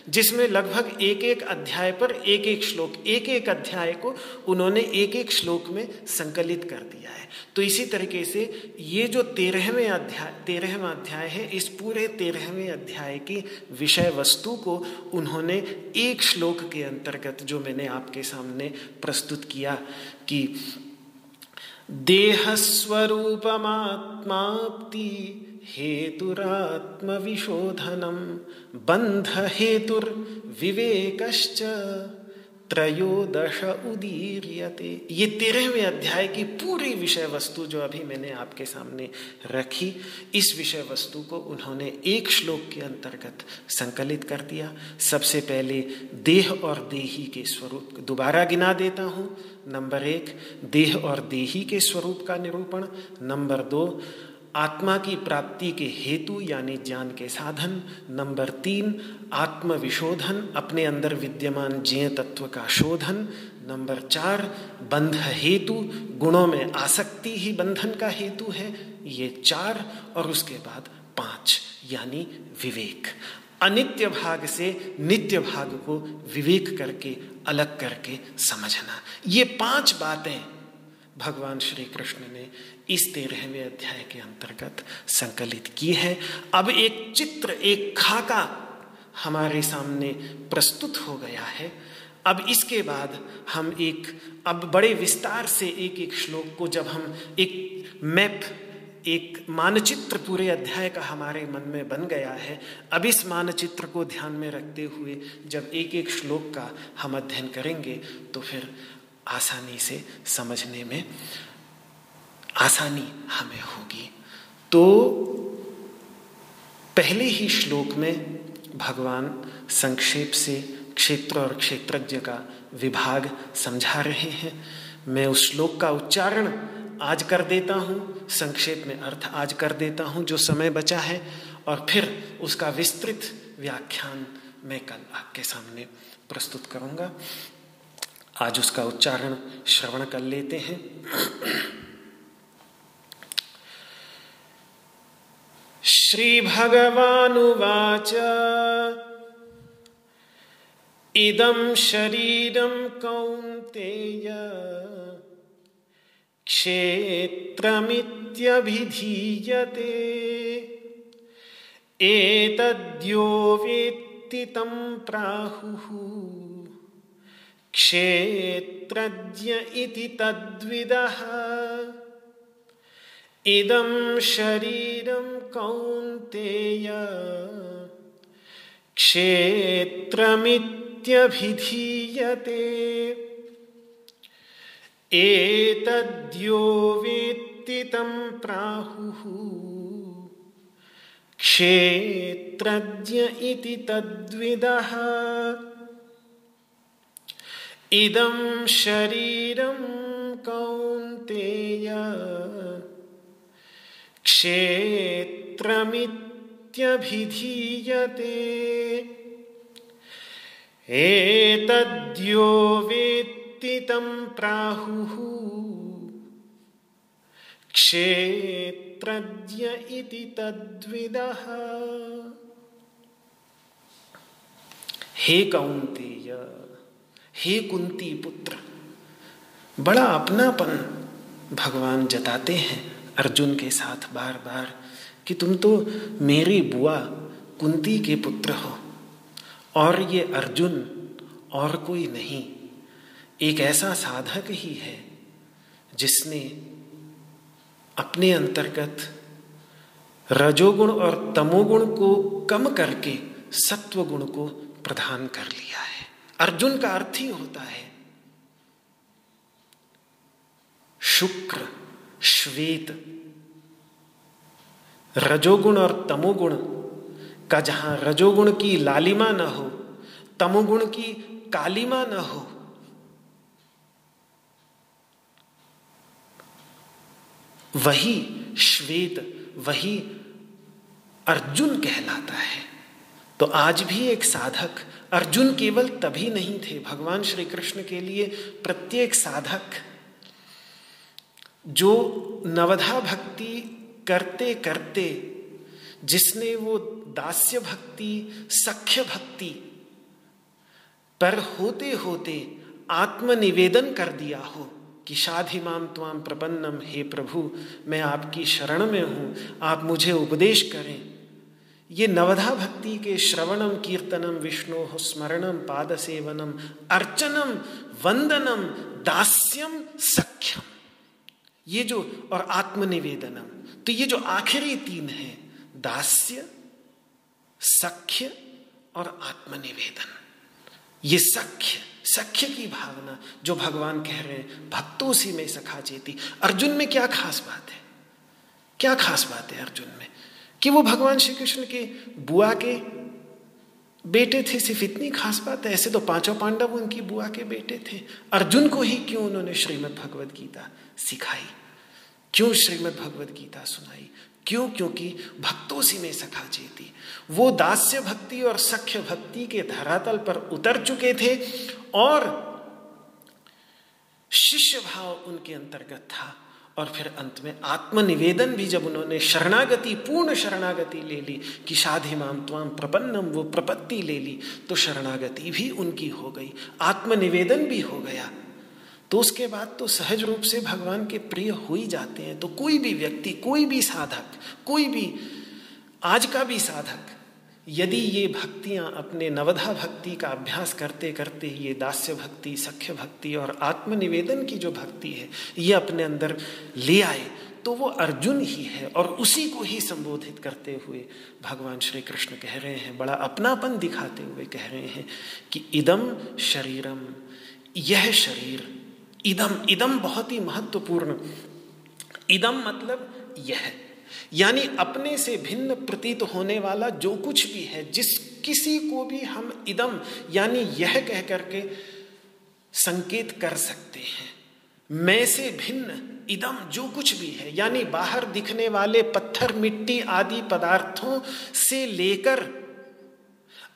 जिसमें लगभग एक एक अध्याय पर एक एक श्लोक एक एक अध्याय को उन्होंने एक एक श्लोक में संकलित कर दिया है। तो इसी तरीके से ये जो तेरहवें अध्याय तेरहवें अध्याय है, इस पूरे तेरहवें अध्याय की विषय वस्तु को उन्होंने एक श्लोक के अंतर्गत जो मैंने आपके सामने प्रस्तुत किया कि देहस्वरूपमात्माप्ति हेतुरात्मविशोधनं बन्धहेतुर्विवेकश्च त्रयोदश उदीर्यते। ये तेरहवें अध्याय की पूरी विषय वस्तु जो अभी मैंने आपके सामने रखी, इस विषय वस्तु को उन्होंने एक श्लोक के अंतर्गत संकलित कर दिया। सबसे पहले, देह और देही के स्वरूप दोबारा गिना देता हूँ। नंबर एक, देह और देही के स्वरूप का निरूपण। नंबर दो आत्मा की प्राप्ति के हेतु यानी ज्ञान के साधन। नंबर तीन, आत्मविशोधन, अपने अंदर विद्यमान ज्ञ तत्व का शोधन। नंबर चार, बंध हेतु, गुणों में आसक्ति ही बंधन का हेतु है। ये चार और उसके बाद पाँच, यानी विवेक। अनित्य भाग से नित्य भाग को विवेक करके, अलग करके समझना। ये पाँच बातें भगवान श्री कृष्ण ने इस तेरहवें अध्याय के अंतर्गत संकलित की है। अब एक चित्र, एक खाका हमारे सामने प्रस्तुत हो गया है। अब इसके बाद हम एक, अब बड़े विस्तार से एक एक श्लोक को, जब हम एक मैप, एक मानचित्र पूरे अध्याय का हमारे मन में बन गया है, अब इस मानचित्र को ध्यान में रखते हुए जब एक एक श्लोक का हम अध्ययन करेंगे तो फिर आसानी से समझने में आसानी हमें होगी। तो पहले ही श्लोक में भगवान संक्षेप से क्षेत्र और क्षेत्रज्ञ का विभाग समझा रहे हैं। मैं उस श्लोक का उच्चारण आज कर देता हूँ, संक्षेप में अर्थ आज कर देता हूँ, जो समय बचा है, और फिर उसका विस्तृत व्याख्यान मैं कल आपके सामने प्रस्तुत करूँगा। आज उसका उच्चारण श्रवण कर लेते हैं। श्री भगवानुवाच इदं शरीरं कौन्तेय। क्षेत्रमित्यभिधीयते। एतद्यो वेत्ति तं प्राहुः। क्षेत्रज्ञ इति तद्विदः। इदं शरीरं कौन्तेय क्षेत्रमित् इत्यभिधीयते एतद्यो वेत्ति तं प्राहुः। क्षेत्रज्ञ इति तद्विदः। इदं शरीरं कौन्तेय क्षेत्रमित्यभिधीयते। एतद्यो वेत्ति तं प्राहुः। क्षेत्रज्ञ इति तद्विदः। हे कौंतेय हे कुंती पुत्र बड़ा अपनापन भगवान जताते हैं। अर्जुन के साथ बार बार कि तुम तो मेरी बुआ कुंती के पुत्र हो। और ये अर्जुन और कोई नहीं, एक ऐसा साधक ही है जिसने अपने अंतर्गत रजोगुण और तमोगुण को कम करके सत्वगुण को प्रदान कर लिया है। अर्जुन का अर्थ ही होता है शुक्र। श्वेत। रजोगुण और तमोगुण का जहाँ रजोगुण की लालिमा न हो, तमोगुण की कालिमा न हो, वही श्वेत, वही अर्जुन कहलाता है। तो आज भी एक साधक, अर्जुन केवल तभी नहीं थे, भगवान श्री कृष्ण के लिए प्रत्येक साधक जो नवधा भक्ति करते करते, जिसने वो दास्य भक्ति, सख्य भक्ति पर होते होते आत्मनिवेदन कर दिया हो कि शाधिमाम त्वाम प्रपन्नम, हे प्रभु, मैं आपकी शरण में हूँ, आप मुझे उपदेश करें। ये नवधा भक्ति के श्रवणम, कीर्तनम, विष्णु स्मरणम पाद सेवनम अर्चनम, वंदनम, दास्यम, सख्यम। ये जो, और आत्मनिवेदनम। तो ये जो आखिरी तीन है, दास्य, सख्य और आत्मनिवेदन। ये सख्य सख्य की भावना जो भगवान कह रहे हैं, भक्तों से में सखा चेती। अर्जुन में क्या खास बात है? क्या खास बात है अर्जुन में? कि वो भगवान श्री कृष्ण के बुआ के बेटे थे, सिर्फ़ इतनी खास बात है, ऐसे तो पाँचों पांडव उनकी बुआ के बेटे थे। अर्जुन को ही क्यों उन्होंने श्रीमद भगवद गीता सिखाई? क्यों श्रीमद भगवद गीता सुनाई? क्यों? क्योंकि भक्तों से में सखा चेती। वो दास्य भक्ति और सख्य भक्ति के धरातल पर उतर चुके थे और शिष्य भाव उनके अंतर्गत था। और फिर अंत में आत्मनिवेदन भी जब उन्होंने शरणागति, पूर्ण शरणागति ले ली कि शाधिमाम त्वाम प्रपन्नम, वो प्रपत्ति ले ली तो शरणागति भी उनकी हो गई, आत्मनिवेदन भी हो गया। तो उसके बाद तो सहज रूप से भगवान के प्रिय हो ही जाते हैं। तो कोई भी व्यक्ति, कोई भी साधक, कोई भी, आज का भी साधक, यदि ये भक्तियाँ अपने नवधा भक्ति का अभ्यास करते करते ये दास्य भक्ति, सख्य भक्ति और आत्मनिवेदन की जो भक्ति है, ये अपने अंदर ले आए तो वो अर्जुन ही है और उसी को ही संबोधित करते हुए भगवान श्री कृष्ण कह रहे हैं, बड़ा अपनापन दिखाते हुए कह रहे हैं कि इदम शरीरम यह शरीर इदम इदम बहुत ही महत्वपूर्ण। इदम मतलब यह, यानी अपने से भिन्न प्रतीत होने वाला जो कुछ भी है, जिस किसी को भी हम इदम, यानी यह कह करके संकेत कर सकते हैं। मैं से भिन्न इदम जो कुछ भी है, यानी बाहर दिखने वाले पत्थर, मिट्टी आदि पदार्थों से लेकर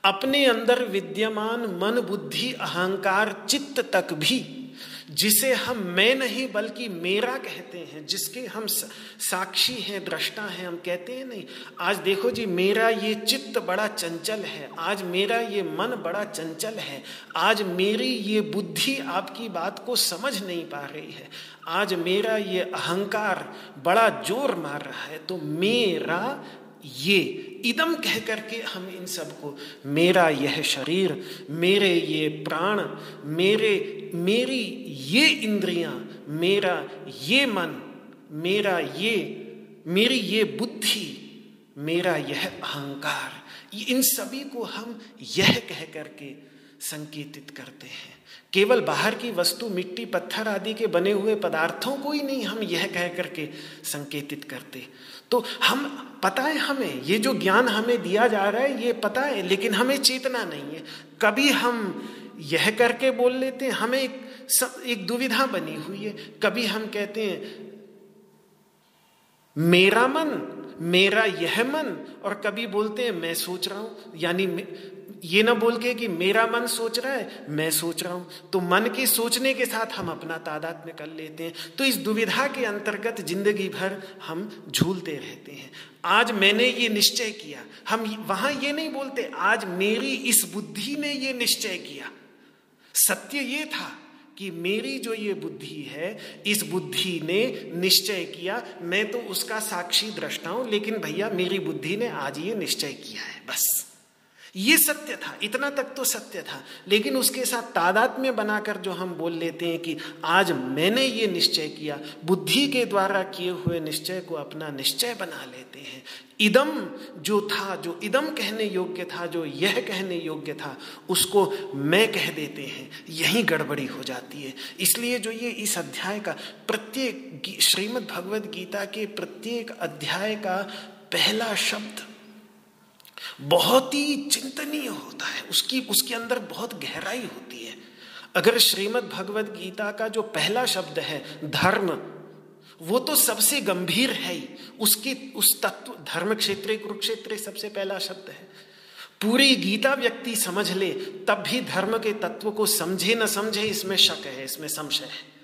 अपने अंदर विद्यमान मन, बुद्धि, अहंकार, चित्त तक भी जिसे हम मैं नहीं, बल्कि मेरा कहते हैं, जिसके हम साक्षी हैं दृष्टा हैं, हम कहते हैं नहीं। आज देखो जी, मेरा ये चित्त बड़ा चंचल है। आज मेरा ये मन बड़ा चंचल है। आज मेरी ये बुद्धि आपकी बात को समझ नहीं पा रही है। आज मेरा ये अहंकार बड़ा ज़ोर मार रहा है। तो मेरा ये, इदम कह करके हम इन सबको, मेरा यह शरीर, मेरे ये प्राण, मेरे मेरी ये इंद्रियाँ, मेरा ये मन, मेरा ये, मेरी ये बुद्धि, मेरा यह अहंकार इन सभी को हम यह कह करके संकेतित करते हैं। केवल बाहर की वस्तु, मिट्टी, पत्थर आदि के बने हुए पदार्थों को ही नहीं हम यह कह करके संकेतित करते। तो हम, पता है हमें, ये जो ज्ञान हमें दिया जा रहा है, ये पता है, लेकिन हमें चेतना नहीं है। कभी हम यह करके बोल लेते हैं, हमें एक सब, एक दुविधा बनी हुई है। कभी हम कहते हैं, मेरा मन, मेरा यह मन, और कभी बोलते हैं, मैं सोच रहा हूँ। यानी ये ना बोल के कि मेरा मन सोच रहा है, मैं सोच रहा हूँ। तो मन के सोचने के साथ हम अपना तादाद में कर लेते हैं। तो इस दुविधा के अंतर्गत ज़िंदगी भर हम झूलते रहते हैं। आज मैंने ये निश्चय किया। हम वहाँ ये नहीं बोलते, आज मेरी इस बुद्धि ने ये निश्चय किया। सत्य ये था कि मेरी जो ये बुद्धि है, इस बुद्धि ने निश्चय किया। मैं तो उसका साक्षी दृष्टा हूँ, लेकिन भैया मेरी बुद्धि ने आज ये निश्चय किया है, बस। ये सत्य था, इतना तक तो सत्य था। लेकिन उसके साथ तादाद में बनाकर जो हम बोल लेते हैं कि आज मैंने ये निश्चय किया, बुद्धि के द्वारा किए हुए निश्चय को अपना निश्चय बना लेते हैं। इदम जो था, जो इदम कहने योग्य था, जो यह कहने योग्य था, उसको मैं कह देते हैं। यही गड़बड़ी हो जाती है। इसलिए जो ये इस अध्याय का प्रत्येक श्रीमद् भगवद गीता के प्रत्येक अध्याय का पहला शब्द बहुत ही चिंतनीय होता है। उसकी, उसके अंदर बहुत गहराई होती है। अगर श्रीमद् भगवद गीता का जो पहला शब्द है, धर्म वो तो सबसे गंभीर है ही। उसकी, उस तत्व धर्म क्षेत्र कुरुक्षेत्र सबसे पहला शब्द है। पूरी गीता व्यक्ति समझ ले, तब भी धर्म के तत्व को समझे न समझे इसमें शक है, इसमें संशय है।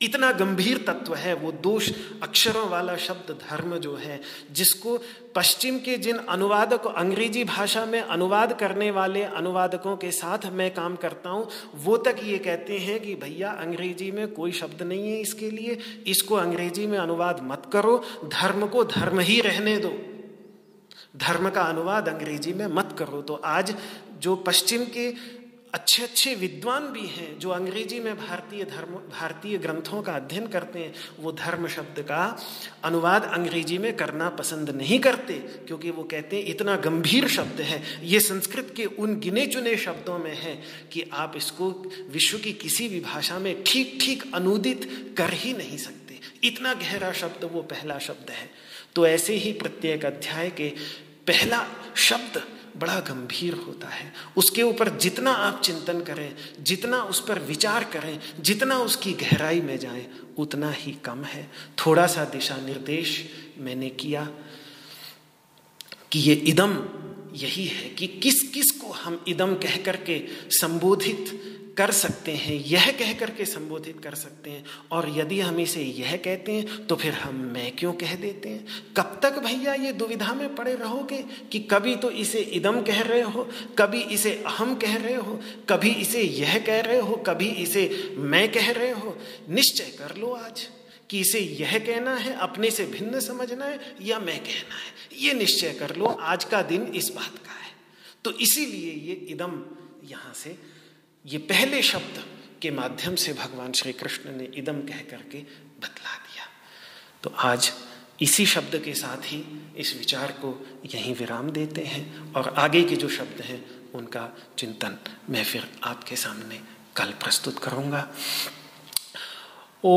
इतना गंभीर तत्व है, वो दोष अक्षरों वाला शब्द धर्म जो है, जिसको पश्चिम के जिन अनुवादक अंग्रेज़ी भाषा में अनुवाद करने वाले अनुवादकों के साथ मैं काम करता हूँ, वो तक ये कहते हैं कि भैया, अंग्रेज़ी में कोई शब्द नहीं है इसके लिए, इसको अंग्रेज़ी में अनुवाद मत करो, धर्म को धर्म ही रहने दो। धर्म का अनुवाद अंग्रेज़ी में मत करो। तो आज जो पश्चिम के अच्छे अच्छे विद्वान भी हैं जो अंग्रेज़ी में भारतीय धर्म, भारतीय ग्रंथों का अध्ययन करते हैं, वो धर्म शब्द का अनुवाद अंग्रेज़ी में करना पसंद नहीं करते, क्योंकि वो कहते हैं, इतना गंभीर शब्द है। ये संस्कृत के उन गिने चुने शब्दों में है कि आप इसको विश्व की किसी भी भाषा में ठीक ठीक अनुदित कर ही नहीं सकते। इतना गहरा शब्द, वो पहला शब्द है। तो ऐसे ही प्रत्येक अध्याय के पहला शब्द बड़ा गंभीर होता है। उसके ऊपर जितना आप चिंतन करें, जितना उस पर विचार करें, जितना उसकी गहराई में जाएँ, उतना ही कम है। थोड़ा सा दिशा निर्देश मैंने किया कि ये इदम यही है कि किस किस को हम इदम कह करके संबोधित कर सकते हैं, यह कह करके संबोधित कर सकते हैं, और यदि हम इसे यह कहते हैं तो फिर हम मैं क्यों कह देते हैं? कब तक भैया ये दुविधा में पड़े रहोगे कि कभी तो इसे इदम कह रहे हो, कभी इसे अहम कह रहे हो, कभी इसे यह कह रहे हो, कभी इसे मैं कह रहे हो? निश्चय कर लो आज कि इसे यह कहना है, अपने से भिन्न समझना है, या मैं कहना है। ये निश्चय कर लो, आज का दिन इस बात का है। तो इसीलिए ये इदम यहाँ से ये पहले शब्द के माध्यम से भगवान श्री कृष्ण ने इदम कह करके बतला दिया। तो आज इसी शब्द के साथ ही इस विचार को यहीं विराम देते हैं और आगे के जो शब्द हैं, उनका चिंतन मैं फिर आपके सामने कल प्रस्तुत करूँगा। ओ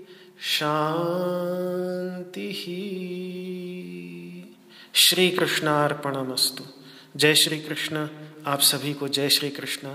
शान्तिः श्री कृष्णार्पणमस्तु जय श्री कृष्ण आप सभी को जय श्री कृष्ण